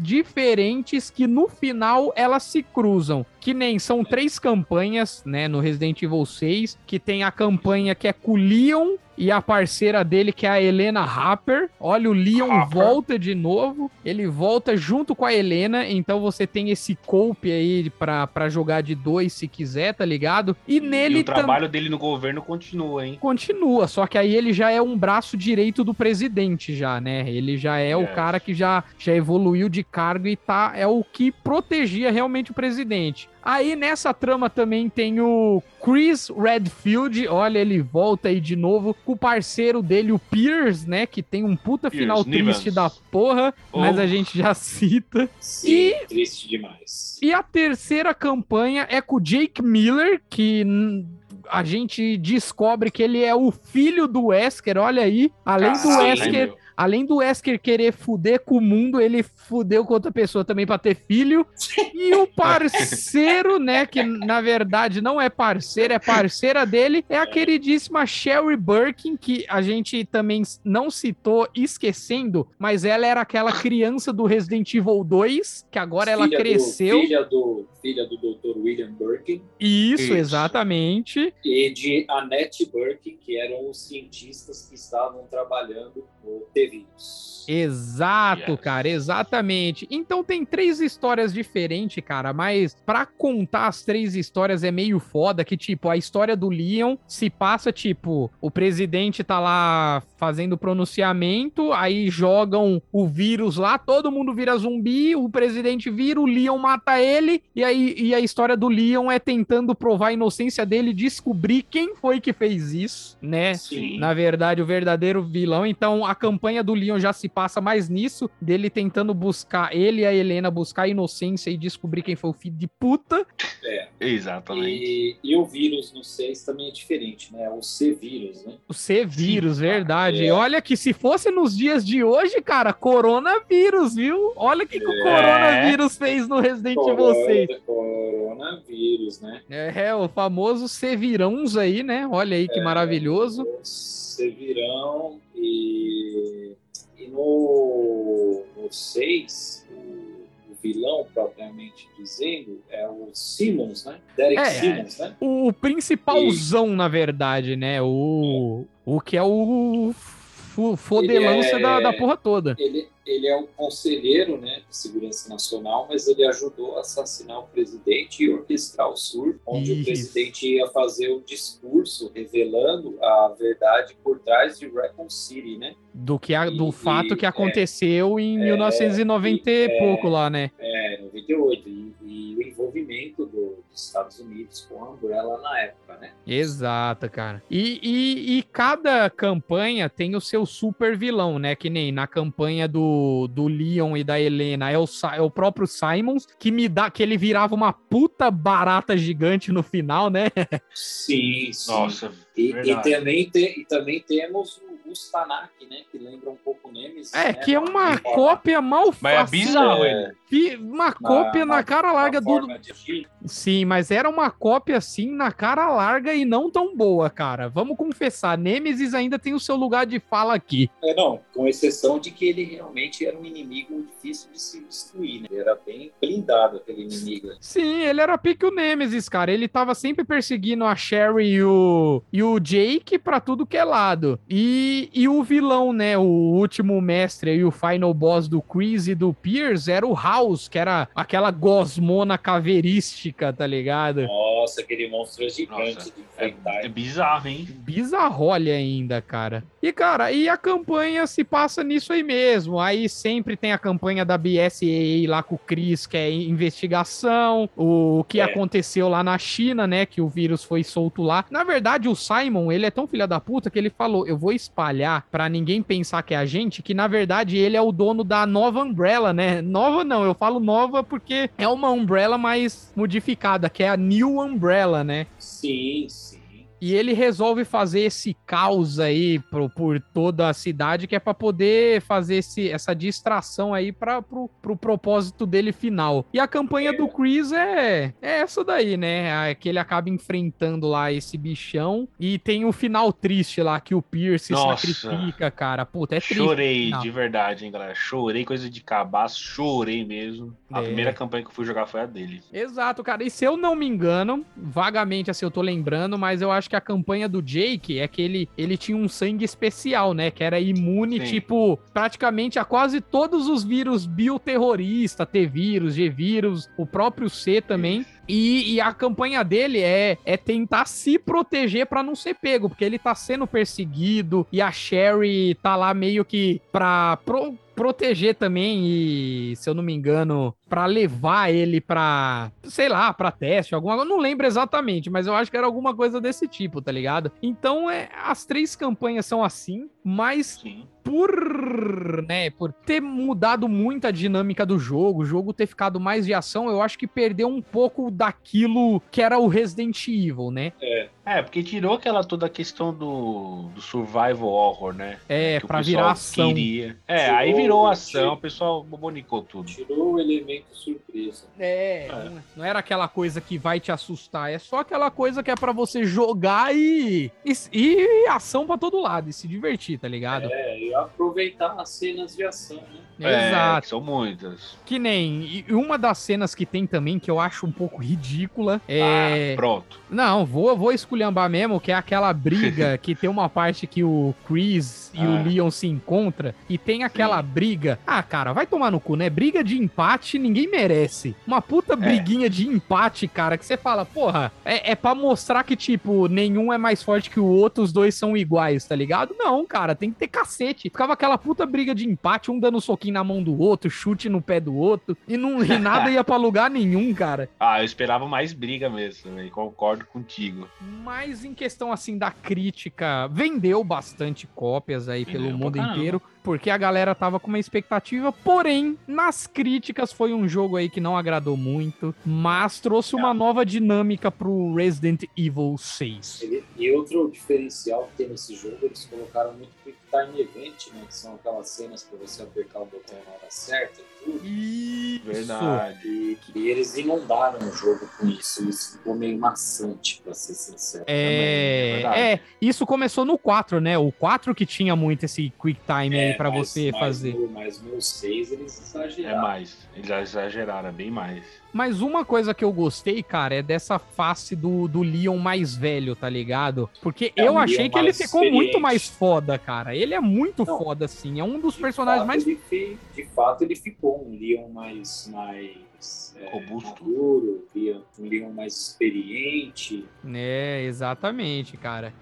Speaker 1: diferentes que no final elas se cruzam. Que nem são três campanhas, né, no Resident Evil 6, que tem a campanha que é com o Leon e a parceira dele, que é a Helena Rapper. Olha, o Leon volta de novo. Ele volta junto com a Helena. Então você tem esse cope aí pra, pra jogar de dois se quiser, tá ligado? E, nele
Speaker 3: e o trabalho dele no governo continua, hein?
Speaker 1: continua, só que aí ele já é um braço direito do presidente já, né? Ele já é o
Speaker 3: Yes.
Speaker 1: cara que já, já evoluiu de cargo e tá é o que protegia realmente o presidente. Aí nessa trama também tem o Chris Redfield, olha, ele volta aí de novo com o parceiro dele, o Pierce, né? Que tem um puta
Speaker 3: Pierce
Speaker 1: final
Speaker 3: Nivens.
Speaker 1: triste da porra, mas
Speaker 3: Oh.
Speaker 1: a gente já cita.
Speaker 4: Sim,
Speaker 1: E-
Speaker 4: triste demais.
Speaker 1: E a terceira campanha é com o Jake Miller, que a gente descobre que ele é o filho do Wesker, olha aí. Além do
Speaker 3: Caralho,
Speaker 1: Wesker,
Speaker 3: meu.
Speaker 1: Além do Wesker querer fuder com o mundo, ele fudeu com outra pessoa também pra ter filho. E o parceiro, né, que na verdade não é parceiro, é parceira dele, é a queridíssima Sherry Birkin, que a gente também não citou esquecendo, mas ela era aquela criança do Resident Evil 2, que agora ela
Speaker 4: Filha do-
Speaker 1: cresceu.
Speaker 4: filha, do, filha do Dr. William Birkin
Speaker 1: Isso,
Speaker 3: Isso.
Speaker 1: exatamente.
Speaker 4: e de Annette Birkin, que eram os cientistas que estavam trabalhando no
Speaker 1: Exato,
Speaker 3: Yes.
Speaker 1: cara, exatamente. Então tem três histórias diferentes, cara, mas pra contar as três histórias é meio foda que tipo, a história do Leon se passa tipo, o presidente tá lá fazendo pronunciamento, aí jogam o vírus lá, todo mundo vira zumbi, o presidente vira, o Leon mata ele, e aí e a história do Leon é tentando provar a inocência dele, descobrir quem foi que fez isso, né?
Speaker 3: Sim.
Speaker 1: na verdade, o verdadeiro vilão. Então, a campanha do Leon já se passa mais nisso, dele tentando buscar, ele e a Helena buscar a inocência e descobrir quem foi o filho de puta.
Speaker 3: Exatamente.
Speaker 4: E, e o vírus no 6 também é diferente, né? O C-Vírus, né?
Speaker 1: O C-Vírus,
Speaker 3: Sim,
Speaker 1: verdade.
Speaker 4: é.
Speaker 1: Olha que se fosse nos dias de hoje, cara, coronavírus, viu? Olha o que, que o coronavírus fez no Resident Evil 6.
Speaker 4: Corona- Coronavírus, né?
Speaker 1: É, o famoso C-Virãos aí, né? Olha aí que maravilhoso.
Speaker 4: O C-Virão e, e no, no 6, o, o vilão, propriamente dizendo, é o Simmons, né? Derek
Speaker 1: É,
Speaker 4: Simmons, né?
Speaker 1: O principalzão, na verdade, né? O, o que é o
Speaker 4: Ele é-
Speaker 1: da, da porra toda.
Speaker 4: Ele, ele é um conselheiro né, de segurança nacional, mas ele ajudou a assassinar o presidente e orquestrar o surto, onde
Speaker 1: Isso.
Speaker 4: o presidente ia fazer o discurso revelando a verdade por trás de Raccoon City, né?
Speaker 1: Do, que a- do
Speaker 4: E-
Speaker 1: fato que
Speaker 4: é,
Speaker 1: aconteceu em
Speaker 4: é,
Speaker 1: 1990 e
Speaker 4: é,
Speaker 1: pouco lá, né?
Speaker 4: É, 98. E, e o envolvimento do- dos Estados Unidos com a Umbrella na época, né?
Speaker 1: Exato, cara. E, e, e cada campanha tem o seu super vilão, né? Que nem na campanha do, do Leon e da Helena é o, é o próprio Simons, que me dá que ele virava uma puta barata gigante no final, né?
Speaker 4: Sim, sim.
Speaker 3: Nossa,
Speaker 4: E, e também te- e também temos o, os Tanak, né? Que lembra um pouco Nemesis.
Speaker 1: É,
Speaker 4: né,
Speaker 1: que é
Speaker 4: na-
Speaker 1: uma
Speaker 4: na
Speaker 1: cópia mal
Speaker 3: Mas é
Speaker 1: feita.
Speaker 3: bizarro
Speaker 4: É,
Speaker 3: ele.
Speaker 1: fi- Uma cópia na,
Speaker 4: na-
Speaker 1: cara larga
Speaker 4: na
Speaker 1: do.
Speaker 4: de.
Speaker 1: Sim, mas era uma cópia assim na cara larga e não tão boa, cara. Vamos confessar, Nemesis ainda tem o seu lugar de fala aqui.
Speaker 4: É, não, com exceção de que ele realmente era um inimigo difícil de se destruir, né? Ele era bem blindado, aquele inimigo.
Speaker 1: Sim, ele era pique o Nemesis, cara. Ele tava sempre perseguindo a Sherry e o, e o Jake pra tudo que é lado. E, e o vilão, né? O último mestre e o final boss do Chris e do Pierce era o House, que era aquela gosmona caveirística, tá ligado?
Speaker 4: Nossa, aquele monstro gigante
Speaker 3: Nossa,
Speaker 4: de
Speaker 3: É,
Speaker 4: enfrentar.
Speaker 3: é bizarro, hein?
Speaker 1: bizarrolha ainda, cara. E, cara, e a campanha se passa nisso aí mesmo. Aí sempre tem a campanha da BSAA lá com o Chris, que é investigação, o que
Speaker 4: É.
Speaker 1: aconteceu lá na China, né, que o vírus foi solto lá. Na verdade, o Simon, ele é tão filha da puta que ele falou, eu vou espalhar pra ninguém pensar que é a gente, que na verdade ele é o dono da nova Umbrella, né? Nova não, eu falo nova porque é uma Umbrella mais modificada, que é a New Umbrella, né?
Speaker 4: Sim, sim.
Speaker 1: E ele resolve fazer esse caos aí pro- por toda a cidade, que é pra poder fazer esse, essa distração aí para pro, pro propósito dele final. E a campanha do Chris é, é essa daí, né? É que ele acaba enfrentando lá esse bichão. E tem o final triste lá, que o Pierce
Speaker 3: Nossa.
Speaker 1: sacrifica, cara. Puta, é triste.
Speaker 3: Chorei, de verdade, hein, galera. Chorei, coisa de cabaço, chorei mesmo. A
Speaker 1: É.
Speaker 3: primeira campanha que eu fui jogar foi a dele.
Speaker 1: Exato, cara. E se eu não me engano, vagamente assim eu tô lembrando, mas eu acho que a campanha do Jake é que ele, ele tinha um sangue especial, né? Que era imune,
Speaker 3: Sim.
Speaker 1: tipo, praticamente a quase todos os vírus bioterroristas, T-vírus, G-vírus, o próprio C também. E, e a campanha dele é, é tentar se proteger pra não ser pego, porque ele tá sendo perseguido e a Sherry tá lá meio que pra pro- proteger também e, se eu não me engano, pra levar ele pra, sei lá, pra teste, alguma coisa, eu não lembro exatamente, mas eu acho que era alguma coisa desse tipo, tá ligado? Então, é, as três campanhas são assim, mas
Speaker 3: Sim.
Speaker 1: por, né, por ter mudado muito a dinâmica do jogo, o jogo ter ficado mais de ação, eu acho que perdeu um pouco daquilo que era o Resident Evil, né?
Speaker 3: É, porque tirou aquela toda a questão do, do survival horror, né?
Speaker 1: É,
Speaker 3: Que o
Speaker 1: pra
Speaker 3: pessoal
Speaker 1: virar ação.
Speaker 3: Queria. É,
Speaker 4: Tirou-
Speaker 3: aí virou ação,
Speaker 4: tirou-
Speaker 3: o pessoal bobonicou tudo.
Speaker 4: Tirou o elemento surpresa.
Speaker 1: É,
Speaker 3: É.
Speaker 1: não- não era aquela coisa que vai te assustar, é só aquela coisa que é pra você jogar e, e, e ação pra todo lado, e se divertir, tá ligado?
Speaker 4: É, e aproveitar as cenas de ação, né?
Speaker 3: É,
Speaker 1: Exato.
Speaker 3: são muitas.
Speaker 1: Que nem. E uma das cenas que tem também, que eu acho um pouco ridícula, é.
Speaker 3: Ah, pronto.
Speaker 1: Não, vou, vou esculhambar mesmo, que é aquela briga que tem uma parte que o Chris e o
Speaker 3: Ah.
Speaker 1: Leon se encontram e tem aquela briga. Ah, cara, vai tomar no cu, né? Briga de empate ninguém merece. Uma puta briguinha de empate, cara, que você fala, porra, é, é pra mostrar que, tipo, nenhum é mais forte que o outro, os dois são iguais, tá ligado? Não, cara, tem que ter cacete. Ficava aquela puta briga de empate, um dando soquinho na mão do outro, chute no pé do outro, e, não, e nada ia pra lugar nenhum, cara.
Speaker 3: Ah, eu esperava mais briga mesmo, também. Concordo contigo.
Speaker 1: Mas em questão assim da crítica, vendeu bastante cópias aí
Speaker 3: Vendeu
Speaker 1: pelo mundo
Speaker 3: caramba.
Speaker 1: inteiro, porque a galera tava com uma expectativa, porém, nas críticas foi um jogo aí que não agradou muito, mas trouxe uma nova dinâmica pro Resident Evil 6.
Speaker 4: Ele- e outro diferencial que tem nesse jogo, eles colocaram muito Quick Time Event, né? Que são aquelas cenas para você apertar o botão na hora certa e tudo.
Speaker 3: Verdade.
Speaker 4: E que eles inundaram o jogo com isso. Isso ficou meio maçante, pra ser sincero.
Speaker 3: Também, é
Speaker 1: É,
Speaker 3: verdade.
Speaker 1: é, isso começou no 4, né? O 4 que tinha muito esse quick time aí pra
Speaker 4: É, mas-
Speaker 1: você
Speaker 4: mas
Speaker 1: fazer.
Speaker 4: No, mas no 6 eles
Speaker 3: É
Speaker 4: exageraram.
Speaker 3: mais. Eles já exageraram, é bem mais.
Speaker 1: Mas uma coisa que eu gostei, cara, é dessa face do, do Leon mais velho, tá ligado? Porque
Speaker 4: É,
Speaker 1: eu
Speaker 4: um
Speaker 1: achei
Speaker 4: Leon
Speaker 1: que ele ficou muito
Speaker 4: experiente.
Speaker 1: mais foda, cara. Ele é muito
Speaker 4: Não.
Speaker 1: foda, assim. É um dos personagens
Speaker 4: fato,
Speaker 1: mais.
Speaker 4: ele de fato, ele ficou um Leon mais, mais é,
Speaker 3: Robusto.
Speaker 4: maduro, Leon- um Leon mais experiente.
Speaker 1: É, exatamente, cara.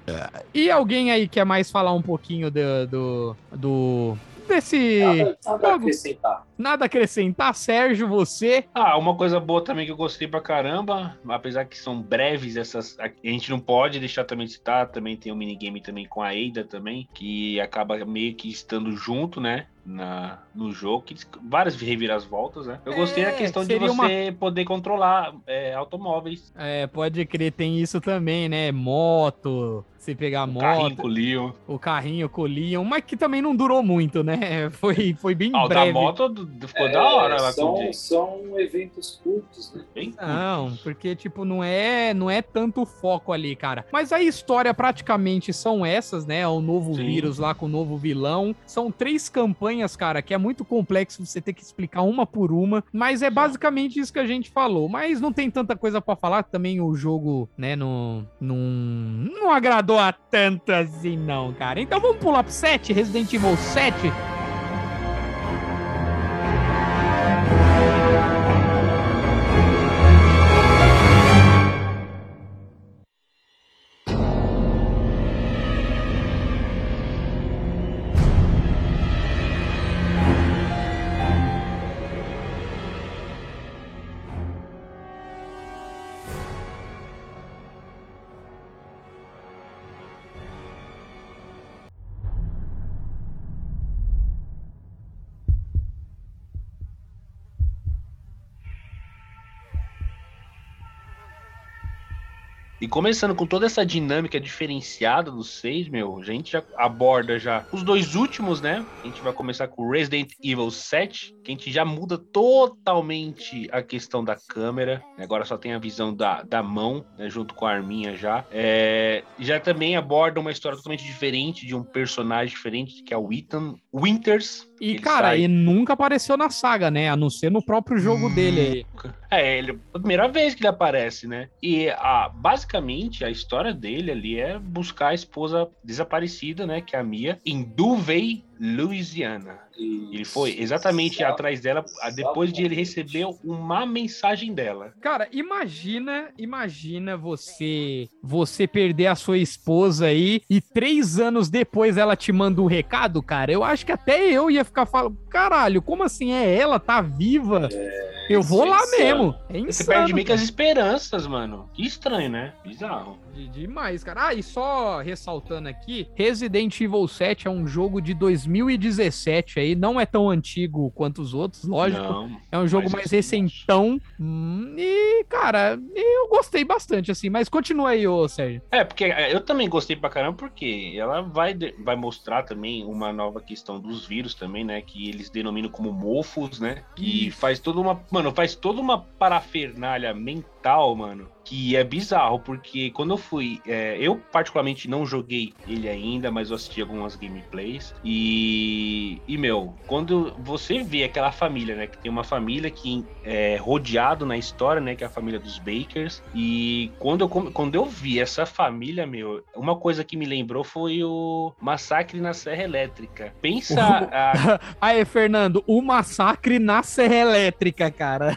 Speaker 1: E alguém aí quer mais falar um pouquinho do. do, do- desse.
Speaker 4: Nada, nada a acrescentar.
Speaker 1: Nada a acrescentar, Sérgio, você.
Speaker 3: Ah, uma coisa boa também que eu gostei pra caramba, apesar que são breves essas, a gente não pode deixar também de citar, também tem um minigame também com a Ada também, que acaba meio que estando junto, né, na, no jogo, que várias reviravoltas, né. Eu gostei
Speaker 1: É,
Speaker 3: da questão de você poder controlar é, automóveis,
Speaker 1: É, pode crer, tem isso também, né? Moto. Você pegar
Speaker 3: o carrinho
Speaker 1: moto,
Speaker 3: com o Leon.
Speaker 1: o carrinho com o Leon, mas que também não durou muito, né? Foi, foi bem
Speaker 3: Ah, o da
Speaker 1: breve.
Speaker 3: moto do- ficou
Speaker 4: É,
Speaker 3: da hora lá
Speaker 4: são, são eventos curtos, né?
Speaker 3: Bem.
Speaker 1: Não, porque, tipo, não é, não é tanto foco ali, cara. Mas a história praticamente são essas, né? O novo
Speaker 3: Sim.
Speaker 1: vírus lá com o novo vilão. São três campanhas, cara, que é muito complexo você ter que explicar uma por uma. Mas é basicamente isso que a gente falou. Mas não tem tanta coisa pra falar. Também o jogo, né, não, não, não agradou a tanto assim, não, cara. Então vamos pular pro 7, Resident Evil 7.
Speaker 3: E começando com toda essa dinâmica diferenciada dos seis, meu, a gente já aborda já os dois últimos, né? A gente vai começar com Resident Evil 7, que a gente já muda totalmente a questão da câmera. Agora só tem a visão da, da mão, né, junto com a arminha já. É, já também aborda uma história totalmente diferente, de um personagem diferente, que é o Ethan Winters.
Speaker 1: E,
Speaker 3: Ele
Speaker 1: cara,
Speaker 3: sai-
Speaker 1: ele nunca apareceu na saga, né? A não ser no próprio jogo
Speaker 3: Hum.
Speaker 1: dele aí.
Speaker 3: É, ele, a primeira vez que ele aparece, né? E a, basicamente a história dele ali é buscar a esposa desaparecida, né? Que é a Mia, em Duvey, Louisiana. Ele foi exatamente
Speaker 4: Exato.
Speaker 3: atrás dela depois de ele receber uma mensagem dela.
Speaker 1: Cara, imagina, imagina você você perder a sua esposa aí e três anos depois ela te manda um recado, cara. Eu acho que até eu ia ficar falando, caralho, como assim é ela? Tá viva? eu
Speaker 4: isso
Speaker 1: vou
Speaker 4: é
Speaker 1: lá
Speaker 4: insano.
Speaker 1: mesmo. É
Speaker 3: Você
Speaker 1: insano,
Speaker 3: perde meio que as esperanças, mano. Que estranho, né? Bizarro.
Speaker 1: De- Demais, cara. Ah, e só ressaltando aqui, Resident Evil 7 é um jogo de 2017 aí, não é tão antigo quanto os outros, lógico.
Speaker 3: Não,
Speaker 1: É um jogo mais
Speaker 3: assim,
Speaker 1: recentão. Hum, E, cara, eu gostei bastante, assim. Mas continua aí, ô Sérgio.
Speaker 3: É, porque eu também gostei pra caramba, porque ela vai, vai mostrar também uma nova questão dos vírus também, né? Que eles denominam como mofos, né? Que
Speaker 1: Isso.
Speaker 3: faz toda uma. Mano, faz toda uma parafernália mental, mano. Que é bizarro, porque quando eu fui. é, eu, particularmente, não joguei ele ainda, mas eu assisti algumas gameplays. E. E, meu, quando você vê aquela família, né? Que tem uma família que é rodeado na história, né? Que é a família dos Bakers. E quando eu, quando eu vi essa família, meu, uma coisa que me lembrou foi o Massacre na Serra Elétrica. Pensa. a-
Speaker 1: Aí, Fernando, o massacre na Serra Elétrica, cara.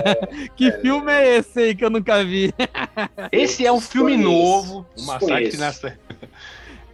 Speaker 1: que filme é esse aí que eu nunca vi?
Speaker 3: esse é um filme novo. O Massacre na Serra.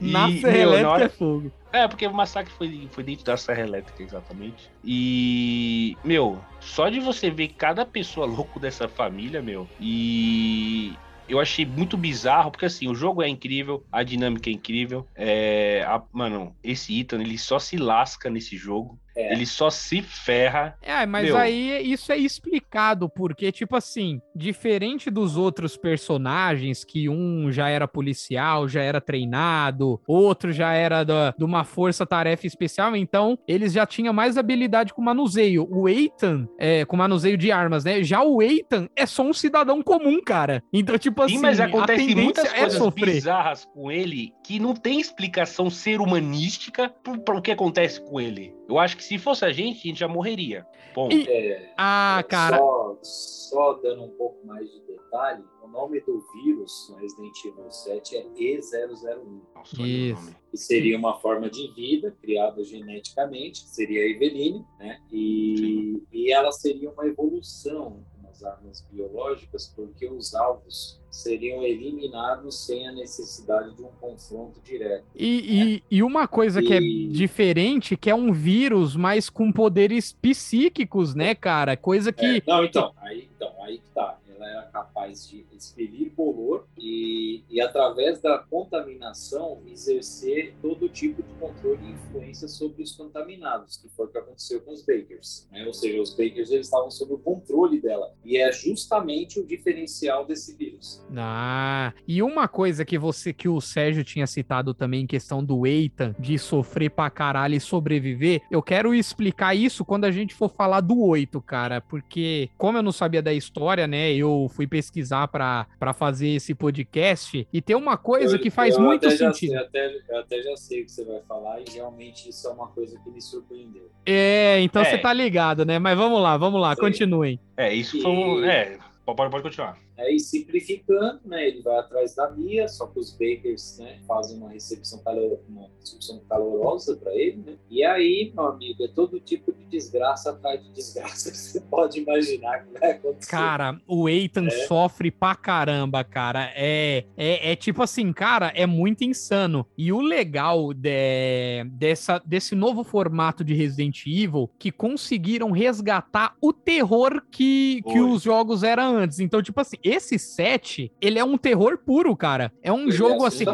Speaker 1: Na Serra Elétrica
Speaker 3: hora-
Speaker 1: é fogo.
Speaker 3: É, porque o massacre foi, foi dentro da Serra Elétrica, exatamente. E, meu, só de você ver cada pessoa louco dessa família, meu, e eu achei muito bizarro, porque assim, o jogo é incrível, a dinâmica é incrível. É, a- mano, esse Ethan, ele só se lasca nesse jogo. É. Ele só se ferra.
Speaker 1: É, mas Meu. aí isso é explicado, porque, tipo assim, diferente dos outros personagens, que um já era policial, já era treinado, outro já era da, de uma força-tarefa especial, então eles já tinham mais habilidade com manuseio. O Ethan, é, com manuseio de armas, né? Já o Ethan é só um cidadão comum, cara. Então, tipo assim, Sim,
Speaker 3: mas acontece muitas é coisas sofrer. bizarras com ele que não tem explicação ser humanística para o que acontece com ele. Eu acho que se fosse a gente, a gente já morreria. Ponto.
Speaker 4: E... É, ah, cara. Só, só, dando um pouco mais de detalhe, o nome do vírus no Resident Evil 7 é E001. Nossa, Isso. Que seria uma forma de vida criada geneticamente, que seria a Eveline, né? E, e ela seria uma evolução das armas biológicas, porque os alvos seriam eliminados sem a necessidade de um confronto direto.
Speaker 1: E, né? e, e, uma coisa e... que é diferente, que é um vírus, mas com poderes psíquicos, né, cara? Coisa que. É,
Speaker 4: não, então, aí, então, aí que tá ela era capaz de expelir bolor e, e, através da contaminação, exercer todo tipo de controle e influência sobre os contaminados, que foi o que aconteceu com os Bakers. Né? Ou seja, os Bakers eles estavam sob o controle dela. E é justamente o diferencial desse vírus.
Speaker 1: Ah, e uma coisa que você, que o Sérgio tinha citado também, em questão do Eitan, de sofrer pra caralho e sobreviver, eu quero explicar isso quando a gente for falar do 8, cara, porque como eu não sabia da história, né, eu eu fui pesquisar para fazer esse podcast e tem uma coisa eu, que faz muito sentido.
Speaker 4: Sei, até, eu até já sei o que você vai falar e realmente isso é uma coisa que me surpreendeu.
Speaker 1: É, então é. você tá ligado, né? Mas vamos lá, vamos lá, continuem.
Speaker 3: É, isso foi um. É, pode, pode continuar.
Speaker 4: É, e simplificando, né, ele vai atrás da Mia, só que os Bakers né, fazem uma recepção, calor, uma recepção calorosa para ele. Né? E aí, meu amigo, é todo tipo de desgraça atrás de desgraça que você pode imaginar que vai acontecer.
Speaker 1: Cara, o Ethan é. sofre pra caramba, cara. É, é, é, tipo assim, cara, é muito insano. E o legal de, dessa, desse novo formato de Resident Evil que conseguiram resgatar o terror que, que os jogos eram antes. Então, tipo assim, esse set, ele é um terror puro, cara. É um ele jogo é assim.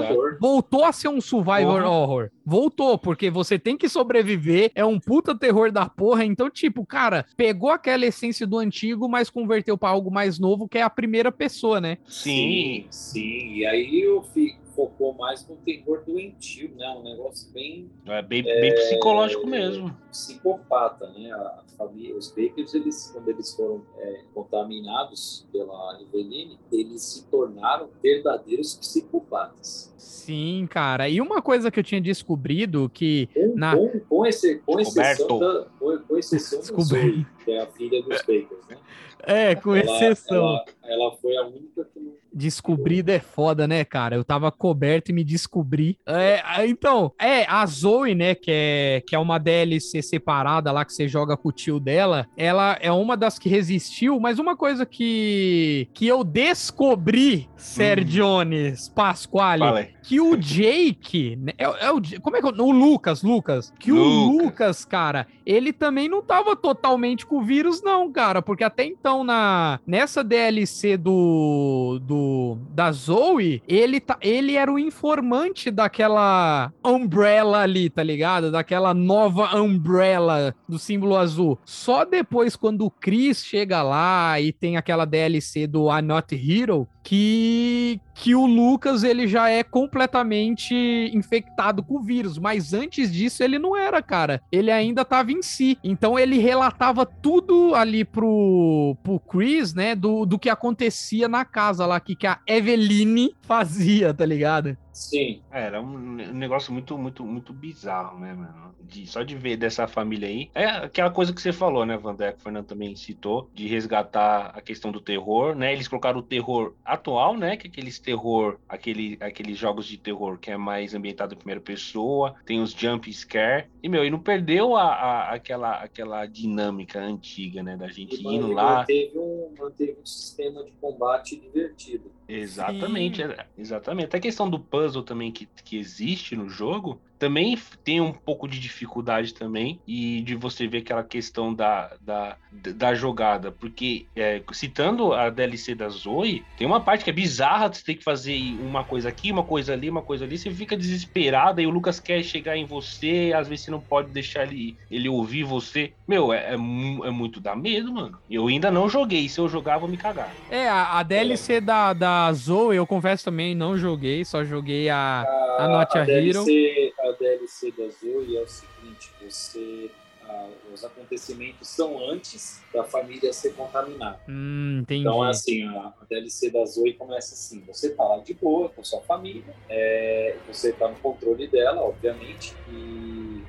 Speaker 1: Voltou a ser um survival horror. Voltou, porque você tem que sobreviver. É um puta terror da porra. Então, tipo, cara, pegou aquela essência do antigo, mas converteu para algo mais novo, que é a primeira pessoa, né?
Speaker 4: Sim, sim. E aí eu fico focou mais no terror doentio, né? Um negócio bem.
Speaker 3: É bem, é, bem psicológico mesmo.
Speaker 4: Psicopata, né? A família, os Bakers, eles, quando eles foram é, contaminados pela Eveline, eles se tornaram verdadeiros psicopatas.
Speaker 1: Sim, cara. E uma coisa que eu tinha descobrido que.
Speaker 4: Com,
Speaker 1: na...
Speaker 4: com, com, esse, com exceção, da, com, com exceção do Zoe, que é a filha dos Bakers, né?
Speaker 1: É, com ela, exceção.
Speaker 4: Ela, ela, foi a única que não.
Speaker 1: Descobrida é foda, né, cara? Eu tava coberto e me descobri. É, então, é, a Zoe, né, que é, que é uma DLC separada lá que você joga com o tio dela, ela é uma das que resistiu, mas uma coisa que, que eu descobri, Sergiones hum. Pasquale, que o Jake, né, é, é, o, como é que é? O Lucas, Lucas, que Lucas. o Lucas, cara, ele também não tava totalmente com o vírus, não, cara, porque até então então, na, nessa DLC do, do da Zoe, ele, tá, ele era o informante daquela Umbrella ali, tá ligado? Daquela nova Umbrella do símbolo azul. Só depois, quando o Chris chega lá e tem aquela DLC do I'm Not Hero, que que o Lucas ele já é completamente infectado com o vírus, mas antes disso ele não era, cara. Ele ainda tava em si. Então ele relatava tudo ali pro, pro Chris, né, do, do que acontecia na casa lá, que, que a Eveline fazia, tá ligado?
Speaker 4: Sim.
Speaker 3: É, era um negócio muito, muito, muito bizarro, né, mano? De, só de ver dessa família aí. É aquela coisa que você falou, né, Vander, que o Fernando também citou, de resgatar a questão do terror, né? Eles colocaram o terror atual, né? Que é aqueles terror, aquele, aqueles jogos de terror que é mais ambientado em primeira pessoa, tem os jump scare. E, meu, e não perdeu a, a aquela, aquela dinâmica antiga, né? Da gente e, indo lá.
Speaker 4: Manteve um, manteve um sistema de combate divertido.
Speaker 3: Exatamente, é, exatamente. Até a questão do puzzle também que, que existe no jogo, também tem um pouco de dificuldade também e de você ver aquela questão da, da, da jogada, porque é, citando a DLC da Zoe, tem uma parte que é bizarra, você tem que fazer uma coisa aqui, uma coisa ali, uma coisa ali, você fica desesperado e o Lucas quer chegar em você, às vezes você não pode deixar ele, ele ouvir você. Meu, é, é, é muito dá medo, mano. Eu ainda não joguei, se eu jogar, vou me cagar.
Speaker 1: É, a, a DLC é. da, da Zoe, eu confesso também, não joguei, só joguei a, a, a Not a, a Hero.
Speaker 4: DLC, a DLC da Zoe é o seguinte, você ah, os acontecimentos são antes da família ser contaminada.
Speaker 1: Hum.
Speaker 4: Então, assim, a, a, DLC da Zoe começa assim: você tá lá de boa com sua família, é, você tá no controle dela, obviamente, e,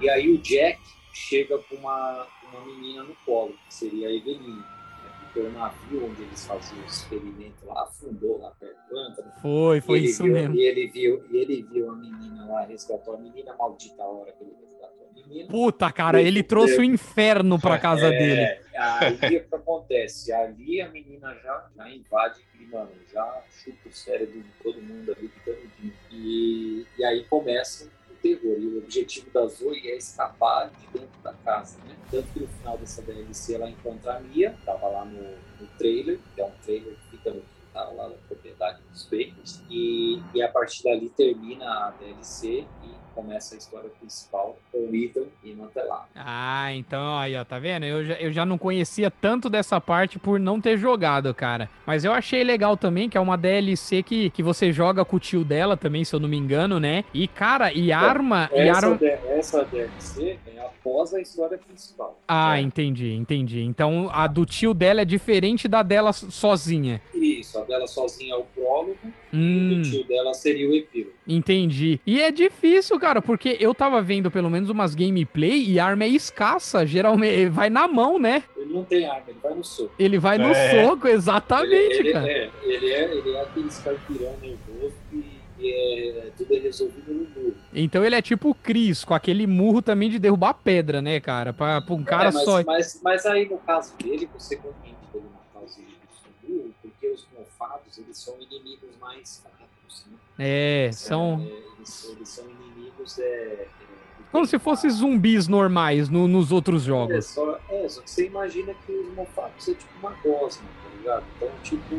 Speaker 4: e aí o Jack chega com uma, uma menina no colo, que seria a Evelina porque o navio onde eles faziam o experimento lá afundou lá perto do Antônio.
Speaker 1: Foi, foi isso
Speaker 4: viu,
Speaker 1: mesmo.
Speaker 4: E ele, viu, e ele viu a menina lá, resgatou a menina, maldita a hora que ele resgatou a menina.
Speaker 1: Puta, cara, ele trouxe o inferno pra casa é, dele.
Speaker 4: Aí o que acontece? Ali a menina já, já invade, mano, já chuta o cérebro de todo mundo ali, fica e, e aí começa terror. E o objetivo da Zoe é escapar de dentro da casa, né? Tanto que no final dessa DLC ela encontra a Mia, tava lá no, no trailer, que é um trailer que fica no quintal lá na propriedade dos Bakers. E, e a partir dali termina a DLC e começa a história principal com o Ethan e lá.
Speaker 1: Ah, então aí, ó, tá vendo? Eu já, eu já não conhecia tanto dessa parte por não ter jogado, cara. Mas eu achei legal também, que é uma DLC que, que você joga com o tio dela também, se eu não me engano, né? E, cara, e arma.
Speaker 4: Essa,
Speaker 1: e arma...
Speaker 4: essa DLC é após a história principal.
Speaker 1: Ah, é. entendi, entendi. Então a do tio dela é diferente da dela sozinha.
Speaker 4: Isso, a dela sozinha é o prólogo, hum. e o tio dela seria o epílogo.
Speaker 1: Entendi. E é difícil, cara, porque eu tava vendo pelo menos umas gameplay e a arma é escassa, geralmente vai na mão, né?
Speaker 4: Ele não tem arma, ele vai no soco.
Speaker 1: Ele vai no é. soco, exatamente,
Speaker 4: ele, ele,
Speaker 1: cara.
Speaker 4: É, ele é, ele é aquele escarpirão nervoso que é, tudo é resolvido no murro.
Speaker 1: Então ele é tipo o Cris, com aquele murro também de derrubar pedra, né, cara? Pra, pra um cara é,
Speaker 4: mas,
Speaker 1: só.
Speaker 4: Mas, mas aí no caso dele, você compreende ele matar os inimigos do murro, porque os mofados eles são inimigos mais fracos, né?
Speaker 1: É, são.
Speaker 4: É, eles, eles, são inimigos. É, é
Speaker 1: Como se fossem zumbis normais no, nos outros jogos. É
Speaker 4: só, é, só que você imagina que os mofados é tipo uma gosma, tá ligado? Então, tipo,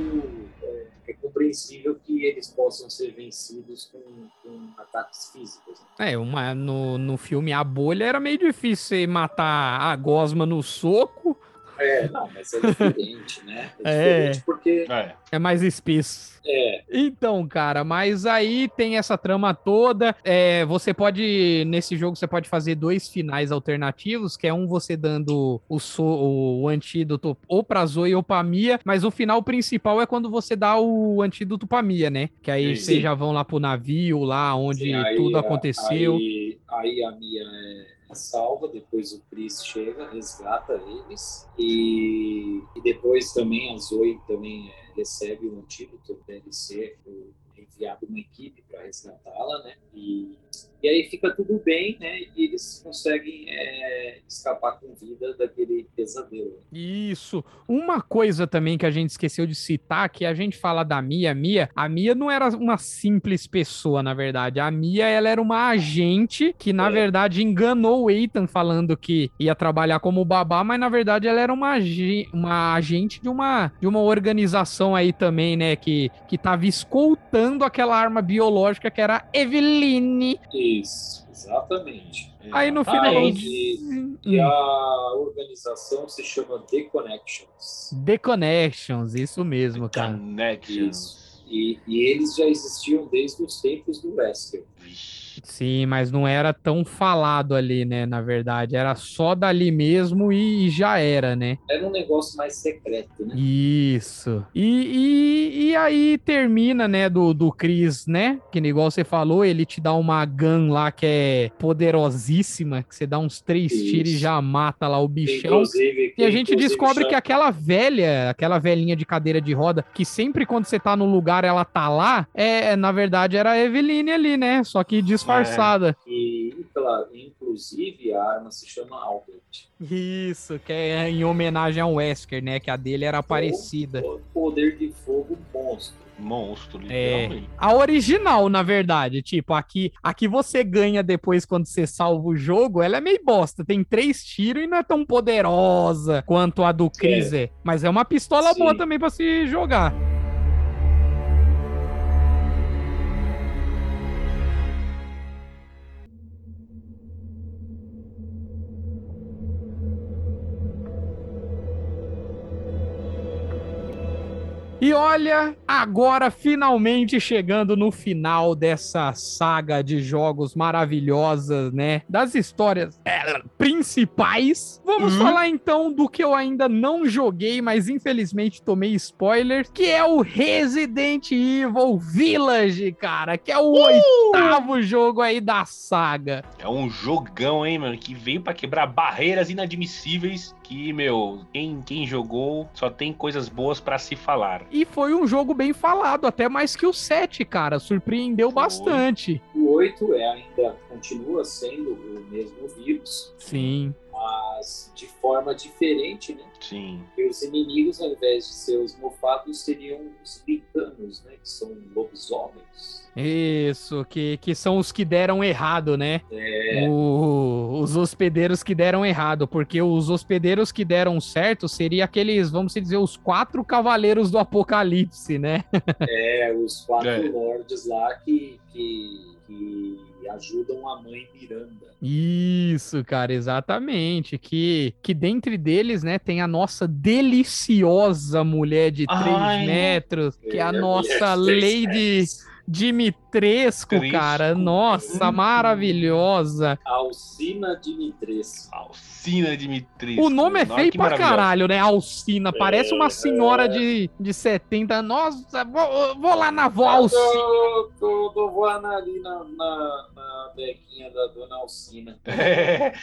Speaker 4: é, é compreensível que eles possam ser vencidos com, com ataques físicos.
Speaker 1: Né? É, uma, no, no filme A Bolha era meio difícil você matar a gosma no soco
Speaker 4: é, não, mas é diferente, né? É, é diferente porque.
Speaker 1: É. é mais espesso.
Speaker 4: É.
Speaker 1: Então, cara, mas aí tem essa trama toda. É, você pode, nesse jogo, você pode fazer dois finais alternativos, que é um você dando o, so, o antídoto ou pra Zoe ou pra Mia, mas o final principal é quando você dá o antídoto pra Mia, né? Que aí Sim. vocês já vão lá pro navio, lá onde Sim, aí, tudo aconteceu.
Speaker 4: Aí, aí a Mia é salva, depois o Chris chega, resgata eles e, e depois também a Zoe também é, recebe o antídoto DLC, enviado uma equipe para resgatá-la, né? E e aí fica tudo bem, né? E eles conseguem é, escapar com vida daquele pesadelo.
Speaker 1: Isso. Uma coisa também que a gente esqueceu de citar, que a gente fala da Mia, Mia, a Mia não era uma simples pessoa, na verdade. A Mia, ela era uma agente que, na é. verdade, enganou o Ethan falando que ia trabalhar como babá, mas na verdade ela era uma, uma agente de uma, de uma organização aí também, né? Que, que tava escoltando aquela arma biológica que era Eveline.
Speaker 4: Isso, exatamente.
Speaker 1: Aí no final. Ah,
Speaker 4: e, e, a organização se chama The Connections.
Speaker 1: The Connections, isso mesmo, cara.
Speaker 3: Connections.
Speaker 4: Isso. E, e eles já existiam desde os tempos do Wesker.
Speaker 1: Sim, mas não era tão falado ali, né? Na verdade, era só dali mesmo e, já era, né?
Speaker 4: Era um negócio mais secreto, né?
Speaker 1: Isso. E, e, e aí termina, né, do, do Chris, né? Que igual você falou, ele te dá uma gun lá que é poderosíssima, que você dá uns três Isso. tiros e já mata lá o bichão. Inclusive, e a gente descobre que aquela velha, aquela velhinha de cadeira de roda, que sempre quando você tá no lugar ela tá lá, é, na verdade era a Eveline ali, né? Só que disfarçada.
Speaker 4: É, e, claro, inclusive a arma se chama Albert.
Speaker 1: Isso, que é em homenagem ao Wesker, né? Que a dele era parecida.
Speaker 4: O poder de fogo monstro.
Speaker 3: Monstro,
Speaker 1: É,
Speaker 3: literalmente.
Speaker 1: a original, na verdade. Tipo, aqui, aqui você ganha depois quando você salva o jogo. Ela é meio bosta. Tem três tiros e não é tão poderosa quanto a do Chris é. Mas é uma pistola
Speaker 4: Sim.
Speaker 1: boa também pra se jogar. E olha, agora finalmente chegando no final dessa saga de jogos maravilhosas, né? Das histórias é, principais. Vamos
Speaker 3: Uhum.
Speaker 1: falar então do que eu ainda não joguei, mas infelizmente tomei spoiler, que é o Resident Evil Village, cara, que é o oitavo jogo aí da saga.
Speaker 3: É um jogão, hein, mano, que veio pra quebrar barreiras inadmissíveis que, meu, quem, quem jogou só tem coisas boas pra se falar.
Speaker 1: E foi um jogo bem falado, até mais que o 7, cara. Surpreendeu
Speaker 3: Foi.
Speaker 1: bastante.
Speaker 4: O 8 é ainda continua sendo o mesmo vírus,
Speaker 1: Sim.
Speaker 4: Mas de forma diferente, né?
Speaker 3: Sim.
Speaker 4: E os inimigos, ao invés de ser os mofados, seriam os gritanos, né? Que são lobisomens.
Speaker 1: Isso, que, que são os que deram errado, né?
Speaker 4: É,
Speaker 1: O- os hospedeiros que deram errado, porque os hospedeiros que deram certo seria aqueles, vamos dizer, os quatro cavaleiros do apocalipse, né?
Speaker 4: é os quatro
Speaker 3: É.
Speaker 4: lords lá que, que, que ajudam a mãe Miranda.
Speaker 1: Isso, cara, exatamente. Que, que dentre deles, né, tem a nossa deliciosa mulher de 3
Speaker 3: Ai.
Speaker 1: metros, que é a nossa Lady
Speaker 4: metros.
Speaker 1: Dimitrescu,
Speaker 3: Tresco.
Speaker 1: cara. Nossa,
Speaker 3: Hum.
Speaker 1: maravilhosa.
Speaker 4: Alcina Dimitrescu.
Speaker 3: Alcina Dimitri.
Speaker 1: O nome é feio pra caralho, né? Alcina. Parece uma
Speaker 4: É,
Speaker 1: senhora
Speaker 4: é.
Speaker 1: de, de 70. Nossa, vou, vou lá na avó Alcina.
Speaker 4: Eu tô, tô voando ali na, na, na bequinha da dona Alcina.
Speaker 3: É.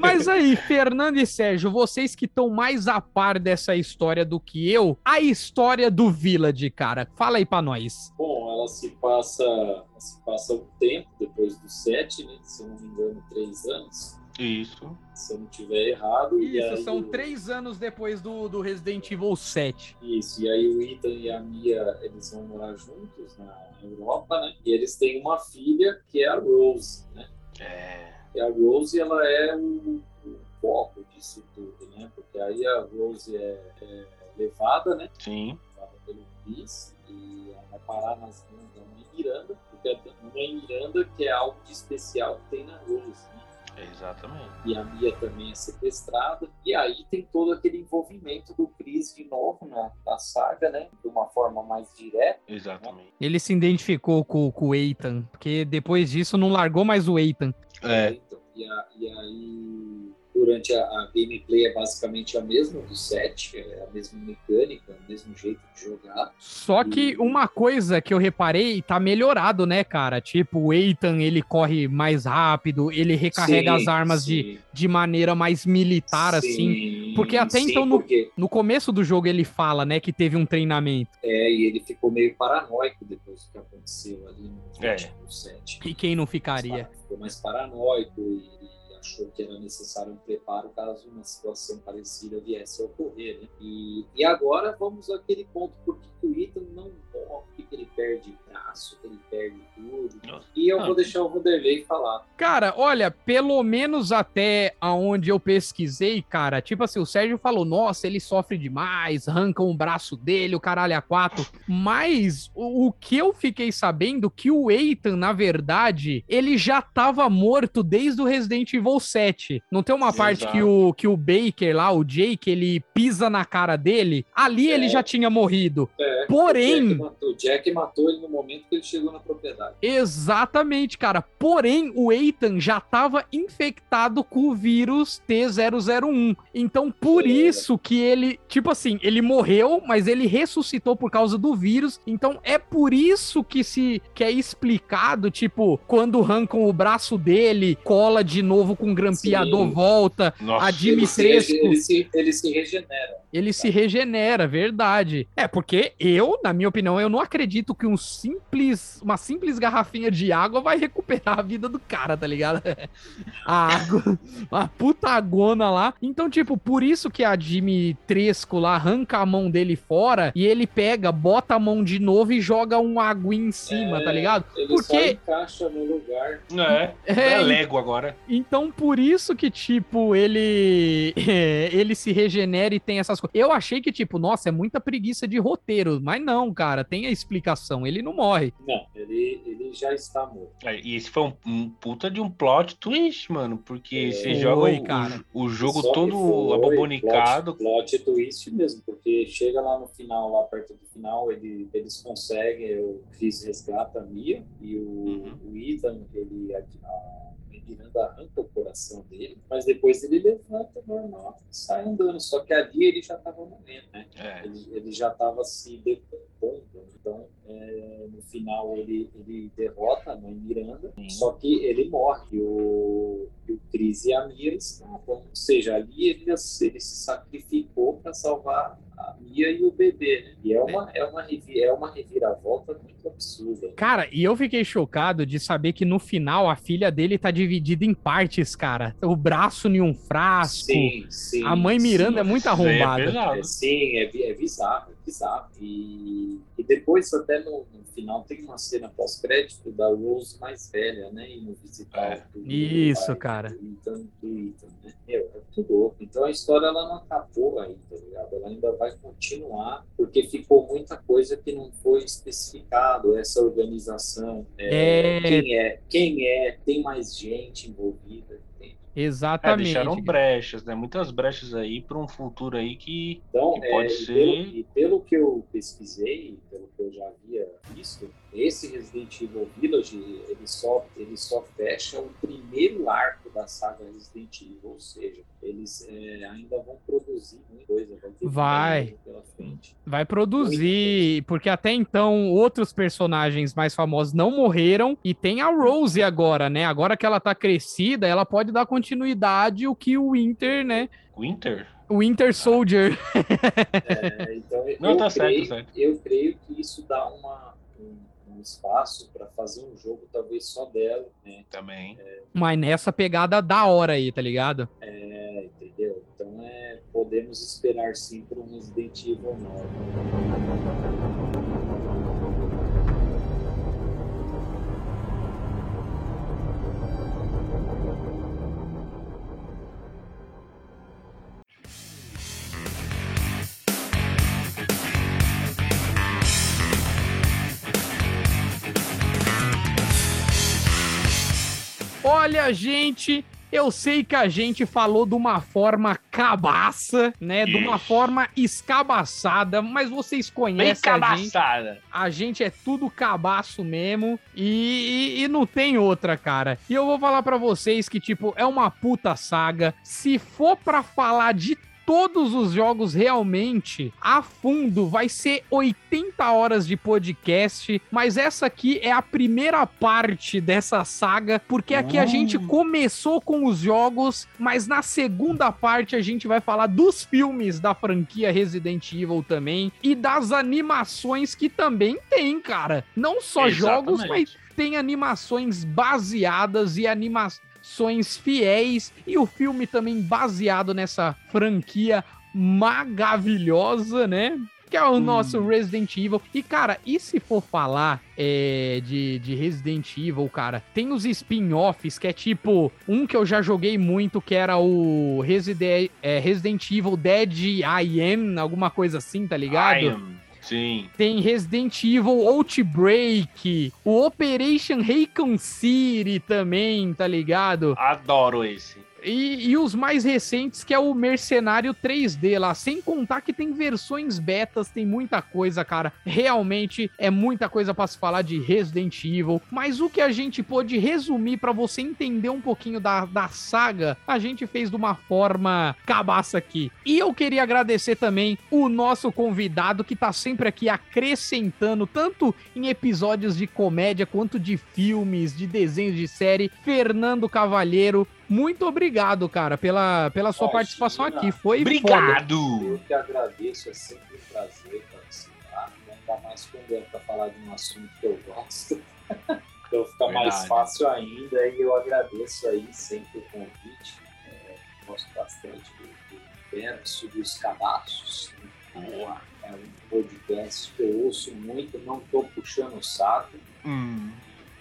Speaker 1: Mas aí, Fernando e Sérgio, vocês que estão mais a par dessa história do que eu, a história do Village, cara. Fala aí pra nós.
Speaker 4: Bom, ela se passa, ela se passa um tempo depois do 7, né? Se eu não me engano, três anos.
Speaker 3: Isso.
Speaker 4: Se eu não tiver errado. e
Speaker 1: Isso,
Speaker 4: aí
Speaker 1: são três anos depois do, do Resident Evil 7.
Speaker 4: Isso, e aí o Ethan e a Mia, eles vão morar juntos na Europa, né? E eles têm uma filha que é a Rose, né?
Speaker 3: É.
Speaker 4: E a Rose, ela é o, o foco disso tudo, né? Porque aí a Rose é, é levada, né?
Speaker 3: Sim.
Speaker 4: Levada pelo Chris e vai parar nas mãos da mãe Miranda, porque a mãe Miranda que é algo de especial que tem na Rose, né?
Speaker 3: Exatamente.
Speaker 4: E a Mia também é sequestrada. E aí tem todo aquele envolvimento do Chris de novo na, na saga, né? De uma forma mais direta.
Speaker 3: Exatamente.
Speaker 1: Ele se identificou com, com o Ethan, porque depois disso não largou mais o Ethan.
Speaker 3: É.
Speaker 4: Então, e, a- e aí, durante a, a gameplay é basicamente a mesma do 7, é a mesma mecânica, o mesmo jeito de jogar.
Speaker 1: Só que uma coisa que eu reparei tá melhorado, né, cara? Tipo, o Ethan, ele corre mais rápido, ele recarrega
Speaker 4: Sim,
Speaker 1: as armas de,
Speaker 4: sim,
Speaker 1: de maneira mais militar, assim.
Speaker 4: sim,
Speaker 1: Porque até
Speaker 4: sim,
Speaker 1: então no-
Speaker 4: porque,
Speaker 1: No começo do jogo ele fala, né, que teve um treinamento.
Speaker 4: é, e ele ficou meio paranoico depois do que aconteceu ali no
Speaker 3: É.
Speaker 4: 7.
Speaker 1: E quem não ficaria?
Speaker 4: Ficou mais paranoico e, e achou que era necessário um preparo caso uma situação parecida viesse a ocorrer, né? E, e agora vamos àquele ponto, por que que o Ethan não morre, por que ele perde braço, que ele perde tudo.
Speaker 3: Nossa.
Speaker 4: E eu
Speaker 3: Ah.
Speaker 4: vou deixar o Vanderlei falar.
Speaker 1: Cara, olha, pelo menos até aonde eu pesquisei, cara, tipo assim, o Sérgio falou, nossa, ele sofre demais, arrancam o braço dele, o caralho a quatro. Mas o, o que eu fiquei sabendo que o Ethan, na verdade, ele já tava morto desde o Resident Evil 7. Não tem uma parte
Speaker 3: Exato.
Speaker 1: que o, que o Baker lá, o Jake, ele pisa na cara dele? Ali ele
Speaker 4: É.
Speaker 1: já tinha morrido.
Speaker 4: É,
Speaker 1: Porém-
Speaker 4: O Jack, matou, o Jack matou ele no momento que ele chegou na propriedade.
Speaker 1: Exatamente, cara. Porém, o Ethan já estava infectado com o vírus T001. Então, por
Speaker 4: É.
Speaker 1: isso que ele, tipo assim, ele morreu, mas ele ressuscitou por causa do vírus. Então, é por isso que se que é explicado, tipo, quando arrancam o braço dele, cola de novo com o grampeador,
Speaker 4: Sim.
Speaker 1: volta.
Speaker 3: Nossa.
Speaker 1: A
Speaker 4: Ele se, ele, se, ele se regenera.
Speaker 1: Ele se regenera, verdade. É, porque eu, na minha opinião, eu não acredito que um simples, uma simples garrafinha de água vai recuperar a vida do cara, tá ligado? A água, uma puta agona lá. Então, tipo, por isso que a Dimitrescu lá arranca a mão dele fora e ele pega, bota a mão de novo e joga um água em cima,
Speaker 4: É,
Speaker 1: tá ligado?
Speaker 4: Ele
Speaker 1: Porque-
Speaker 4: só encaixa no lugar.
Speaker 3: É,
Speaker 1: É,
Speaker 3: é Lego agora.
Speaker 1: Então, por isso que, tipo, ele é, ele se regenera e tem essas coisas. Eu achei que, tipo, nossa, é muita preguiça de roteiro. Mas não, cara, tem a explicação. Ele não morre.
Speaker 4: Não, ele, ele já está morto.
Speaker 3: É, E esse foi um, um puta de um plot twist, mano. Porque
Speaker 4: É.
Speaker 3: você
Speaker 1: Foi,
Speaker 3: joga o,
Speaker 1: cara.
Speaker 3: o, o jogo
Speaker 4: Só
Speaker 3: todo
Speaker 4: foi
Speaker 3: abobonicado.
Speaker 4: Plot, plot twist mesmo, porque chega lá no final, lá perto do final, ele, eles conseguem, o Chris resgata a Mia e o,
Speaker 3: Uhum.
Speaker 4: o Ethan, ele, a, a Miranda arranca o coração dele, mas depois ele levanta normal e sai andando. Só que ali ele já estava morrendo, né?
Speaker 3: É.
Speaker 4: Ele, ele já estava se decompondo. Então, é, no final, ele, ele derrota a mãe Miranda,
Speaker 3: Sim.
Speaker 4: só que ele morre. E o, e o Chris e a escapam. Ou seja, ali ele, ele se sacrificou para salvar a Mia e o bebê. Né? E é uma, é, uma, revi- é uma reviravolta muito absurda. né?
Speaker 1: Cara, e eu fiquei chocado de saber que no final a filha dele tá dividida em partes, cara. O braço em um frasco.
Speaker 4: Sim, sim.
Speaker 1: a mãe Miranda é
Speaker 4: sim.
Speaker 1: muito
Speaker 3: Isso aí é
Speaker 1: arrombada.
Speaker 3: pesado.
Speaker 4: É, sim, é, é bizarro, é bizarro. E, e depois, até no, no final, tem uma cena pós-crédito da Rose mais velha, né? Indo visitar
Speaker 3: É.
Speaker 4: o
Speaker 1: Isso,
Speaker 4: pai
Speaker 1: cara.
Speaker 4: Do Ethan, né? Meu, é muito louco. Então a história ela não acabou ainda, tá ligado? Ela ainda vai continuar, porque ficou muita coisa que não foi especificado. Essa organização, é,
Speaker 1: É.
Speaker 4: quem é, quem é, tem mais gente envolvida, entende?
Speaker 3: É,
Speaker 1: Exatamente.
Speaker 3: deixaram brechas, né? Muitas brechas aí para um futuro aí que.
Speaker 4: Então,
Speaker 3: Que pode
Speaker 4: é,
Speaker 3: ser-
Speaker 4: e, pelo, e pelo que eu pesquisei, pelo que eu já havia visto, esse Resident Evil Village ele só, ele só fecha o primeiro arco da saga Resident Evil, ou seja, eles é, ainda vão produzir muita coisa, vai ter
Speaker 1: Vai. Vai produzir, porque até então outros personagens mais famosos não morreram e tem a Rose agora, né? Agora que ela tá crescida, ela pode dar continuidade o que o Winter, né?
Speaker 3: Winter?
Speaker 1: O Winter Soldier.
Speaker 4: É, então,
Speaker 3: Não,
Speaker 4: eu,
Speaker 3: tá certo,
Speaker 4: creio,
Speaker 3: tá certo.
Speaker 4: eu creio que isso dá uma, um, um espaço para fazer um jogo talvez só dela, né?
Speaker 3: Também.
Speaker 1: Mas nessa pegada da hora aí, tá ligado?
Speaker 4: É, entendeu? Então é, podemos esperar sim por um Resident Evil novo.
Speaker 1: Olha, gente, eu sei que a gente falou de uma forma cabaça, né? De uma
Speaker 3: Ixi.
Speaker 1: forma escabaçada, mas vocês
Speaker 3: Bem
Speaker 1: conhecem a gente. A gente é tudo cabaço mesmo e, e- e não tem outra, cara. E eu vou falar pra vocês que, tipo, é uma puta saga. Se for pra falar de todos os jogos realmente a fundo, vai ser 80 horas de podcast, mas essa aqui é a primeira parte dessa saga, porque aqui a gente começou com os jogos, mas na segunda parte a gente vai falar dos filmes da franquia Resident Evil também e das animações que também tem, cara. Não só jogos, mas
Speaker 3: Exatamente.
Speaker 1: tem animações baseadas e animações fiéis e o filme também baseado nessa franquia maravilhosa, né? Que é o nosso Resident Evil. E, cara, e se for falar é, de, de Resident Evil, cara, tem os spin-offs que é tipo um que eu já joguei muito, que era o Resident, é, Resident Evil Dead I Am, alguma coisa assim, tá ligado?
Speaker 3: I am. Sim.
Speaker 1: Tem Resident Evil Outbreak, o Operation Raycon City também, tá ligado?
Speaker 3: Adoro esse.
Speaker 1: E, e os mais recentes, que é o Mercenário 3D lá. Sem contar que tem versões betas, tem muita coisa, cara. Realmente é muita coisa pra se falar de Resident Evil. Mas o que a gente pôde resumir pra você entender um pouquinho da, da saga, a gente fez de uma forma cabaça aqui. E eu queria agradecer também o nosso convidado que tá sempre aqui acrescentando, tanto em episódios de comédia quanto de filmes, de desenhos de série, Fernando Cavalheiro. Muito obrigado, cara, pela, pela sua
Speaker 4: Imagina.
Speaker 1: participação aqui. Foi foda.
Speaker 3: Obrigado!
Speaker 4: Eu que agradeço, é sempre um prazer participar, ainda mais quando é para falar de um assunto que eu gosto. então fica mais
Speaker 3: Verdade.
Speaker 4: fácil ainda e eu agradeço aí sempre o convite. É, gosto bastante do, do dos cadastros. Boa. É um podcast que eu ouço muito, não estou puxando o saco.
Speaker 3: Hum.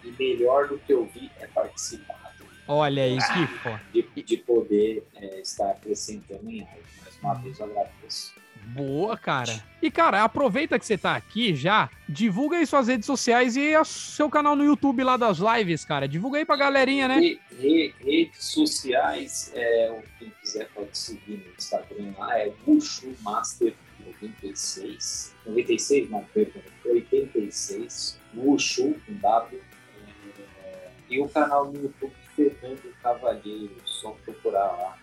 Speaker 4: E melhor do que ouvir é participar.
Speaker 1: Olha aí, que foda.
Speaker 4: De, de poder é, estar acrescentando em algo. Mais uma vez eu agradeço.
Speaker 1: Boa, cara. E, cara, aproveita que você tá aqui já, divulga aí suas redes sociais e o seu canal no YouTube lá das lives, cara. Divulga aí pra galerinha, né?
Speaker 4: Re- re- redes sociais, é, quem quiser pode seguir no Instagram lá, é Mushu Master 96. 96, não, perdão, 86. Mushu com W. É, e o canal no YouTube Fernando Cavalheiro, só procurar lá.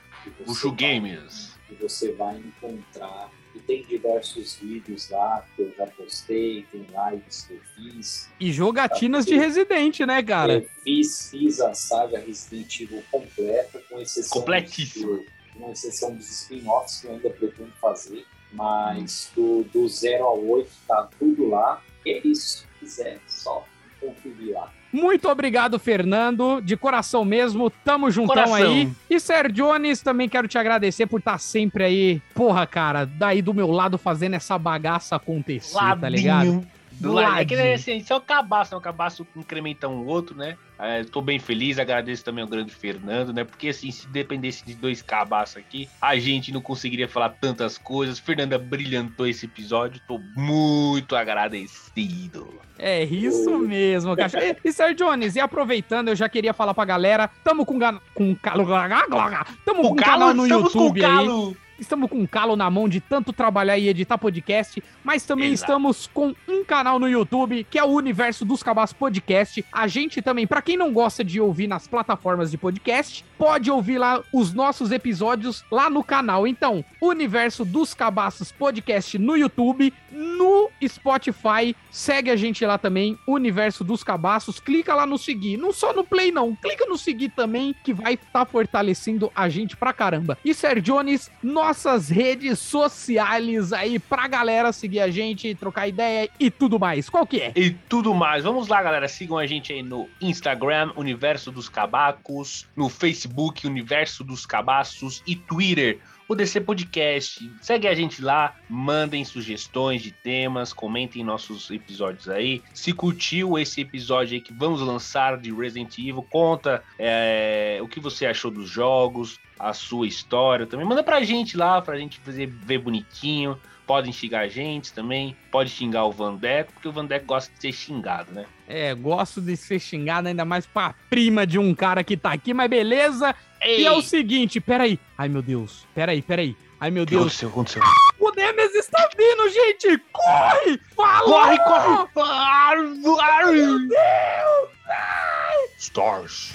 Speaker 3: Bucho
Speaker 4: vai-
Speaker 3: Games.
Speaker 4: que você vai encontrar. E tem diversos vídeos lá que eu já postei, tem lives que eu fiz.
Speaker 1: E jogatinas de Residente, né, cara?
Speaker 4: Eu fiz, fiz a saga Resident Evil completa, com exceção,
Speaker 3: Completíssima.
Speaker 4: do- com exceção dos spin-offs que eu ainda pretendo fazer. Mas do, do 0 ao 8 tá tudo lá. E é isso. Se quiser, só conferir lá.
Speaker 1: Muito obrigado, Fernando. De coração mesmo, tamo juntão
Speaker 3: Coração.
Speaker 1: aí. E Sérgio Jones, também quero te agradecer por estar sempre aí. Porra, cara, daí do meu lado fazendo essa bagaça acontecer, tá ligado?
Speaker 3: Do lado. É que
Speaker 1: Ladinho.
Speaker 3: assim, isso é um cabaço, né? Um cabaço incrementa um outro, né? É, tô bem feliz, agradeço também ao grande Fernando, né? Porque assim, se dependesse de dois cabaços aqui, a gente não conseguiria falar tantas coisas. Fernanda brilhantou esse episódio, tô muito agradecido.
Speaker 1: É isso mesmo, cara. E, e Sérgio Jones, e aproveitando, eu já queria falar pra galera, tamo com, ga- com calo, tamo com um canal no
Speaker 3: estamos com
Speaker 1: YouTube aí.
Speaker 3: calo.
Speaker 1: Estamos com um calo na mão de tanto trabalhar e editar podcast, mas também
Speaker 3: Exato.
Speaker 1: estamos com um canal no YouTube, que é o Universo dos Cabaços Podcast. A gente também, pra quem não gosta de ouvir nas plataformas de podcast, pode ouvir lá os nossos episódios lá no canal. Então, Universo dos Cabaços Podcast no YouTube, no Spotify, segue a gente lá também, Universo dos Cabaços, clica lá no seguir, não só no play não, clica no seguir também, que vai estar fortalecendo a gente pra caramba. E Sérgio Jones, nossas redes sociais aí pra galera seguir a gente, trocar ideia e tudo mais. Qual que é?
Speaker 3: e tudo mais. Vamos lá, galera. Sigam a gente aí no Instagram, Universo dos Cabacos, no Facebook, Universo dos Cabaços e Twitter, o DC Podcast. Segue a gente lá, mandem sugestões de temas, comentem nossos episódios aí. Se curtiu esse episódio aí que vamos lançar de Resident Evil, conta é, o que você achou dos jogos, a sua história também. Manda pra gente lá, pra gente fazer ver bonitinho. Podem xingar a gente também. Pode xingar o Vandeco, porque o Vandeco gosta de ser xingado, né?
Speaker 1: É, gosto de ser xingado ainda mais pra prima de um cara que tá aqui, mas beleza.
Speaker 3: Ei,
Speaker 1: E é o seguinte, peraí. Ai, meu Deus. Peraí, peraí. Ai, meu
Speaker 3: o que
Speaker 1: Deus.
Speaker 3: aconteceu? aconteceu?
Speaker 1: O Nemesis está vindo, gente! Corre! Falou!
Speaker 3: Corre, corre! Ah,
Speaker 1: Meu Deus!
Speaker 2: Stars.